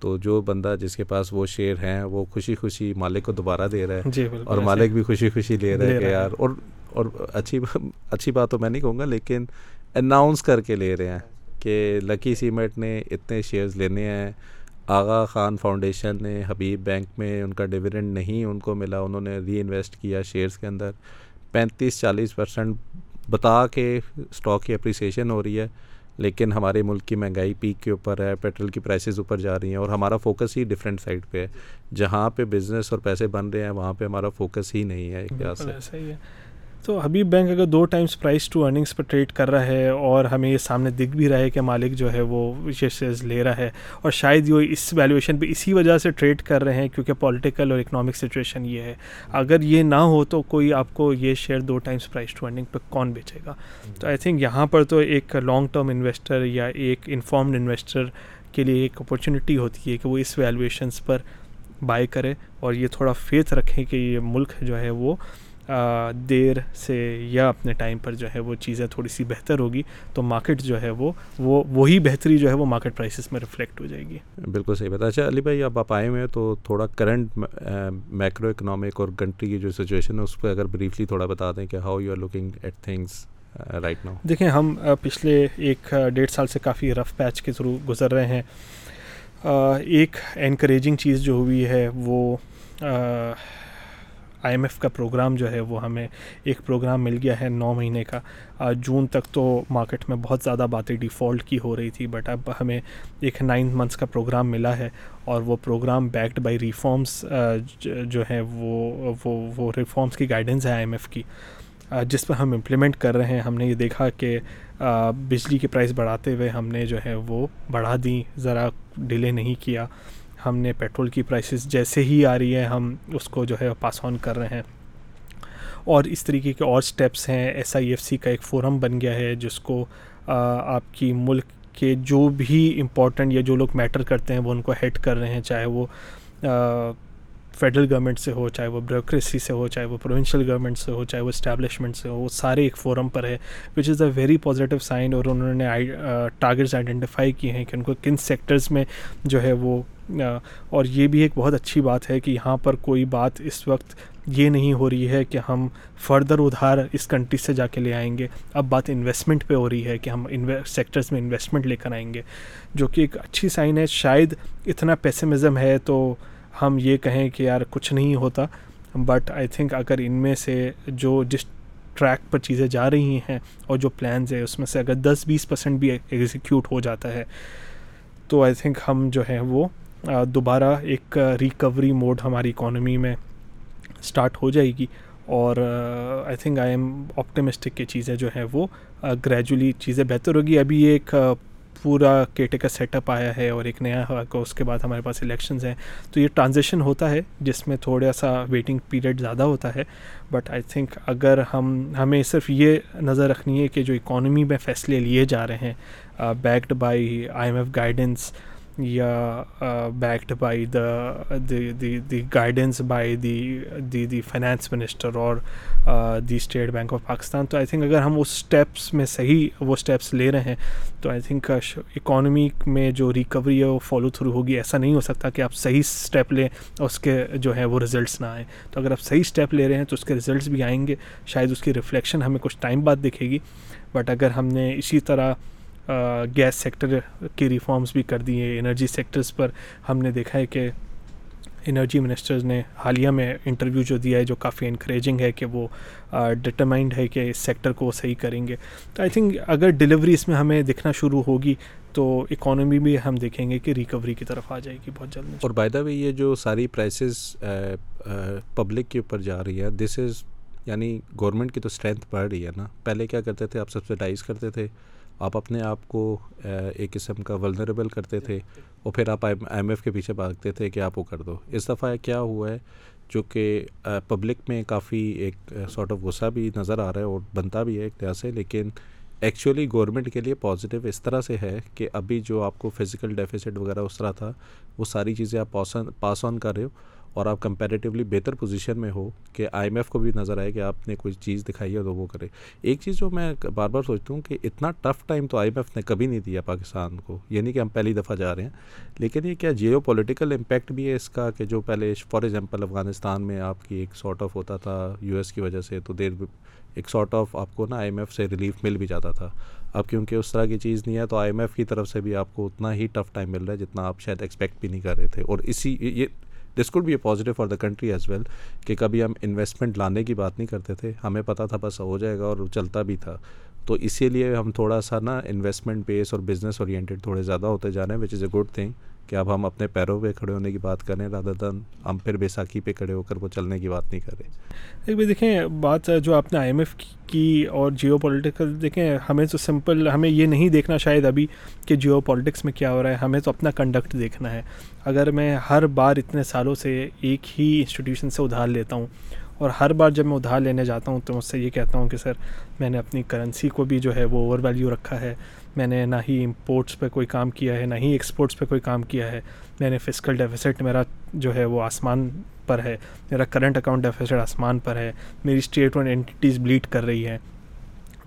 تو جو بندہ جس کے پاس وہ شیئر ہیں وہ خوشی خوشی مالک کو دوبارہ دے رہا ہے جی اور مالک بھی خوشی خوشی لے رہا ہے کہ یار اور اور اچھی اچھی بات تو میں نہیں کہوں گا لیکن اناؤنس کر کے لے رہے ہیں کہ لکی سیمنٹ نے اتنے شیئرز لینے ہیں۔ آغا خان فاؤنڈیشن نے حبیب بینک میں ان کا ڈویڈنڈ نہیں ان کو ملا انہوں نے ری انویسٹ کیا شیئرز کے اندر۔ پینتیس چالیس پرسنٹ بتا کے اسٹاک کی اپریسیشن ہو رہی ہے لیکن ہمارے ملک کی مہنگائی پیک کے اوپر ہے پیٹرول کی پرائسز اوپر جا رہی ہیں اور ہمارا فوکس ہی ڈفرینٹ سائڈ پہ ہے۔ جہاں پہ بزنس اور پیسے بن رہے ہیں وہاں پہ ہمارا فوکس ہی نہیں ہے۔ ایک سے تو حبیب بینک اگر دو ٹائمس پرائز ٹو ارننگس پر ٹریڈ کر رہا ہے اور ہمیں یہ سامنے دکھ بھی رہا ہے کہ مالک جو ہے وہ شیئرز لے رہا ہے اور شاید یہ اس ویلیویشن پہ اسی وجہ سے ٹریڈ کر رہے ہیں کیونکہ پولیٹیکل اور اکنامک سچویشن یہ ہے۔ اگر یہ نہ ہو تو کوئی آپ کو یہ شیئر دو ٹائمس پرائز ٹو ارننگ پہ کون بیچے گا؟ تو آئی تھنک یہاں پر تو ایک لانگ ٹرم انویسٹر یا ایک انفارمڈ انویسٹر کے لیے ایک اپارچونیٹی ہوتی ہے کہ وہ اس ویلیویشنس پر بائی کرے اور یہ تھوڑا فیتھ رکھیں کہ یہ ملک جو ہے وہ دیر سے یا اپنے ٹائم پر جو ہے وہ چیزیں تھوڑی سی بہتر ہوگی تو مارکیٹ جو ہے وہ وہ وہی بہتری جو ہے وہ مارکیٹ پرائسز میں ریفلیکٹ ہو جائے گی۔ بالکل صحیح بتا اچھا علی بھائی اب آپ آئے ہوئے ہیں تو تھوڑا کرنٹ میکرو اکنامک اور کنٹری کی جو سچویشن ہے اس پہ اگر بریفلی تھوڑا بتا دیں کہ how you are looking at things right now دیکھیں ہم پچھلے ایک ڈیڑھ سال سے کافی رف پیچ کے تھرو گزر رہے ہیں۔ ایک انکریجنگ چیز جو ہوئی ہے وہ آئی ایم ایف کا پروگرام جو ہے وہ ہمیں ایک پروگرام مل گیا ہے نو مہینے کا۔ جون تک تو مارکیٹ میں بہت زیادہ باتیں ڈیفالٹ کی ہو رہی تھی بٹ اب ہمیں ایک نائن منتھس کا پروگرام ملا ہے اور وہ پروگرام بیکڈ بائی ریفارمس جو ہیں وہ وہ وہ ریفارمس کی گائیڈنس ہے آئی ایم ایف کی۔ جس پر ہم امپلیمنٹ کر رہے ہیں، ہم نے یہ دیکھا کہ بجلی کی پرائز بڑھاتے ہوئے ہم نے جو ہے وہ بڑھا دیں ذرا ڈیلے نہیں کیا۔ ہم نے پیٹرول کی پرائسز جیسے ہی آ رہی ہے ہم اس کو جو ہے پاس آن کر رہے ہیں۔ اور اس طریقے کے اور سٹیپس ہیں۔ ایس آئی ایف سی کا ایک فورم بن گیا ہے، جس کو آپ کی ملک کے جو بھی امپورٹنٹ یا جو لوگ میٹر کرتے ہیں، وہ ان کو ہیڈ کر رہے ہیں، چاہے وہ فیڈرل گورنمنٹ سے ہو، چاہے وہ بیوروکریسی سے ہو، چاہے وہ پروونشل گورنمنٹ سے ہو، چاہے وہ اسٹیبلشمنٹ سے ہو، وہ سارے ایک فورم پر ہے which is a very positive sign اور انہوں نے ٹارگیٹس آئیڈینٹیفائی کیے ہیں کہ ان کو کن سیکٹرز میں جو ہے وہ اور یہ بھی ایک بہت اچھی بات ہے کہ یہاں پر کوئی بات اس وقت یہ نہیں ہو رہی ہے کہ ہم فردر ادھار اس کنٹری سے جا کے لے آئیں گے۔ اب بات انویسٹمنٹ پہ ہو رہی ہے کہ ہم سیکٹرز میں انویسٹمنٹ لے کر آئیں گے، جو کہ ایک اچھی سائن ہے۔ شاید اتنا پیسمزم ہے تو ہم یہ کہیں کہ یار کچھ نہیں ہوتا بٹ آئی تھنک اگر ان میں سے جو جس ٹریک پر چیزیں جا رہی ہیں اور جو پلانز ہیں، اس میں سے اگر دس بیس پرسینٹ بھی ایگزیکیوٹ ہو جاتا ہے، تو آئی تھنک ہم جو ہے وہ دوبارہ ایک ریکوری موڈ ہماری اکانومی میں اسٹارٹ ہو جائے گی۔ اور I think I am optimistic کہ چیزیں جو ہیں وہ گریجولی چیزیں بہتر ہوگی۔ ابھی ایک پورا کیٹے کا سیٹ اپ آیا ہے اور ایک نیا اس کے بعد ہمارے پاس الیکشنز ہیں۔ تو یہ ٹرانزیشن ہوتا ہے، جس میں تھوڑا سا ویٹنگ پیریڈ زیادہ ہوتا ہے۔ بٹ آئی تھنک اگر ہم، ہمیں صرف یہ نظر رکھنی ہے کہ جو اکانومی میں فیصلے لیے جا رہے ہیں backed by I M F guidance یا backed by the the guidance by the the the finance minister اور the State Bank of Pakistan تو آئی تھنک اگر ہم اس اسٹیپس میں صحیح وہ اسٹیپس لے رہے ہیں، تو آئی تھنک اکانومی میں جو ریکوری ہے وہ فالو تھرو ہوگی. ایسا نہیں ہو سکتا کہ آپ صحیح اسٹیپ لیں اور اس کے جو ہے وہ رزلٹس نہ آئیں. تو اگر آپ صحیح اسٹیپ لے رہے ہیں تو اس کے رزلٹس بھی آئیں گے. شاید اس کی ریفلیکشن ہمیں کچھ ٹائم بعد دکھے گی. بٹ اگر ہم نے اسی طرح گیس سیکٹر کی ریفارمز بھی کر دی ہیں انرجی سیکٹرز پر ہم نے دیکھا ہے کہ انرجی منسٹرز نے حالیہ میں انٹرویو جو دیا ہے، جو کافی انکریجنگ ہے کہ وہ ڈٹرمائنڈ ہے کہ اس سیکٹر کو وہ صحیح کریں گے۔ تو آئی تھنک اگر ڈلیوری اس میں ہمیں دکھنا شروع ہوگی تو اکانومی بھی ہم دیکھیں گے کہ ریکوری کی طرف آ جائے گی بہت جلد۔ اور بائی دا وے یہ جو ساری پرائسز پبلک کے اوپر جا رہی ہے دس از یعنی گورنمنٹ کی تو اسٹرینتھ بڑھ رہی ہے نا۔ پہلے کیا کرتے تھے؟ آپ سبسڈائز کرتے تھے۔ آپ اپنے آپ کو ایک قسم کا ولنریبل کرتے تھے اور پھر آپ آئی ایم ایف کے پیچھے بھاگتے تھے کہ آپ وہ کر دو۔ اس دفعہ کیا ہوا ہے، جو کہ پبلک میں کافی ایک سارٹ آف غصہ بھی نظر آ رہا ہے اور بنتا بھی ہے ایک طرح سے، لیکن ایکچولی گورنمنٹ کے لیے پازیٹیو اس طرح سے ہے کہ ابھی جو آپ کو فزیکل ڈیفیسٹ وغیرہ اس طرح تھا، وہ ساری چیزیں آپ پاس آن کر رہے ہو۔ اور آپ کمپیریٹیولی بہتر پوزیشن میں ہو کہ آئی ایم ایف کو بھی نظر آئے کہ آپ نے کوئی چیز دکھائی ہے تو وہ کرے۔ ایک چیز جو میں بار بار سوچتا ہوں کہ اتنا ٹف ٹائم تو آئی ایم ایف نے کبھی نہیں دیا پاکستان کو یہ نہیں کہ ہم پہلی دفعہ جا رہے ہیں۔ لیکن یہ کیا جیو پولیٹیکل امپیکٹ بھی ہے اس کا کہ جو پہلے فار ایگزامپل افغانستان میں آپ کی ایک سارٹ آف ہوتا تھا یو ایس کی وجہ سے تو دیر ایک سارٹ آف آپ کو نا آئی ایم ایف سے ریلیف مل بھی جاتا تھا۔ اب کیونکہ اس طرح کی چیز نہیں ہے تو آئی ایم ایف کی طرف سے بھی آپ کو اتنا ہی ٹف ٹائم مل رہا ہے جتنا آپ شاید ایکسپیکٹ بھی نہیں کر رہے تھے۔ اور اسی یہ this could be a positive for the country as well کہ کبھی ہم انویسٹمنٹ لانے کی بات نہیں کرتے تھے، ہمیں پتہ تھا بس ہو جائے گا اور چلتا بھی تھا۔ تو اسی لیے ہم تھوڑا سا نا انویسٹمنٹ بیس اور بزنس اورینٹیڈ تھوڑے زیادہ ہوتے جا رہے ہیں which is a good thing کہ اب ہم اپنے پیروں پہ کھڑے ہونے کی بات کریں رادر دن ہم پھر بیساکھی پہ کھڑے ہو کر وہ چلنے کی بات نہیں کر رہے۔ ایک بھائی دیکھیں، بات جو آپ نے آئی ایم ایف کی اور جیو پولیٹیکل دیکھیں ہمیں تو سمپل ہمیں یہ نہیں دیکھنا شاید ابھی کہ جیو پولیٹکس میں کیا ہو رہا ہے، ہمیں تو اپنا کنڈکٹ دیکھنا ہے۔ اگر میں ہر بار اتنے سالوں سے ایک ہی انسٹیٹیوشن سے ادھار لیتا ہوں اور ہر بار جب میں ادھار لینے جاتا ہوں تو مجھ سے یہ کہتا ہوں کہ سر میں نے اپنی کرنسی کو بھی جو ہے وہ اوور ویلیو رکھا ہے، میں نے نہ ہی امپورٹس پہ کوئی کام کیا ہے، نہ ہی ایکسپورٹس پہ کوئی کام کیا ہے۔ میں نے فزیکل ڈیفیسٹ میرا جو ہے وہ آسمان پر ہے، میرا کرنٹ اکاؤنٹ ڈیفیسٹ آسمان پر ہے۔ میری اسٹیٹ اور اینٹیز کر رہی ہیں۔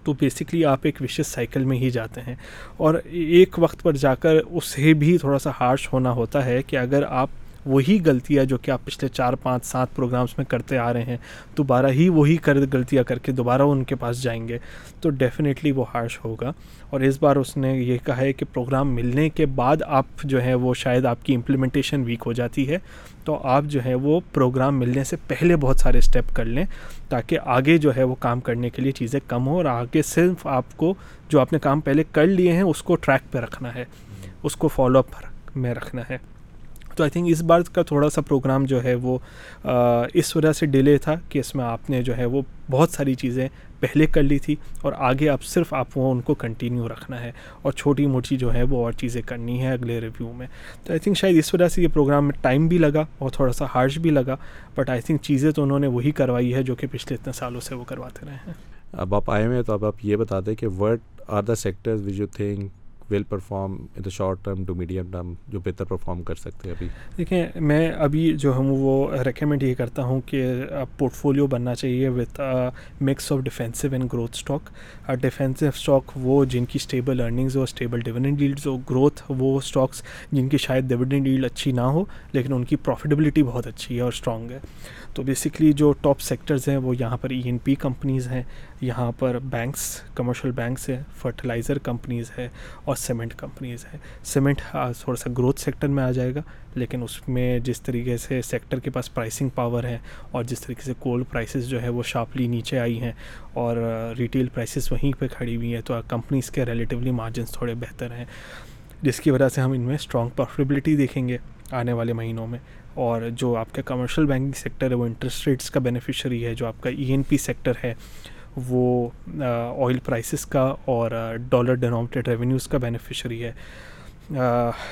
تو بیسکلی آپ ایک وشیس سائیکل میں ہی جاتے ہیں اور ایک وقت پر جا کر اسے بھی تھوڑا سا ہارش ہونا ہوتا ہے کہ اگر آپ وہی غلطیاں جو کہ آپ پچھلے چار پانچ سات پروگرامس میں کرتے آ رہے ہیں، دوبارہ ہی وہی کر، غلطیاں کر کے دوبارہ ان کے پاس جائیں گے، تو ڈیفینیٹلی وہ ہارش ہوگا۔ اور اس بار اس نے یہ کہا ہے کہ پروگرام ملنے کے بعد آپ جو ہے وہ شاید آپ کی امپلیمنٹیشن ویک ہو جاتی ہے، تو آپ جو ہے وہ پروگرام ملنے سے پہلے بہت سارے اسٹیپ کر لیں تاکہ آگے جو ہے وہ کام کرنے کے لیے چیزیں کم ہوں اور آگے صرف آپ کو جو آپ نے کام پہلے کر لیے ہیں اس کو ٹریک پہ رکھنا ہے، اس کو فالو اپ میں رکھنا ہے۔ تو آئی تھنک اس بار کا تھوڑا سا پروگرام جو ہے وہ اس وجہ سے ڈیلے تھا کہ اس میں آپ نے جو ہے وہ بہت ساری چیزیں پہلے کر لی تھی اور آگے آپ صرف آپ وہ ان کو کنٹینیو رکھنا ہے اور چھوٹی موٹی جو ہے وہ اور چیزیں کرنی ہے اگلے ریویو میں. تو آئی تھنک شاید اس وجہ سے یہ پروگرام میں ٹائم بھی لگا اور تھوڑا سا ہارش بھی لگا بٹ آئی تھنک چیزیں تو انہوں نے وہی کروائی ہے جو کہ پچھلے اتنے سالوں سے وہ کرواتے رہے ہیں. اب آپ آئے ہوئے ہیں تو اب آپ یہ بتا دیں کہ what are the sectors which you think will perform in the short term to medium term جو بہتر پرفارم کر سکتے ہیں ابھی؟ دیکھیں، میں ابھی جو ہوں وہ ریکمینڈ یہ کرتا ہوں کہ پورٹ فولیو بننا چاہیے with mix of defensive and growth stock defensive stock وہ جن کی اسٹیبل ارننگز ہو اسٹیبل ڈویڈنڈ ڈیلڈز ہو گروتھ وہ اسٹاکس جن کی شاید ڈویڈنڈ ڈیلڈ اچھی نہ ہو، لیکن ان کی پروفیٹیبلٹی بہت اچھی ہے اور اسٹرانگ ہے۔ تو بیسکلی جو ٹاپ سیکٹرز ہیں وہ یہاں پر ای این پی کمپنیز ہیں، یہاں پر بینکس کمرشل بینکس ہیں فرٹیلائزر کمپنیز ہے اور سیمنٹ کمپنیز ہیں۔ سیمنٹ تھوڑا سا گروتھ سیکٹر میں آ جائے گا، لیکن اس میں جس طریقے سے سیکٹر کے پاس پرائسنگ پاور ہے اور جس طریقے سے کولڈ پرائسز جو ہے وہ شارپلی نیچے آئی ہیں اور ریٹیل پرائسز وہیں پہ کھڑی ہوئی ہیں تو کمپنیز کے ریلیٹیولی مارجنس تھوڑے بہتر ہیں۔ جس کی وجہ سے ہم ان میں اسٹرانگ پروفیٹیبلٹی دیکھیں گے آنے والے مہینوں میں۔ اور جو آپ کا کمرشل بینکنگ سیکٹر ہے، وہ انٹرسٹ ریٹس کا بینیفیشری ہے، جو آپ کا ای این پی سیکٹر ہے، وہ آئل پرائسز کا اور ڈالر ڈینومیٹیڈ ریونیوز کا بینیفیشری ہے.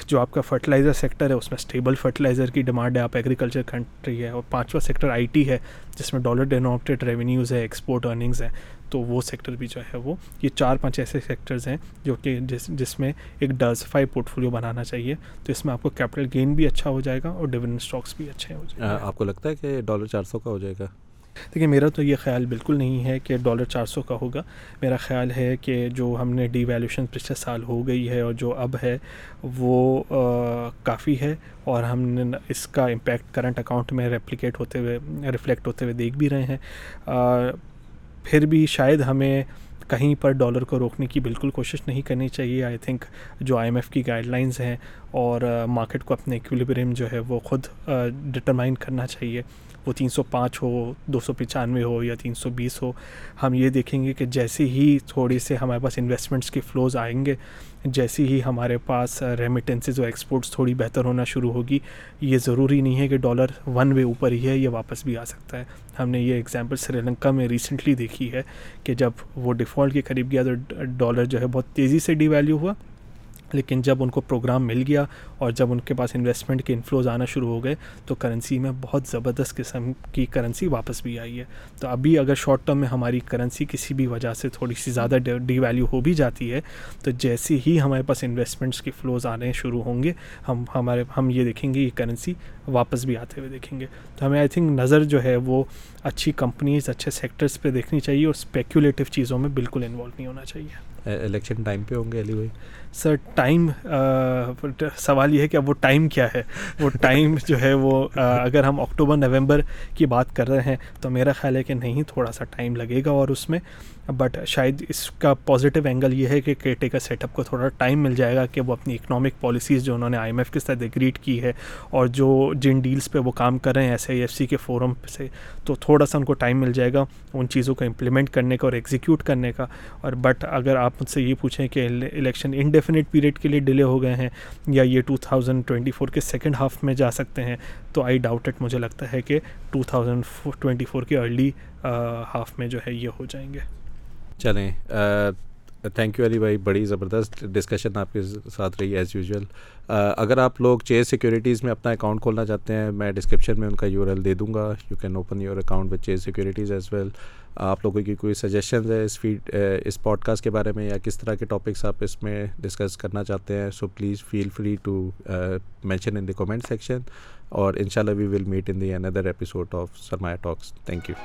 جو آپ کا فرٹیلائزر سیکٹر ہے، اس میں اسٹیبل فرٹیلائزر کی ڈیمانڈ ہے، آپ ایگریکلچر کنٹری ہے اور پانچواں سیکٹر آئی ٹی ہے، جس میں ڈالر ڈینومیٹیڈ ریونیوز ہے ایکسپورٹ ارننگز ہیں. تو وہ سیکٹر بھی جو ہے وہ یہ چار پانچ ایسے سیکٹرز ہیں جو کہ جس جس میں ایک ڈائورسفائی پورٹ فولیو بنانا چاہیے تو اس میں آپ کو کیپٹل گین بھی اچھا ہو جائے گا اور ڈویڈنڈ اسٹاکس بھی اچھے ہو جائیں گے۔ آپ کو لگتا ہے کہ ڈالر چار سو کا ہو جائے گا؟ دیکھیے میرا تو یہ خیال بالکل نہیں ہے کہ ڈالر چار سو کا ہوگا۔ میرا خیال ہے کہ جو ہم نے ڈی ویلیوشن پچھلے سال ہو گئی ہے اور جو اب ہے وہ کافی ہے اور ہم نے اس کا امپیکٹ کرنٹ اکاؤنٹ میں ریپلیکیٹ ہوتے ہوئے ریفلیکٹ ہوتے ہوئے دیکھ بھی رہے ہیں۔ پھر بھی شاید ہمیں کہیں پر ڈالر کو روکنے کی بالکل کوشش نہیں کرنی چاہیے۔ آئی تھنک جو آئی ایم ایف کی گائیڈ لائنز ہیں اور مارکیٹ کو اپنے ایکولیبریم جو ہے وہ خود ڈٹرمائن کرنا چاہیے۔ وہ تین سو پانچ ہو، دو سو پچانوے ہو یا تین سو بیس ہو۔ ہم یہ دیکھیں گے کہ جیسے ہی تھوڑی سے ہمارے پاس انویسٹمنٹس کے فلوز آئیں گے جیسی ہی ہمارے پاس ریمیٹنسز اور ایکسپورٹس تھوڑی بہتر ہونا شروع ہوگی، یہ ضروری نہیں ہے کہ ڈالر ون وے اوپر ہی ہے، یہ واپس بھی آ سکتا ہے۔ ہم نے یہ ایگزامپل سری لنکا میں ریسنٹلی دیکھی ہے کہ جب وہ ڈیفالٹ کے قریب گیا تو ڈالر جو ہے بہت تیزی سے ڈی ویلیو ہوا۔ لیکن جب ان کو پروگرام مل گیا اور جب ان کے پاس انویسٹمنٹ کے انفلوز آنا شروع ہو گئے، تو کرنسی میں بہت زبردست قسم کی کرنسی واپس بھی آئی ہے۔ تو ابھی اگر شارٹ ٹرم میں ہماری کرنسی کسی بھی وجہ سے تھوڑی سی زیادہ ڈی ویلیو ہو بھی جاتی ہے، تو جیسے ہی ہمارے پاس انویسٹمنٹس کے فلوز آنے شروع ہوں گے، ہم ہمارے ہم یہ دیکھیں گے یہ کرنسی واپس بھی آتے ہوئے دیکھیں گے۔ تو ہمیں آئی تھنک نظر جو ہے وہ اچھی کمپنیز اچھے سیکٹرس پہ دیکھنی چاہیے اور اسپیکولیٹو چیزوں میں بالکل انوالو نہیں ہونا چاہیے۔ الیکشن ٹائم پہ ہوں گے علی بھائی؟ سر، ٹائم سوال یہ ہے کہ اب وہ ٹائم کیا ہے؟ وہ ٹائم جو ہے وہ اگر ہم اکتوبر، نومبر کی بات کر رہے ہیں تو میرا خیال ہے کہ نہیں، تھوڑا سا ٹائم لگے گا اور اس میں بٹ شاید اس کا پازیٹیو اینگل یہ ہے کہ کے ٹیکر سیٹ اپ کو تھوڑا ٹائم مل جائے گا کہ وہ اپنی اکنامک پالیسیز جو انہوں نے آئی ایم ایف کے ساتھ ایگریڈ کی ہے اور جو جن ڈیلس پہ وہ کام کر رہے ہیں ایس آئی ایف سی کے فورم سے، تو تھوڑا سا ان کو ٹائم مل جائے گا ان چیزوں کو امپلیمنٹ کرنے کا اور ایگزیکیوٹ کرنے کا۔ اور بٹ اگر آپ مجھ سے یہ پوچھیں کہ الیکشن انڈیفینٹ پیریڈ کے لیے ڈیلے ہو گئے ہیں یا یہ ٹو تھاؤزنڈ ٹوئنٹی فور کے سیکنڈ ہاف میں جا سکتے ہیں، تو آئی ڈاؤٹ اٹ مجھے لگتا ہے کہ ٹو تھاؤزنڈ ٹوئنٹی فور کے ارلی ہاف میں جو ہے یہ ہو جائیں گے۔ چلیں تھینک یو علی بھائی، بڑی زبردست ڈسکشن آپ کے ساتھ رہی ایز یوزول اگر آپ لوگ چیز سیکیورٹیز میں اپنا اکاؤنٹ کھولنا چاہتے ہیں، میں ڈسکرپشن میں ان کا یو ایل دے دوں گا. You can open your account with Chase Securities as well آپ لوگوں کی کوئی سجیشنز ہے اس فیڈ اس پوڈ کاسٹ کے بارے میں یا کس طرح کے ٹاپکس آپ اس میں ڈسکس کرنا چاہتے ہیں so please feel free to mention in the comment section اور ان شاء اللہ we will meet in the another episode of Sarmaya talks thank you